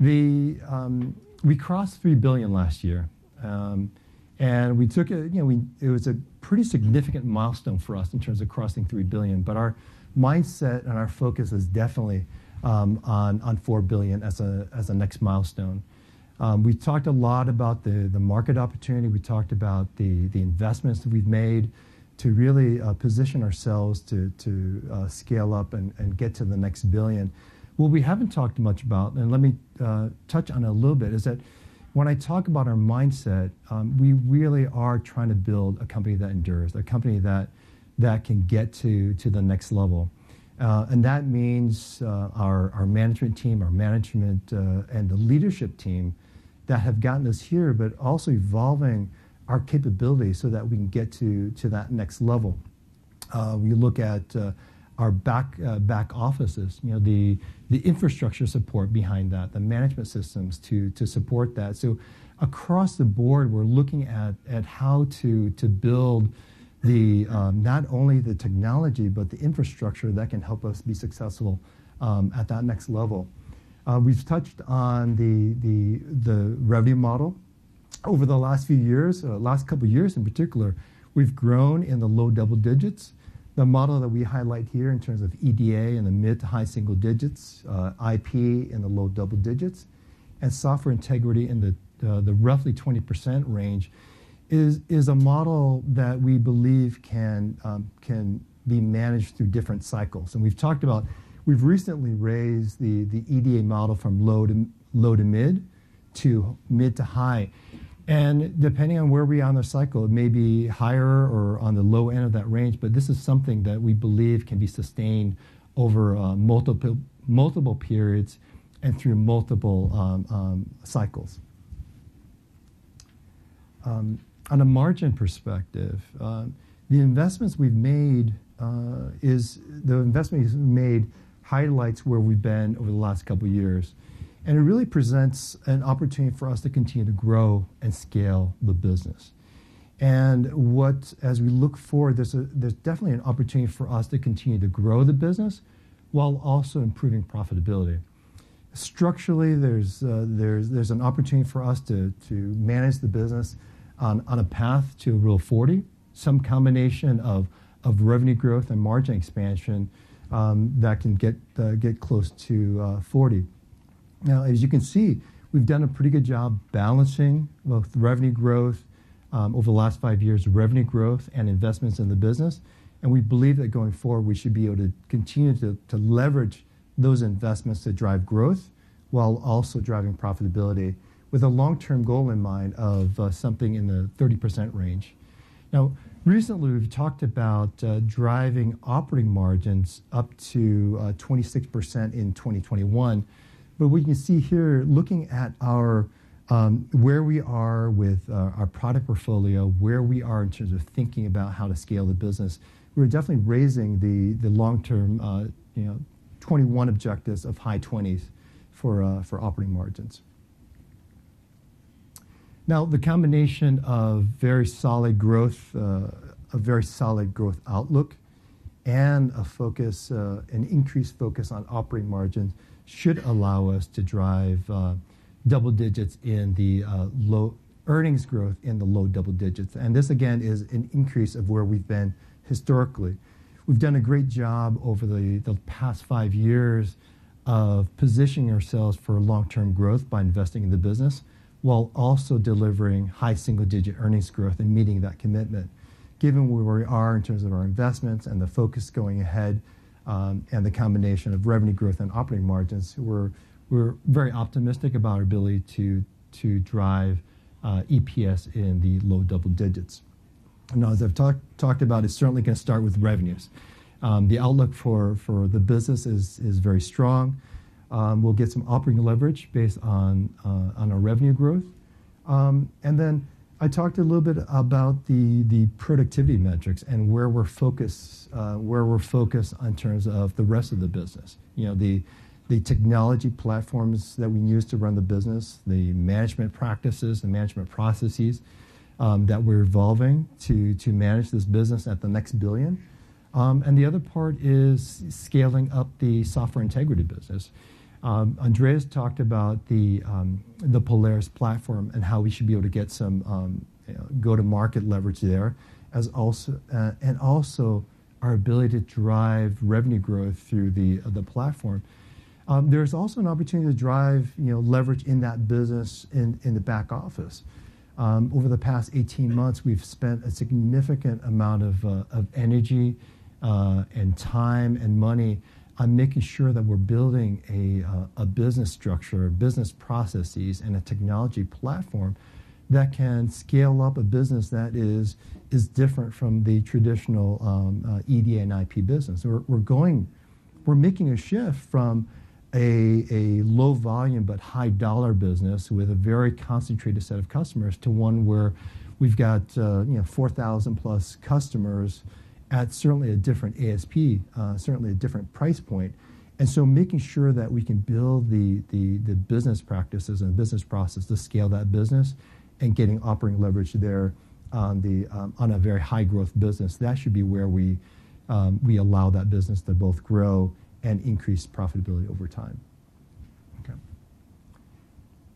Um, we crossed 3 billion last year. Um, and we took it. It was a pretty significant milestone for us in terms of crossing 3 billion. But our mindset and our focus is definitely um, on on $4 billion as a next milestone. Um, we talked a lot about the the market opportunity. We talked about the the investments that we've made to really uh, position ourselves to to uh, scale up and and get to the next billion. What we haven't talked much about, and let me uh, touch on it a little bit, is that when I talk about our mindset, um, we really are trying to build a company that endures, a company that that can get to the next level. Uh, and that means uh, our, management team, our management, uh, and the leadership team that have gotten us here, but also evolving our capabilities so that we can get to, that next level. We look at our back, offices, you know, the, infrastructure support behind that, the management systems to, support that. So across the board, we're looking at, how to build the um, not only the technology but the infrastructure that can help us be successful um, at that next level. Uh, we've touched on the the the revenue model over the last few years, uh, last couple years in particular. We've grown in the low double digits. The model that we highlight here in terms of EDA in the mid to high single digits, uh, IP in the low double digits, and software integrity in the uh, the roughly 20% range is, is a model that we believe can, um, can be managed through different cycles. And we've talked about, we've recently raised the, EDA model from low to, low to mid to mid to high. And depending on where we are on the cycle, it may be higher or on the low end of that range, but this is something that we believe can be sustained over uh, multiple, multiple periods and through multiple um, um, cycles. On a margin perspective, uh, the investments we've made uh, is the investment we've made highlights where we've been over the last couple of years. And it really presents an opportunity for us to continue to grow and scale the business. And what, as we look forward, there's, definitely an opportunity for us to continue to grow the business while also improving profitability. Structurally, there's, uh, there's, there's an opportunity for us to manage the business on, on a path to Rule 40, some combination of, of revenue growth and margin expansion um, that can get, uh, get close to uh, 40. Now, as you can see, we've done a pretty good job balancing both revenue growth um, over the last five years, revenue growth and investments in the business. And we believe that going forward, we should be able to continue to, to leverage those investments to drive growth while also driving profitability with a long-term goal in mind of uh, something in the 30% range. Now, recently we've talked about uh, driving operating margins up to uh, 26% in 2021. But we can see here, looking at our um, where we are with uh, our product portfolio, where we are in terms of thinking about how to scale the business, we're definitely raising the the long-term, uh, you know, 21 objectives of high 20s for uh, for operating margins. Now, the combination of very solid growth, uh, a very solid growth outlook, and a focus, uh, an increased focus on operating margins should allow us to drive uh, double digits in the low earnings growth in the low double digits. And this, again, is an increase of where we've been historically. We've done a great job over the, the past five years of positioning ourselves for long-term growth by investing in the business while also delivering high single-digit earnings growth and meeting that commitment. Given where we are in terms of our investments and the focus going ahead, um, and the combination of revenue growth and operating margins, we're very optimistic about our ability to drive uh, EPS in the low double digits. Now, as I've talked about, it's certainly gonna start with revenues. Um, the outlook for the business is very strong. Um, we'll get some operating leverage based on uh, our revenue growth. Um, and then I talked a little bit about the productivity metrics and where we're focused uh, in terms of the rest of the business. You know, the technology platforms that we use to run the business, the management practices, the management processes um, that we're evolving to manage this business at the next billion. And the other part is scaling up the software integrity business. Um, Andreas talked about the um, the Polaris platform and how we should be able to get some um, go-to-market leverage there, as also uh, and also our ability to drive revenue growth through the uh, the platform. There's also an opportunity to drive you know leverage in that business in the back office. Over the past 18 months, we've spent a significant amount of uh, of energy and time and money on making sure that we're building a uh, a business structure, business processes, and a technology platform that can scale up a business that is is different from the traditional um, uh, EDA and IP business. We're we're going, we're making a shift from a a low volume but high dollar business with a very concentrated set of customers to one where we've got uh, you know 4,000+ customers at certainly a different ASP, uh, certainly a different price point. And so making sure that we can build the the business practices and the business process to scale that business and getting operating leverage there on the um, on a very high growth business, that should be where we um, we allow that business to both grow and increase profitability over time. Okay.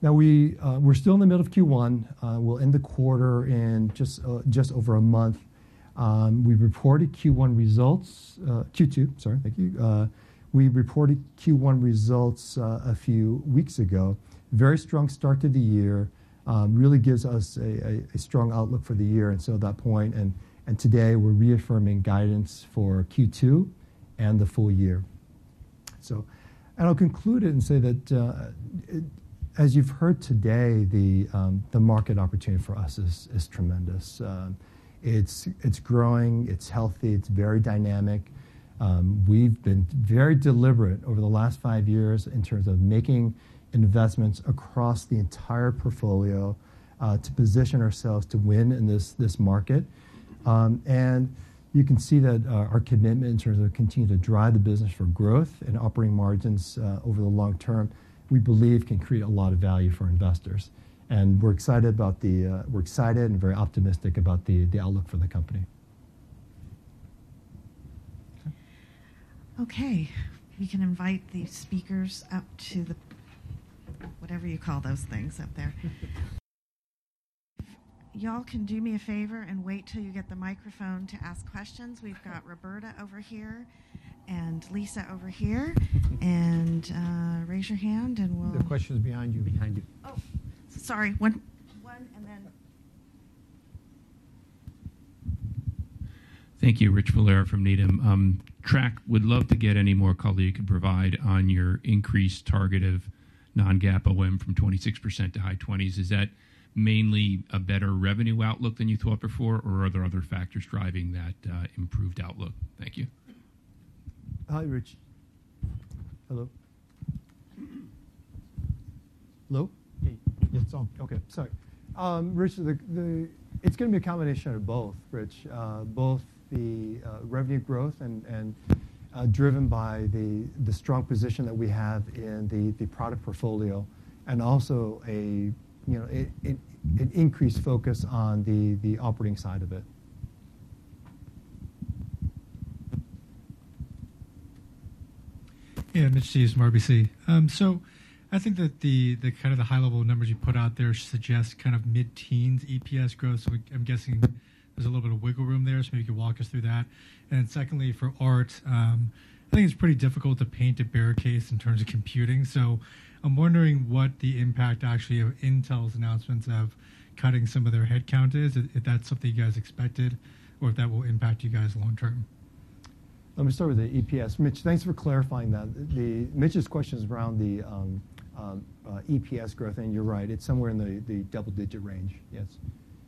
Now we uh, we're still in the middle of Q1. Uh, we'll end the quarter in just just over a month. Um, we reported Q1 results, uh, Q2, sorry, thank you. Uh, we reported Q1 results uh, a few weeks ago. Very strong start to the year, um, really gives us a strong outlook for the year And so at that and Today we're reaffirming guidance for Q2 and the full year. So and I'll conclude it and say that as you've heard today, um, the market opportunity for us is tremendous. It's it's growing, it's healthy, it's very dynamic. Um, we've been very deliberate over the last five years in terms of making investments across the entire portfolio uh, to position ourselves to win in this this market. Um, and you can see that uh, our commitment in terms of continuing to drive the business for growth and operating margins uh, over the long term, we believe can create a lot of value for investors. And we're excited about the, uh, we're excited and very optimistic about the outlook for the company. Okay. We can invite the speakers up to the, whatever you call those things up there. Y'all can do me a favor and wait till you get the microphone to ask questions. We've got Roberta over here and Lisa over here. And uh, raise your hand and we'll. The question is behind you. Behind you. Oh, sorry. One one and then. Thank you, Rich Valera from Needham. Um, Trac, would love to get any more color you could provide on your increased target of non-GAAP OM from 26% to high 20s. Is that mainly a better revenue outlook than you thought before, or are there other factors driving that uh, improved outlook? Thank you. Hi, Rich. Hello? Hello? Yes, it's on. Okay, sorry. Um, Rich, The it's going to be a combination of both, Rich. Uh, both the uh, revenue growth and and uh, driven by the the strong position that we have in the the product portfolio and also a you know an increased focus on the the operating side of it. Yeah, Mitch Steves from RBC. Um, I think that the the kind of the high-level numbers you put out there suggest kind of mid-teens EPS growth. So I'm guessing there's a little bit of wiggle room there. So maybe you could walk us through that. And secondly, for Aart, um, I think it's pretty difficult to paint a bear case in terms of computing. So I'm wondering what the impact actually of Intel's announcements of cutting some of their headcount is, if that's something you guys expected, or if that will impact you guys long term. Let me start with the EPS. Mitch, thanks for clarifying that. The, Mitch's question is around the um, Um, uh, EPS growth, and you're right. It's somewhere in the double-digit range, yes.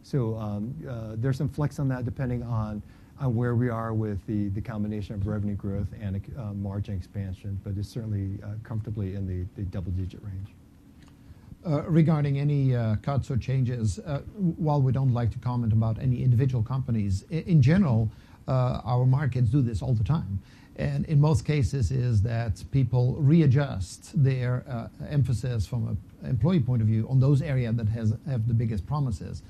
So, um, uh, there's some flex on that depending on where we are with the combination of revenue growth and uh, margin expansion, but it's certainly comfortably in the double-digit range. Regarding any cuts or changes, while we don't like to comment about any individual companies, in general, our markets do this all the time. And in most cases, is that people readjust their uh, emphasis from an employee point of view on those areas that have the biggest promises.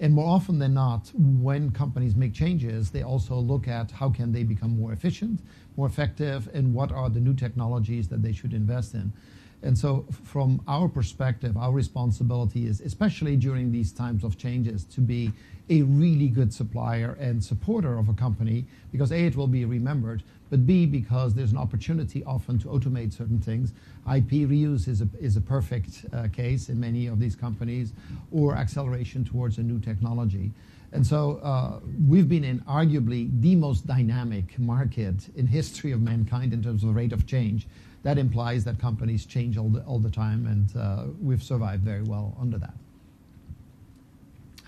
And more often than not, when companies make changes, they also look at how can they become more efficient, more effective, and what are the new technologies that they should invest in. And so from our perspective, our responsibility is, especially during these times of changes, to be a really good supplier and supporter of a company because, A, it will be remembered, but B, because there's an opportunity often to automate certain things. IP reuse is a perfect case in many of these companies or acceleration towards a new technology. And so uh, we've been in arguably the most dynamic market in history of mankind in terms of the rate of change. That implies that companies change all the, all the time, and uh, we've survived very well under that.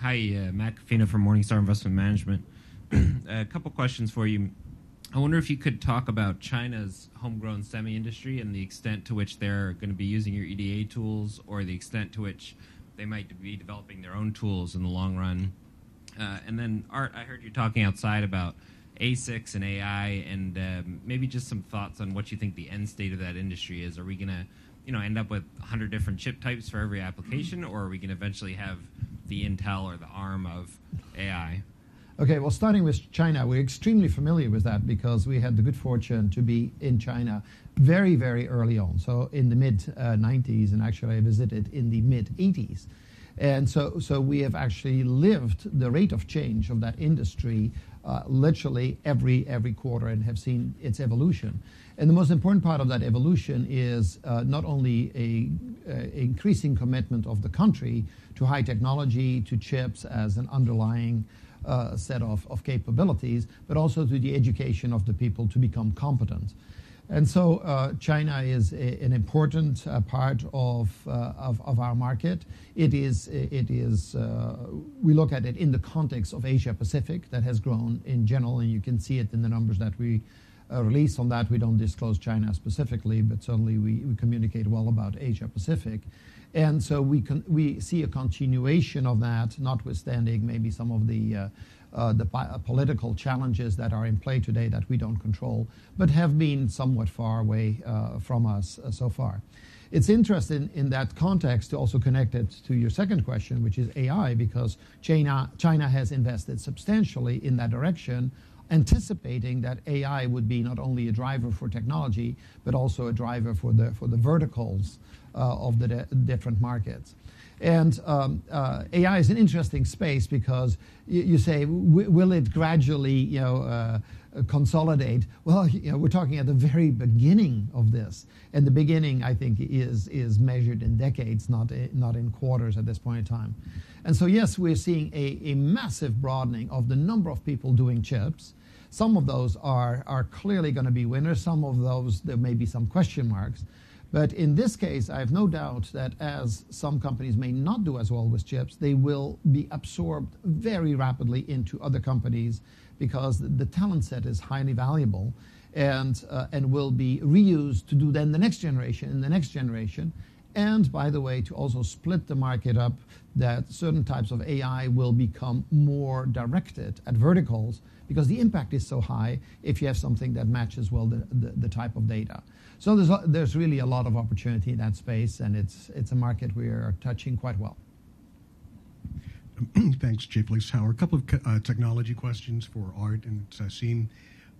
Hi, uh, Matt Kafina from Morningstar Investment Management. a couple questions for you. I wonder if you could talk about China's homegrown semi industry and the extent to which they're going to be using your EDA tools or the extent to which they might be developing their own tools in the long run. Uh, and then, Aart, I heard you talking outside about ASICs and AI, and um, maybe just some thoughts on what you think the end state of that industry is. Are we going to, you know, end up with 100 different chip types for every application, or are we going to eventually have the Intel or the ARM of AI? Okay, well, starting with China, we're extremely familiar with that because we had the good fortune to be in China very, very early on. So in the mid uh, 90s, and actually I visited in the mid 80s. And so, so we have actually lived the rate of change of that industry literally every every quarter and have seen its evolution. And the most important part of that evolution is uh, not only a, a, increasing commitment of the country to high technology, to chips as an underlying uh, set of capabilities, but also to the education of the people to become competent. And so uh, China is an important uh, part of, uh, of, our market. It is, it is we look at it in the context of Asia Pacific that has grown in general, and you can see it in the numbers that we release on that. We don't disclose China specifically, but certainly we, communicate well about Asia Pacific. And so we, see a continuation of that, notwithstanding maybe some of the, the uh, political challenges that are in play today that we don't control, but have been somewhat far away uh, from us uh, so far. It's interesting in that context to also connect it to your second question, which is AI, because China, has invested substantially in that direction anticipating that AI would be not only a driver for technology, but also a driver for the, for the verticals uh, of the different markets. And um, uh, AI is an interesting space because you, you say, will it gradually, you know, uh, consolidate? Well, you know, we're talking at the very beginning of this, and the beginning, I think, is is measured in decades, not not in quarters at this point in time. And so, yes, we're seeing a, a massive broadening of the number of people doing chips. Some of those are are clearly going to be winners. Some of those there may be some question marks. But in this case, I have no doubt that as some companies may not do as well with chips, they will be absorbed very rapidly into other companies because the talent set is highly valuable and, uh, and will be reused to do then the next generation and the next generation. And by the way, to also split the market up that certain types of AI will become more directed at verticals because the impact is so high if you have something that matches well the type of data. So there's, there's really a lot of opportunity in that space, and it's, it's a market we are touching quite well. Thanks, Chief Lichtauer. A couple of uh, technology questions for Aart and Sassine.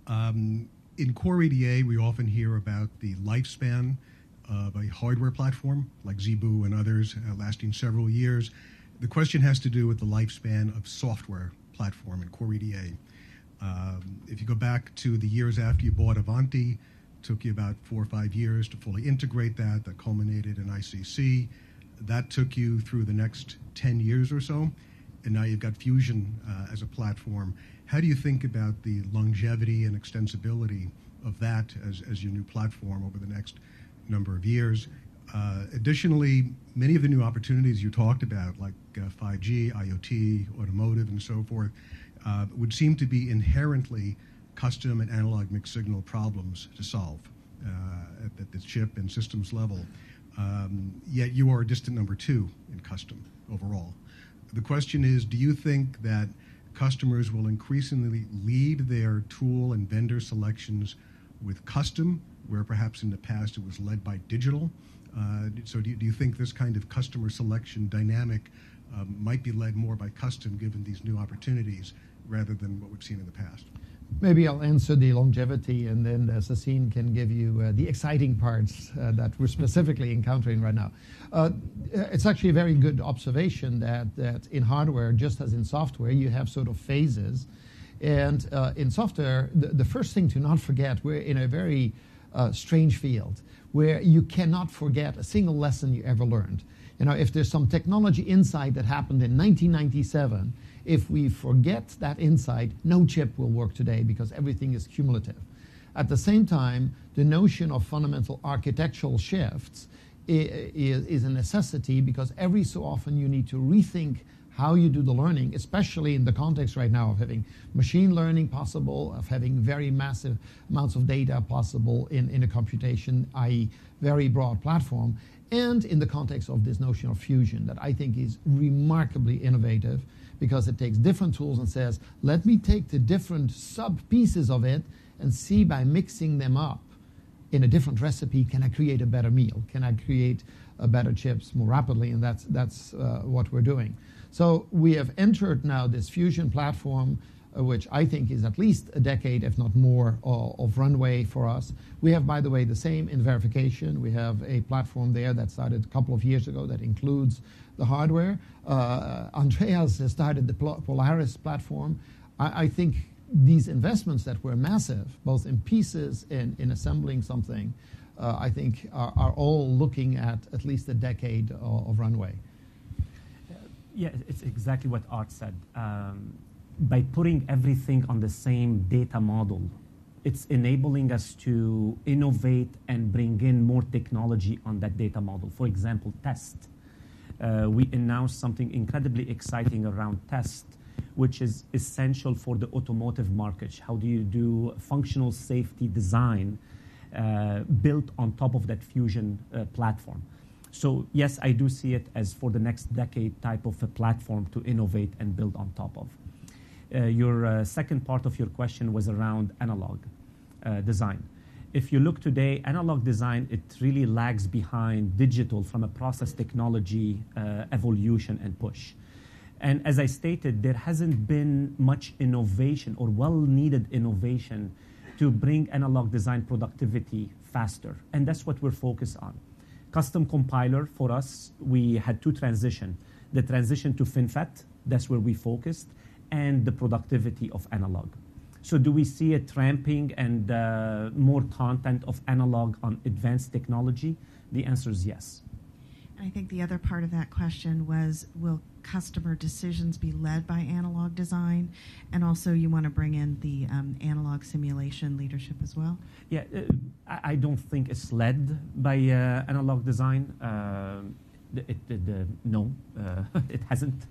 Um, in core EDA, we often hear about the lifespan of a hardware platform like ZeBu and others uh, lasting several years. The question has to do with the lifespan of software platform in core EDA. Um, if you go back to the years after you bought Avanti, took you about four or five years to fully integrate that. That culminated in ICC. That took you through the next 10 years or so. And now you've got Fusion uh, as a platform. How do you think about the longevity and extensibility of that as, as your new platform over the next number of years? Uh, additionally, many of the new opportunities you talked about, like uh, 5G, IoT, automotive, and so forth, uh, would seem to be inherently custom and analog mixed signal problems to solve uh, at, at, the chip and systems level. Um, yet you are a distant number two in custom overall. The question is do you think that customers will increasingly lead their tool and vendor selections with custom, where perhaps in the past it was led by digital? Uh, so do you, do you, think this kind of customer selection dynamic um, might be led more by custom given these new opportunities rather than what we've seen in the past? Maybe I'll answer the longevity, and then uh, Sassine can give you uh, the exciting parts uh, that we're specifically encountering right now. It's actually a very good observation that, in hardware, just as in software, you have sort of phases. And in software, the, first thing to not forget, we're in a very strange field where you cannot forget a single lesson you ever learned. You know, if there's some technology insight that happened in 1997, If we forget that insight, no chip will work today because everything is cumulative. At the same time, the notion of fundamental architectural shifts is, a necessity because every so often you need to rethink how you do the learning, especially in the context right now of having machine learning possible, of having very massive amounts of data possible in, in a computation, i.e., very broad platform, and in the context of this notion of fusion that I think is remarkably innovative because it takes different tools and says, let me take the different sub pieces of it and see by mixing them up in a different recipe, can I create a better meal? Can I create better chips more rapidly? And that's, that's uh, what we're doing. So we have entered now this fusion platform, which I think is at least a decade, if not more, uh, of runway for us. We have, by the way, the same in verification. We have a platform there that started a couple of years ago that includes the hardware. Uh, Andreas has started the Polaris platform. I, think these investments that were massive, both in pieces and in assembling something, uh, I think are, all looking at at least a decade of, of runway. Yeah, it's exactly what Aart said. By putting everything on the same data model, it's enabling us to innovate and bring in more technology on that data model. For example, test. Uh, we announced something incredibly exciting around test which is essential for the automotive market. How do you do functional safety design uh, built on top of that Fusion uh, platform? So yes, I do see it as for the next decade type of a platform to innovate and build on top of. Uh, your uh, second part of your question was around analog uh, design. If you look today, analog design, it really lags behind digital from a process technology evolution and push. And as I stated, there hasn't been much innovation or well needed innovation to bring analog design productivity faster. And that's what we're focused on. Custom compiler for us, we had two transition. The transition to FinFET, that's where we focused, and the productivity of analog. So do we see a tramping and uh, more content of analog on advanced technology? The answer is yes. I think the other part of that question was will customer decisions be led by analog design? And also, you want to bring in the um, analog simulation leadership as well? Yeah, uh, I don't think it's led by uh, analog design. Uh, no, uh, it hasn't,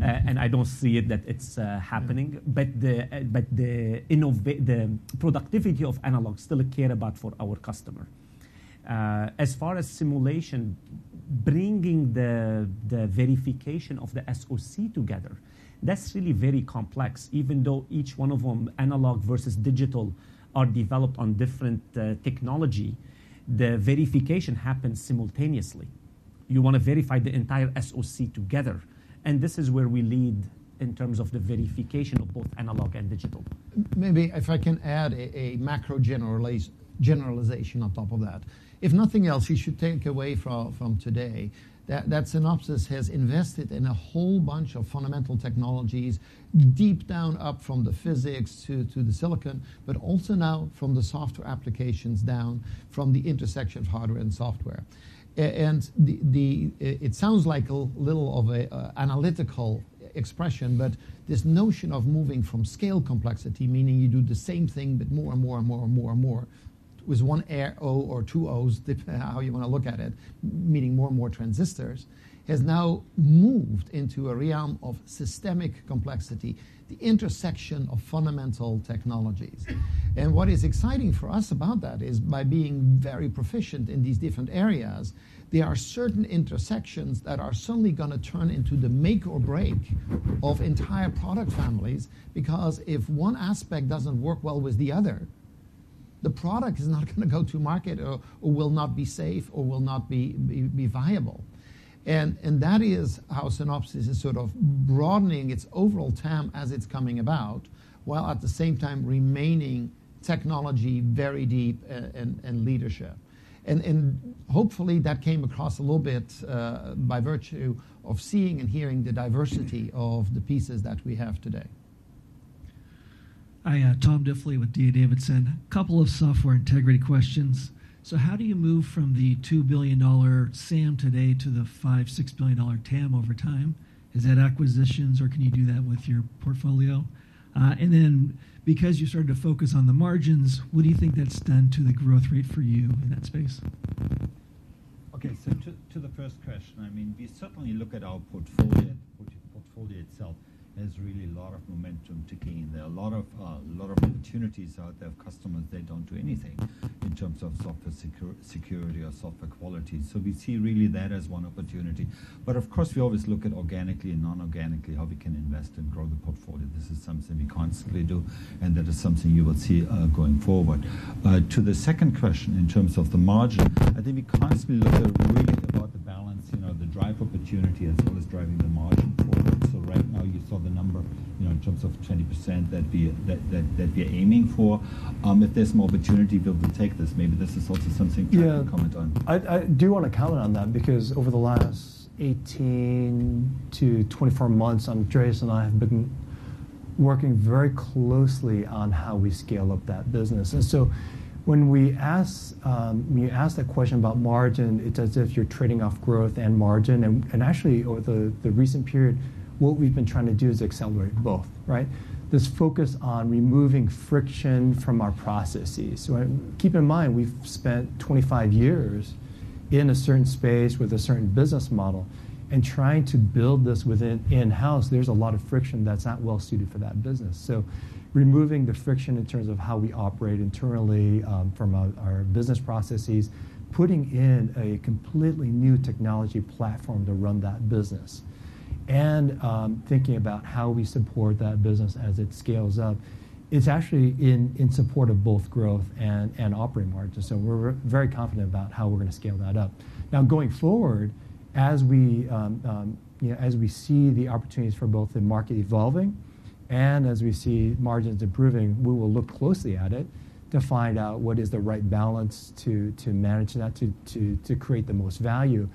uh, and I don't see it that it's uh, happening. But the but the innova- the productivity of analog still care about for our customer. as far as simulation, bringing the, the verification of the SOC together. That's really very complex, even though each one of them, analog versus digital, are developed on different uh, technology, the verification happens simultaneously. You want to verify the entire SOC together. And this is where we lead in terms of the verification of both analog and digital. Maybe if I can add a, macro generalization on top of that if nothing else, you should take away from, today that, Synopsys has invested in a whole bunch of fundamental technologies, deep down up from the physics to the silicon, but also now from the software applications down from the intersection of hardware and software. And the, the, it sounds like a little of an uh, analytical expression, but this notion of moving from scale complexity, meaning you do the same thing but more and more and more and more and more, with one O or two O's, how you want to look at it, meaning more and more transistors, has now moved into a realm of systemic complexity, the intersection of fundamental technologies. And what is exciting for us about that is by being very proficient in these different areas, there are certain intersections that are suddenly going to turn into the make or break of entire product families because if one aspect doesn't work well with the other, the product is not going to go to market or, or, will not be safe or will not be, be, be, viable. And, and that is how Synopsys is sort of broadening its overall TAM as it's coming about, while at the same time remaining technology very deep and, and, and leadership. And, hopefully that came across a little bit uh, by virtue of seeing and hearing the diversity of the pieces that we have today. Hi, uh, Tom Diffley with D.A. Davidson. A couple of software integrity questions. So, how do you move from the $2 billion SAM today to the 5, $6 billion TAM over time? Is that acquisitions, or can you do that with your portfolio? And then because you started to focus on the margins, what do you think that's done to the growth rate for you in that space? Okay. So to to the first question, I mean, we certainly look at our portfolio, portfolio itself has really a lot of momentum to gain. There are uh, a lot of opportunities out there of customers that don't do anything in terms of software security or software quality. So we see really that as one opportunity. But of course, we always look at organically and non-organically how we can invest and grow the portfolio. This is something we constantly do, and that is something you will see uh, going forward. Uh, to the second question, in terms of the margin, I think we constantly look at really about the balance, you know, the drive opportunity as well as driving the margin forward. Now, you saw the number you know, in terms of 20% that we that that we're aiming for. If there's more opportunity, we'll take this. Maybe this is also something Trac can comment on. I do want to comment on that because over the last 18 to 24 months, Andreas and I have been working very closely on how we scale up that business. And so when we ask um, when you ask that question about margin, it's as if you're trading off growth and margin. And actually, over the, the recent period, what we've been trying to do is accelerate both, right? This focus on removing friction from our processes. So keep in mind, we've spent 25 years in a certain space with a certain business model. And trying to build this within in-house, there's a lot of friction that's not well-suited for that business. So removing the friction in terms of how we operate internally um, from our business processes, putting in a completely new technology platform to run that business, and um, thinking about how we support that business as it scales up, it's actually in support of both growth and operating margins. So we're very confident about how we're going to scale that up. Now, going forward, um, um, as we see the opportunities for both the market evolving and as we see margins improving, we will look closely at it to find out what is the right balance to manage that, to create the most value.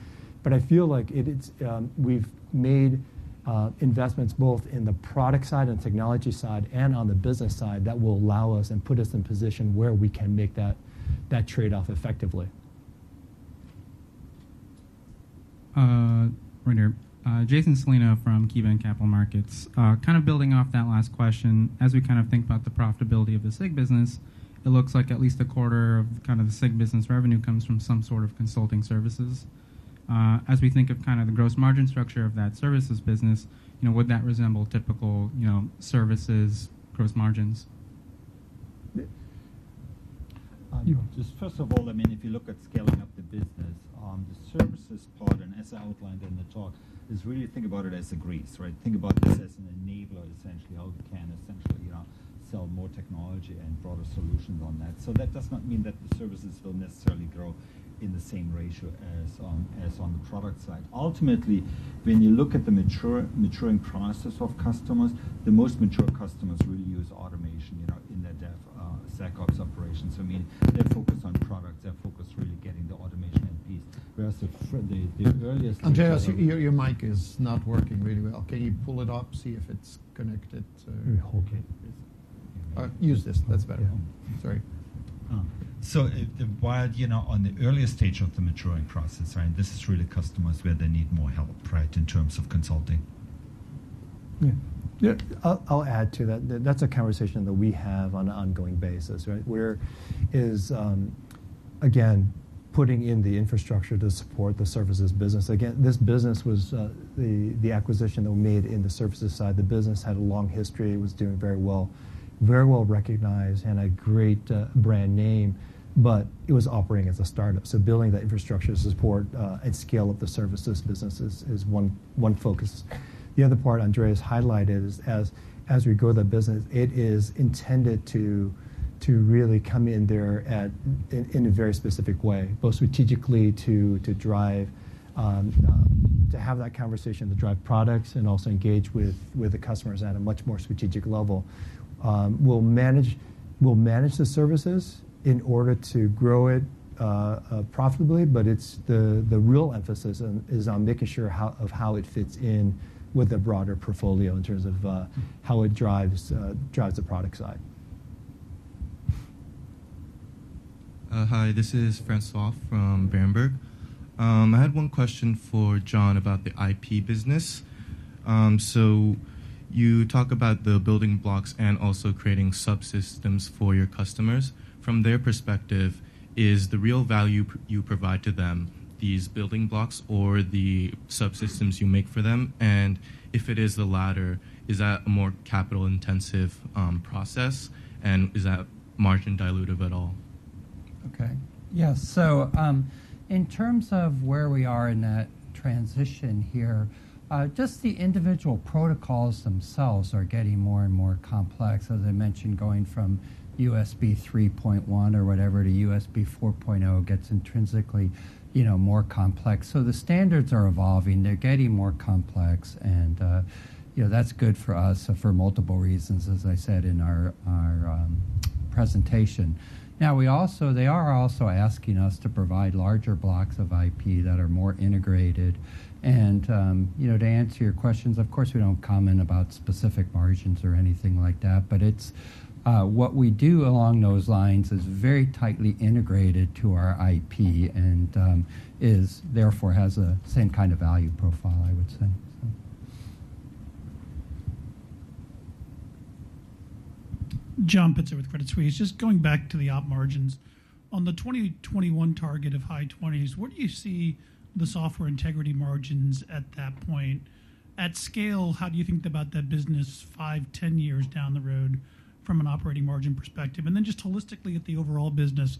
But I feel like it's um, we've made uh, investments both in the product side and technology side and on the business side that will allow us and put us in position where we can make that that trade-off effectively. Uh, right here. Uh, Jason Celino from KeyBanc Capital Markets. Kind of building off that last question, as we kind of think about the profitability of the SIG business, it looks like at least a quarter of kind of the SIG business revenue comes from some sort of consulting services. Uh, as we think of kind of the gross margin structure of that services business, you know, would that resemble typical you know, services gross margins? Um, just first of all, I mean, if you look at scaling up the business, um, the services part, and as I outlined in the talk, is really think about it as a grease, right? Think about this as an enabler, essentially, how we can essentially you know, sell more technology and broader solutions on that. So that does not mean that the services will necessarily grow in the same ratio as on the product side. Ultimately, when you look at the mature, maturing process of customers, the most mature customers really use automation you know, in their Dev uh, SecOps operations. So I mean, they're focused on products. They're focused really getting the automation and piece. Whereas the earliest. Andreas, your your mic is not working really well. Can you pull it up, see if it's connected? Uh? Okay. Uh, use this. That's better. Sorry. Ah. So uh, while you know on the earlier stage of the maturing process, right, this is really customers where they need more help, right, in terms of consulting. Yeah. Yeah. I'll add to that. That's a conversation that we have on an ongoing basis, right? Where is, um, again, putting in the infrastructure to support the services business. Again, this business was uh, the the acquisition that we made in the services side. The business had a long history. It was doing very well, very well recognized, and a great uh, brand name. But it was operating as a startup. So building that infrastructure to support uh, and scale up the services business is one focus. The other part Andreas highlighted is as we grow the business, it is intended to really come in there in a very specific way, both strategically to drive, um, uh, to have that conversation, to drive products, and also engage with the customers at a much more strategic level. Um, we'll manage the services in order to grow it uh, uh, profitably, but it's the real emphasis is on making sure of how it fits in with the broader portfolio in terms of uh, how it drives the product side. Hi. This is Francois from Berenberg. Um, I had one question for John about the IP business. Um, so you talk about the building blocks and also creating subsystems for your customers. From their perspective, is the real value you provide to them these building blocks or the subsystems you make for them? And if it is the latter, is that a more capital intensive um, process? And is that margin dilutive at all? Okay. Yes. So, um, in terms of where we are in that transition here, uh, just the individual protocols themselves are getting more and more complex. As I mentioned, going from USB 3.1 or whatever to USB 4.0 gets intrinsically, you know, more complex. So the standards are evolving; they're getting more complex, and uh, you know that's good for us for multiple reasons, as I said in our our um, presentation. Now we also they are also asking us to provide larger blocks of IP that are more integrated. And um, you know, to answer your questions, of course, we don't comment about specific margins or anything like that. But it's uh, what we do along those lines is very tightly integrated to our IP, and um, is therefore has the same kind of value profile, I would say. John Pitzer with Credit Suisse. Just going back to the op margins. On the 2021 target of high 20s, where do you see the software integrity margins at that point? At scale, how do you think about that business five, 10 years down the road from an operating margin perspective? And then just holistically at the overall business,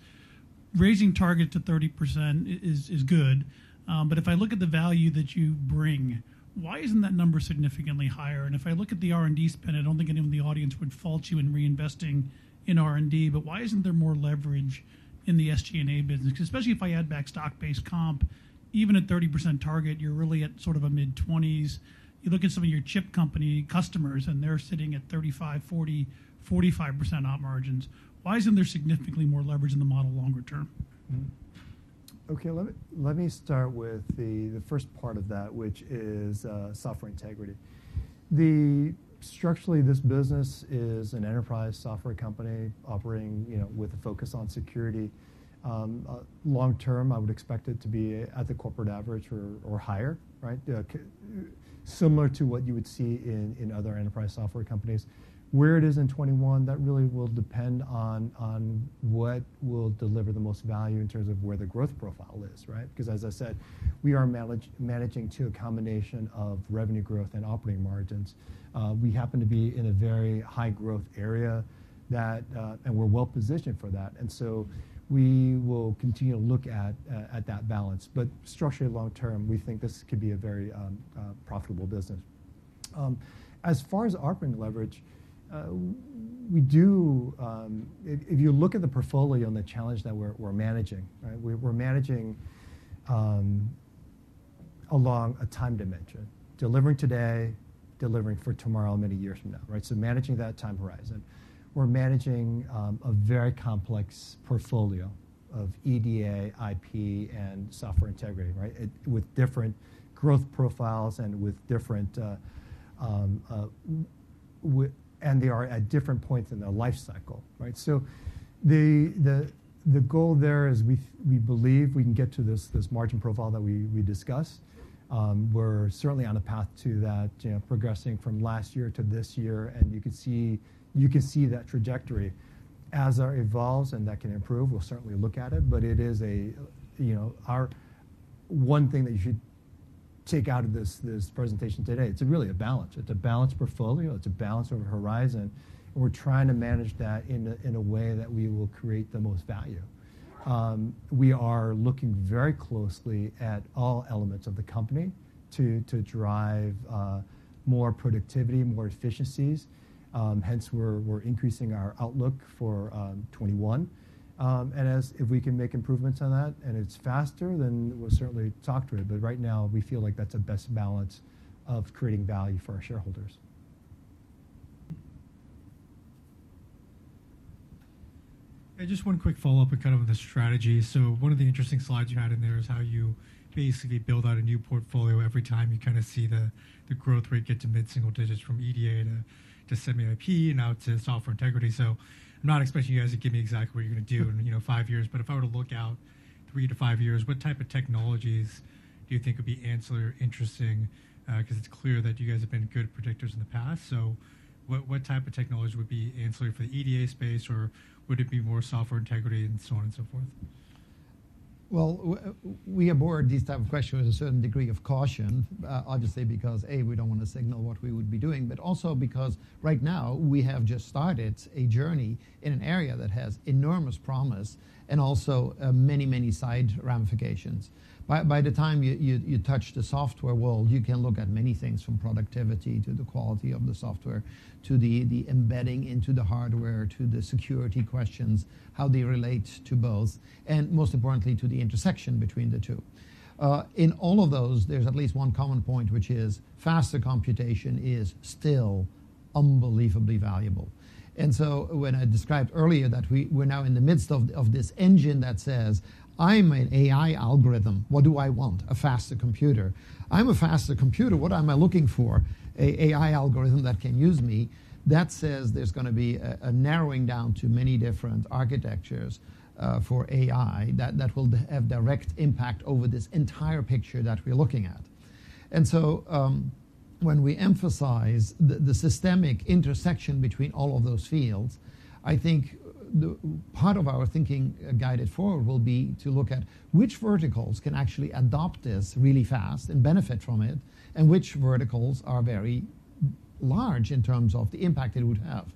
raising target to 30% is, is good. Um, but if I look at the value that you bring, why isn't that number significantly higher? And if I look at the R&D spend, I don't think anyone in the audience would fault you in reinvesting in R&D, but why isn't there more leverage in the SG&A business? Especially if I add back stock-based comp, even at 30% target, you're really at sort of a mid-20s. You look at some of your chip company customers, and they're sitting at 35, 40, 45% op margins. Why isn't there significantly more leverage in the model longer term? Mm-hmm. Okay, let me, let me start with the, first part of that, which is uh, software integrity. The structurally, this business is an enterprise software company operating, you know, with a focus on security. Um, uh, long term, I would expect it to be at the corporate average or, higher, right? Uh, similar to what you would see in other enterprise software companies. Where it is in 21, that really will depend on on what will deliver the most value in terms of where the growth profile is, right? Because as I said, we are managing to a combination of revenue growth and operating margins. Uh, we happen to be in a very high growth area that, uh, and we're well positioned for that. And so we will continue to look at uh, at that balance. But structurally, long term, we think this could be a very um, profitable business. Um, as far as operating leverage, we do, um, if you look at the portfolio and the challenge that we're managing, right? We're managing um, along a time dimension, delivering today, delivering for tomorrow, many years from now, right? So managing that time horizon. We're managing um, a very complex portfolio of EDA, IP, and software integrity, right? With different growth profiles and with different uh, uh, and they are at different points in their life cycle, right? So the the the goal there is we we believe we can get to this this margin profile that we discussed. Um, we're certainly on a path to that, you know, progressing from last year to this year, and you can see you can see that trajectory as our evolves and that can improve. We'll certainly look at it, but it is a you know our one thing that you should take out of this this presentation today. It's really a balance. It's a balanced portfolio. It's a balance over horizon. And we're trying to manage that in a, in a way that we will create the most value. Um, we are looking very closely at all elements of the company to to drive uh, more productivity, more efficiencies. Um, hence, we're we're increasing our outlook for um, 21. Um, and as if we can make improvements on that and it's faster, then we'll certainly talk to it. But right now, we feel like that's a best balance of creating value for our shareholders. Just one quick follow-up and kind of on the strategy. So one of the interesting slides you had in there is how you basically build out a new portfolio every time you kind of see the, the growth rate get to mid-single digits from EDA to, semi-IP and now to software integrity. So I'm not expecting you guys to give me exactly what you're going to do in you know five years, but if I were to look out three to five years, what type of technologies do you think would be ancillary, interesting uh, Because it's clear that you guys have been good predictors in the past. So what type of technology would be ancillary for the EDA space, or would it be more software integrity and so on and so forth? Well, we abort these type of questions with a certain degree of caution, uh, obviously, because, A, we don't want to signal what we would be doing, but also because right now we have just started a journey in an area that has enormous promise and also uh, many, many side ramifications. By the time you you touch the software world, you can look at many things from productivity to the quality of the software to the the embedding into the hardware to the security questions, how they relate to both, and most importantly, to the intersection between the two. Uh, in all of those, there's at least one common point, which is faster computation is still unbelievably valuable. And so when I described earlier that we, we're now in the midst of, of this engine that says, "I'm an AI algorithm. What do I want? A faster computer. I'm a faster computer. What am I looking for? An AI algorithm that can use me." That says there's going to be a narrowing down to many different architectures uh, for AI that will have direct impact over this entire picture that we're looking at. And so um, when we emphasize the systemic intersection between all of those fields, I think part of our thinking uh, guided forward will be to look at which verticals can actually adopt this really fast and benefit from it, and which verticals are very large in terms of the impact it would have.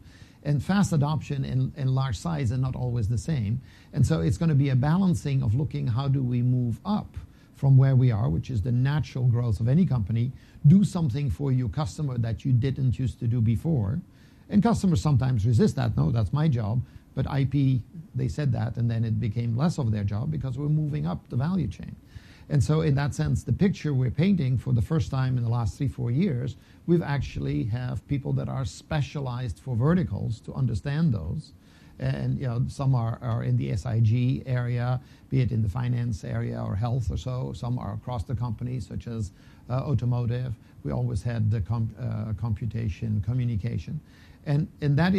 And fast adoption and large size are not always the same. And so it's going to be a balancing of looking how do we move up from where we are, which is the natural growth of any company, do something for your customer that you didn't used to do before. And customers sometimes resist that. No, that's my job. But IP, they said that, and then it became less of their job because we're moving up the value chain. And so in that sense, the picture we're painting for the first time in the last three, four years, we've actually have people that are specialized for verticals to understand those. And you know, some are in the SIG area, be it in the finance area or health or so. Some are across the company, such as uh, automotive. We always had the uh, computation communication. And that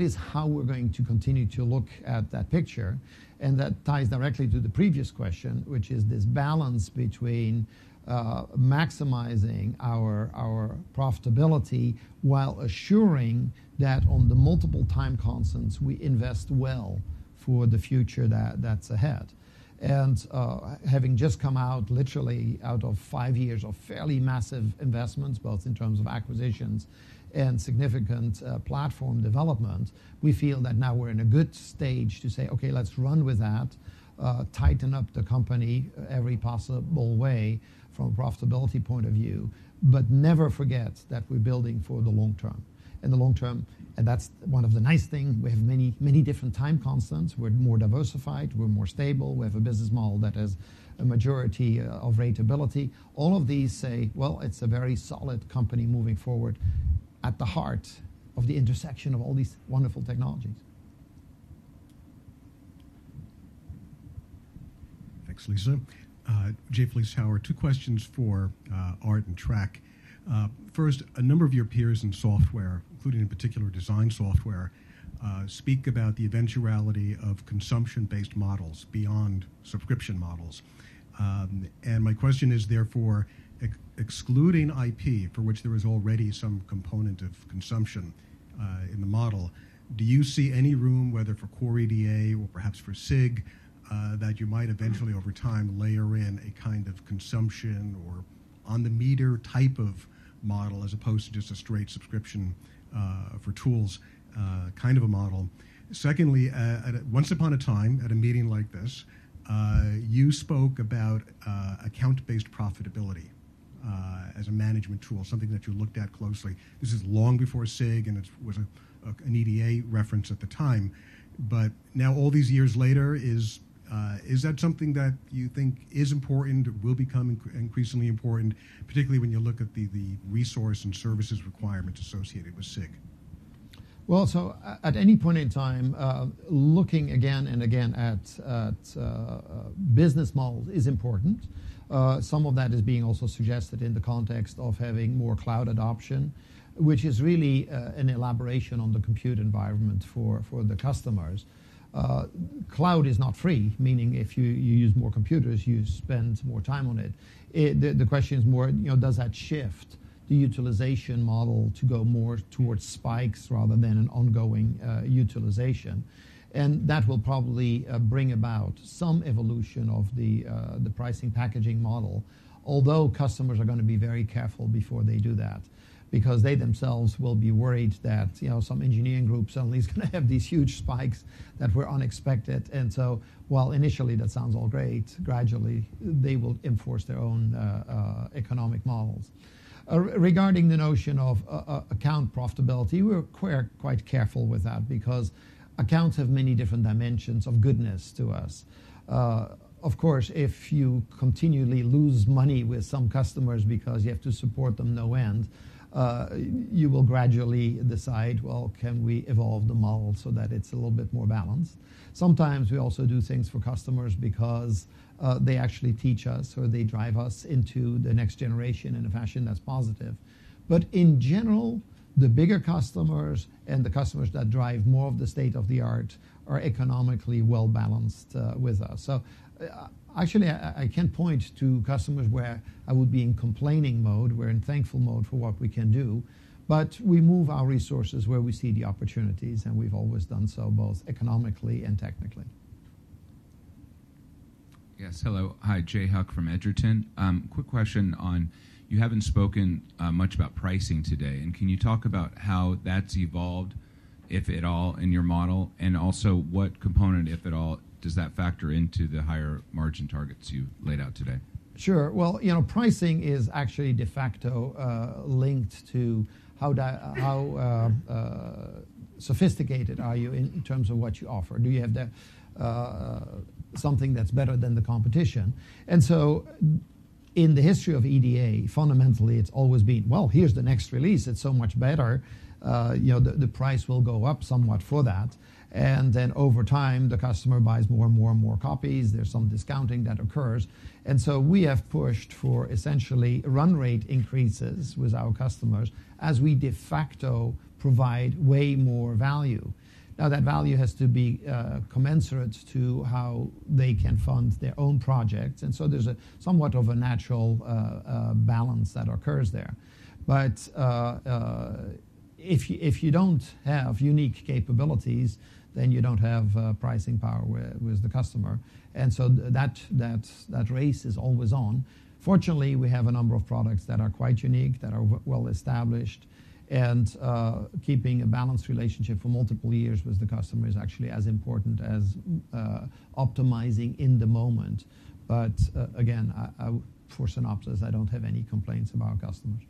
is how we're going to continue to look at that picture. And that ties directly to the previous question, which is this balance between uh, maximizing our profitability while assuring that on the multiple time constants, we invest well for the future that's ahead. And uh, having just come out literally out of five years of fairly massive investments, both in terms of acquisitions significant uh, platform development, we feel that now we're in a good stage to say, "Okay, let's run with that, uh, tighten up the company uh, every possible way from a profitability point of view, but never forget that we're building for the long term." And the long term, and that's one of the nice things, we have many, many different time constants. We're more diversified. We're more stable. We have a business model that has a majority of ratability. All of these say, "Well, it's a very solid company moving forward at the heart of the intersection of all these wonderful technologies." Thanks, Lisa. Uh, Jay Vleeschhouwer, two questions for uh, Aart and Trac. Uh, first, a number of your peers in software, including in particular design software, speak about the eventuality of consumption-based models beyond subscription models. Um, and my question is, therefore, excluding IP, for which there is already some component of consumption uh, in the model, do you see any room, whether for core EDA or perhaps for SIG, uh, that you might eventually, over time, layer in a kind of consumption or on-the-meter type of model as opposed to just a straight subscription uh, for tools kind of a model? Secondly, once upon a time, at a meeting like this, you spoke about account-based profitability Uh, as a management tool, something that you looked at closely. This is long before SIG, and it was an EDA reference at the time. But now, all these years later, is uh, is that something that you think is important, will become increasingly important, particularly when you look at the resource and services requirements associated with SIG? Well, so at any point in time, uh, looking again and again at business models is important. Some of that is being also suggested in the context of having more cloud adoption, which is really an elaboration on the compute environment for the customers. Uh, cloud is not free, meaning if you, use more computers, you spend more time on it. the, question is more, you know, does that shift the utilization model to go more towards spikes rather than an ongoing uh, utilization? And that will probably uh, bring about some evolution of the, uh, the pricing packaging model, although customers are going to be very careful before they do that because they themselves will be worried that you know some engineering group suddenly is going to have these huge spikes that were unexpected. And so, while initially that sounds all great, gradually they will enforce their own uh, economic models. Regarding the notion of account profitability, we're quite careful with that because accounts have many different dimensions of goodness to us. Uh, of course, if you continually lose money with some customers because you have to support them no end, uh, you will gradually decide, well, can we evolve the model so that it's a little bit more balanced? Sometimes we also do things for customers because uh, they actually teach us or they drive us into the next generation in a fashion that's positive. But in general, the bigger customers and the customers that drive more of the state of the art are economically well balanced uh, with us. So uh, actually, I, can't point to customers where I would be in complaining mode. We're in thankful mode for what we can do. But we move our resources where we see the opportunities, and we've always done so both economically and technically. Yes, hello. Hi, Jay Huck from Edgerton. Um, quick question on you haven't spoken uh, much about pricing today, and can you talk about how that's evolved, if at all, in your model, and also what component, if at all, does that factor into the higher margin targets you laid out today? Sure. Well, you know, pricing is actually de facto uh, linked to how uh, sophisticated are you in, terms of what you offer. Do you have the something that's better than the competition? And so, in the history of EDA, fundamentally, it's always been well. Here's the next release; it's so much better. Uh, you know, the, the price will go up somewhat for that. And then over time, the customer buys more and more and more copies. There's some discounting that occurs. And so we have pushed for essentially run rate increases with our customers as we de facto provide way more value. Now, that value has to be uh, commensurate to how they can fund their own projects. And so there's a somewhat of a natural uh, uh, balance that occurs there. But if you, if you don't have unique capabilities, then you don't have pricing power with, with, the customer. And so that, that, that race is always on. Fortunately, we have a number of products that are quite unique, that are well established, and uh, keeping a balanced relationship for multiple years with the customer is actually as important as uh, optimizing in the moment. But uh, again, for Synopsys, I don't have any complaints about customers.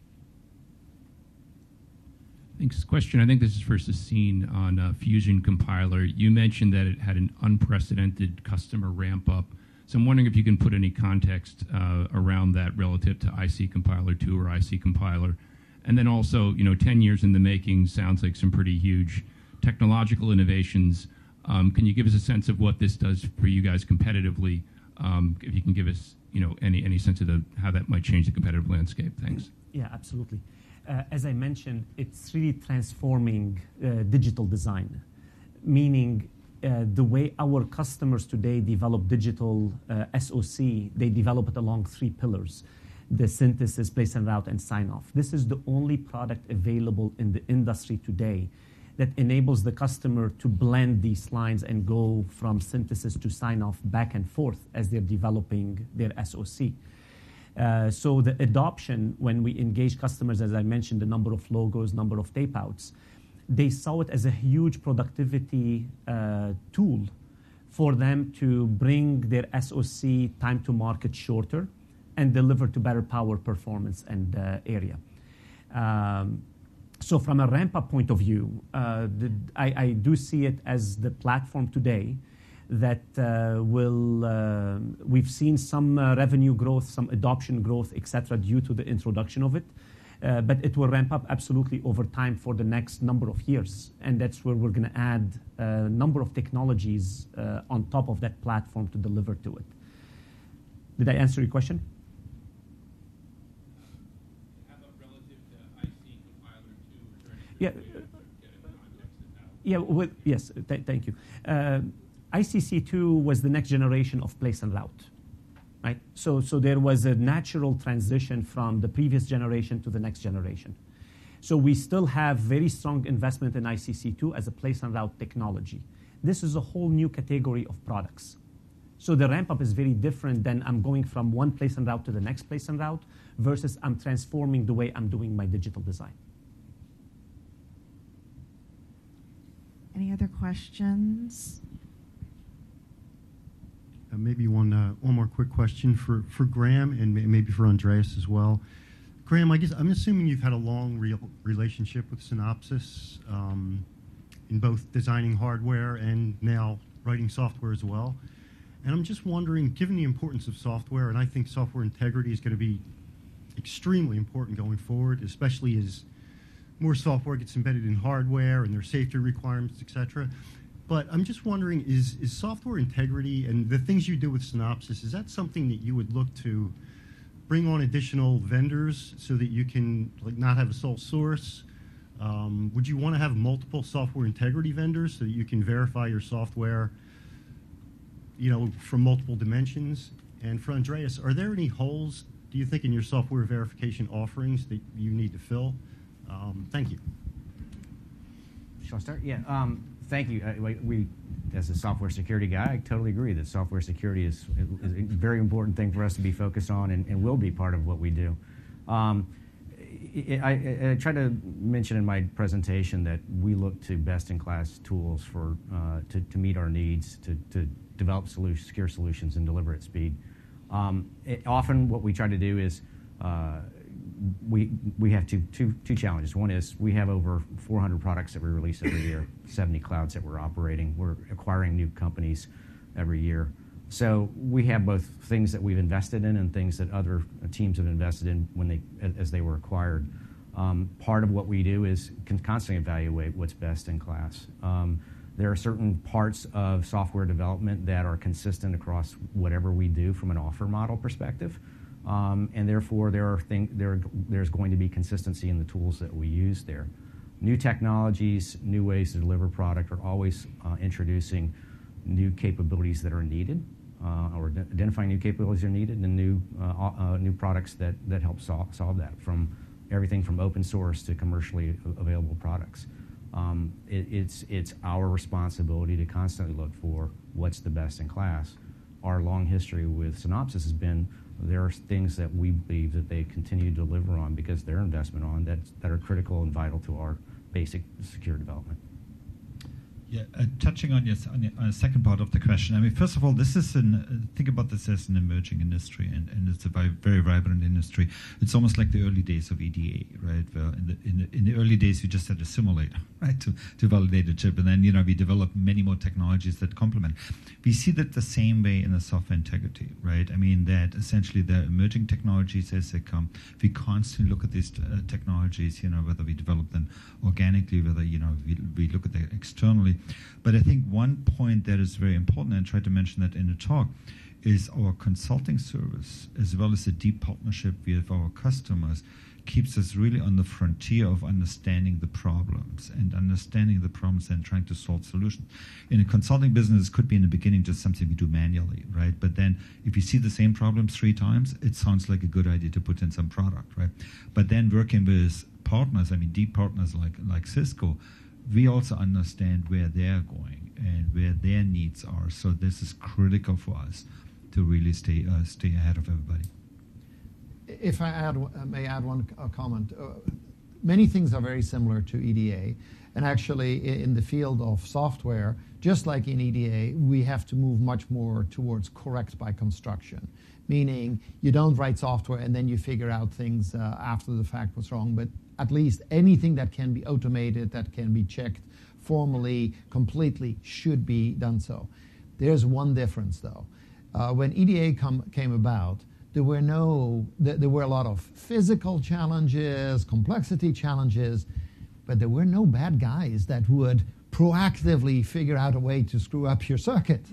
Thanks. Question. I think this is for Sassine on Fusion Compiler. You mentioned that it had an unprecedented customer ramp up. So I'm wondering if you can put any context around that relative to IC Compiler 2 or IC Compiler. And then also, you know, 10 years in the making sounds like some pretty huge technological innovations. Um, can you give us a sense of what this does for you guys competitively? Um, if you can give us, you know, any, any sense of the, how that might change the competitive landscape. Thanks. Yeah, absolutely uh, as I mentioned, it's really transforming uh, digital design, meaning uh, the way our customers today develop digital uh, SOC, they develop it along three pillars the synthesis, place and route, and sign off. This is the only product available in the industry today that enables the customer to blend these lines and go from synthesis to sign off back and forth as they're developing their SOC. Uh, so the adoption, when we engage customers, as I mentioned, the number of logos, number of tape outs, they saw it as a huge productivity uh, tool for them to bring their SOC time to market shorter and deliver to better power performance and uh, area. Um, so from a ramp up point of view, uh, I, do see it as the platform today that uh, will. We've seen some revenue growth, some adoption growth, et cetera, due to the introduction of it. But it will ramp up absolutely over time for the next number of years, and that's where we're gonna add a number of technologies on top of that platform to deliver to it. Did I answer your question? Yeah. Yeah, yes, th- thank you. Uh, ICC2 was the next generation of place and route, right? So, so there was a natural transition from the previous generation to the next generation. So we still have very strong investment in ICC2 as a place and route technology. This is a whole new category of products. So the ramp up is very different than I'm going from one place and route to the next place and route versus I'm transforming the way I'm doing my digital design. Any other questions? Uh, maybe one uh, one more quick question for, for Graham and may- maybe for Andreas as well. Graham, I guess I'm assuming you've had a long real relationship with Synopsys um, in both designing hardware and now writing software as well. And I'm just wondering, given the importance of software, and I think software integrity is going to be extremely important going forward, especially as more software gets embedded in hardware and their safety requirements, et cetera. But I'm just wondering, is, is software integrity and the things you do with Synopsys, is that something that you would look to bring on additional vendors so that you can like not have a sole source? Um, would you want to have multiple software integrity vendors so that you can verify your software, you know, from multiple dimensions? And for Andreas, are there any holes, do you think, in your software verification offerings that you need to fill? Um, thank you. Shall I start? Yeah. Um, thank you. We, as a software security guy, I totally agree that software security is, is a very important thing for us to be focused on and, and will be part of what we do. Um, I, I, tried to mention in my presentation that we look to best-in-class tools for uh, to, to meet our needs, to, to develop solutions, secure solutions, and deliver at speed. Um, it, often, what we try to do is uh, we we have two, challenges. One is we have over 400 products that we release every year, 70 clouds that we're operating. We're acquiring new companies every year. So we have both things that we've invested in and things that other teams have invested in when they as they were acquired. Um, part of what we do is constantly evaluate what's best in class. Um, there are certain parts of software development that are consistent across whatever we do from an offer model perspective. Um, and therefore there are thing, there, there's going to be consistency in the tools that we use there. New technologies, new ways to deliver product are always uh, introducing new capabilities that are needed, uh, or identifying new capabilities that are needed, and new uh, new products that help solve that. From everything from open source to commercially available products. Um, it, it's it's our responsibility to constantly look for what's the best in class. Our long history with Synopsys has been there are things that we believe that they continue to deliver on because their investment on that that are critical and vital to our basic secure development. Yeah, uh, touching on your, on your uh, second part of the question. I mean, first of all, this is an uh, think about this as an emerging industry, and, and it's a very, very vibrant industry. It's almost like the early days of EDA, right? Where in the, in the in the early days, we just had a simulator, right, to to validate a chip, and then you know we developed many more technologies that complement. We see that the same way in the software integrity, right? I mean that essentially the emerging technologies as they come, we constantly look at these uh, technologies, you know, whether we develop them organically, whether you know we, we look at them externally but I think one point that is very important, and I tried to mention that in the talk, is our consulting service, as well as the deep partnership with our customers, keeps us really on the frontier of understanding the problems and understanding the problems and trying to solve solutions. In a consulting business, it could be in the beginning just something we do manually, right? But then if you see the same problem three times, it sounds like a good idea to put in some product, right? But then working with partners, I mean, deep partners like like Cisco, we also understand where they're going and where their needs are. So this is critical for us to really stay uh, stay ahead of everybody. If I add, uh, may add one uh, comment, uh, many things are very similar to EDA, and actually in the field of software, just like in EDA, we have to move much more towards correct by construction meaning you don't write software and then you figure out things uh, after the fact what's wrong, but at least anything that can be automated, that can be checked formally, completely, should be done so. There's one difference, though. Uh, when EDA com- came about, there were no, th- there were a lot of physical challenges, complexity challenges, but there were no bad guys that would proactively figure out a way to screw up your circuit.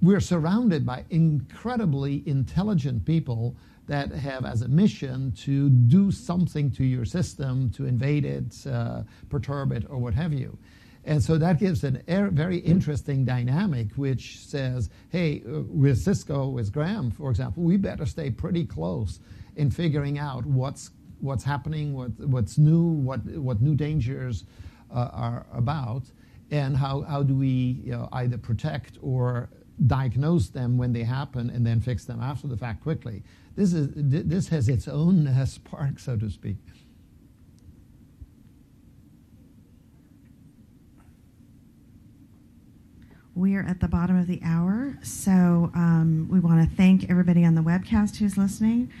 We're surrounded by incredibly intelligent people that have as a mission to do something to your system, to invade it, uh, perturb it, or what have you. And so that gives a er, very interesting dynamic, which says, hey, uh, with Cisco, with Graham, for example, we better stay pretty close in figuring out what's what's happening, what, what's new, what what new dangers uh, are about, and how how do we you know, either protect or diagnose them when they happen and then fix them after the fact quickly. This is this has its own spark, so to speak. We are at the bottom of the hour, so um, we want to thank everybody on the webcast who's listening.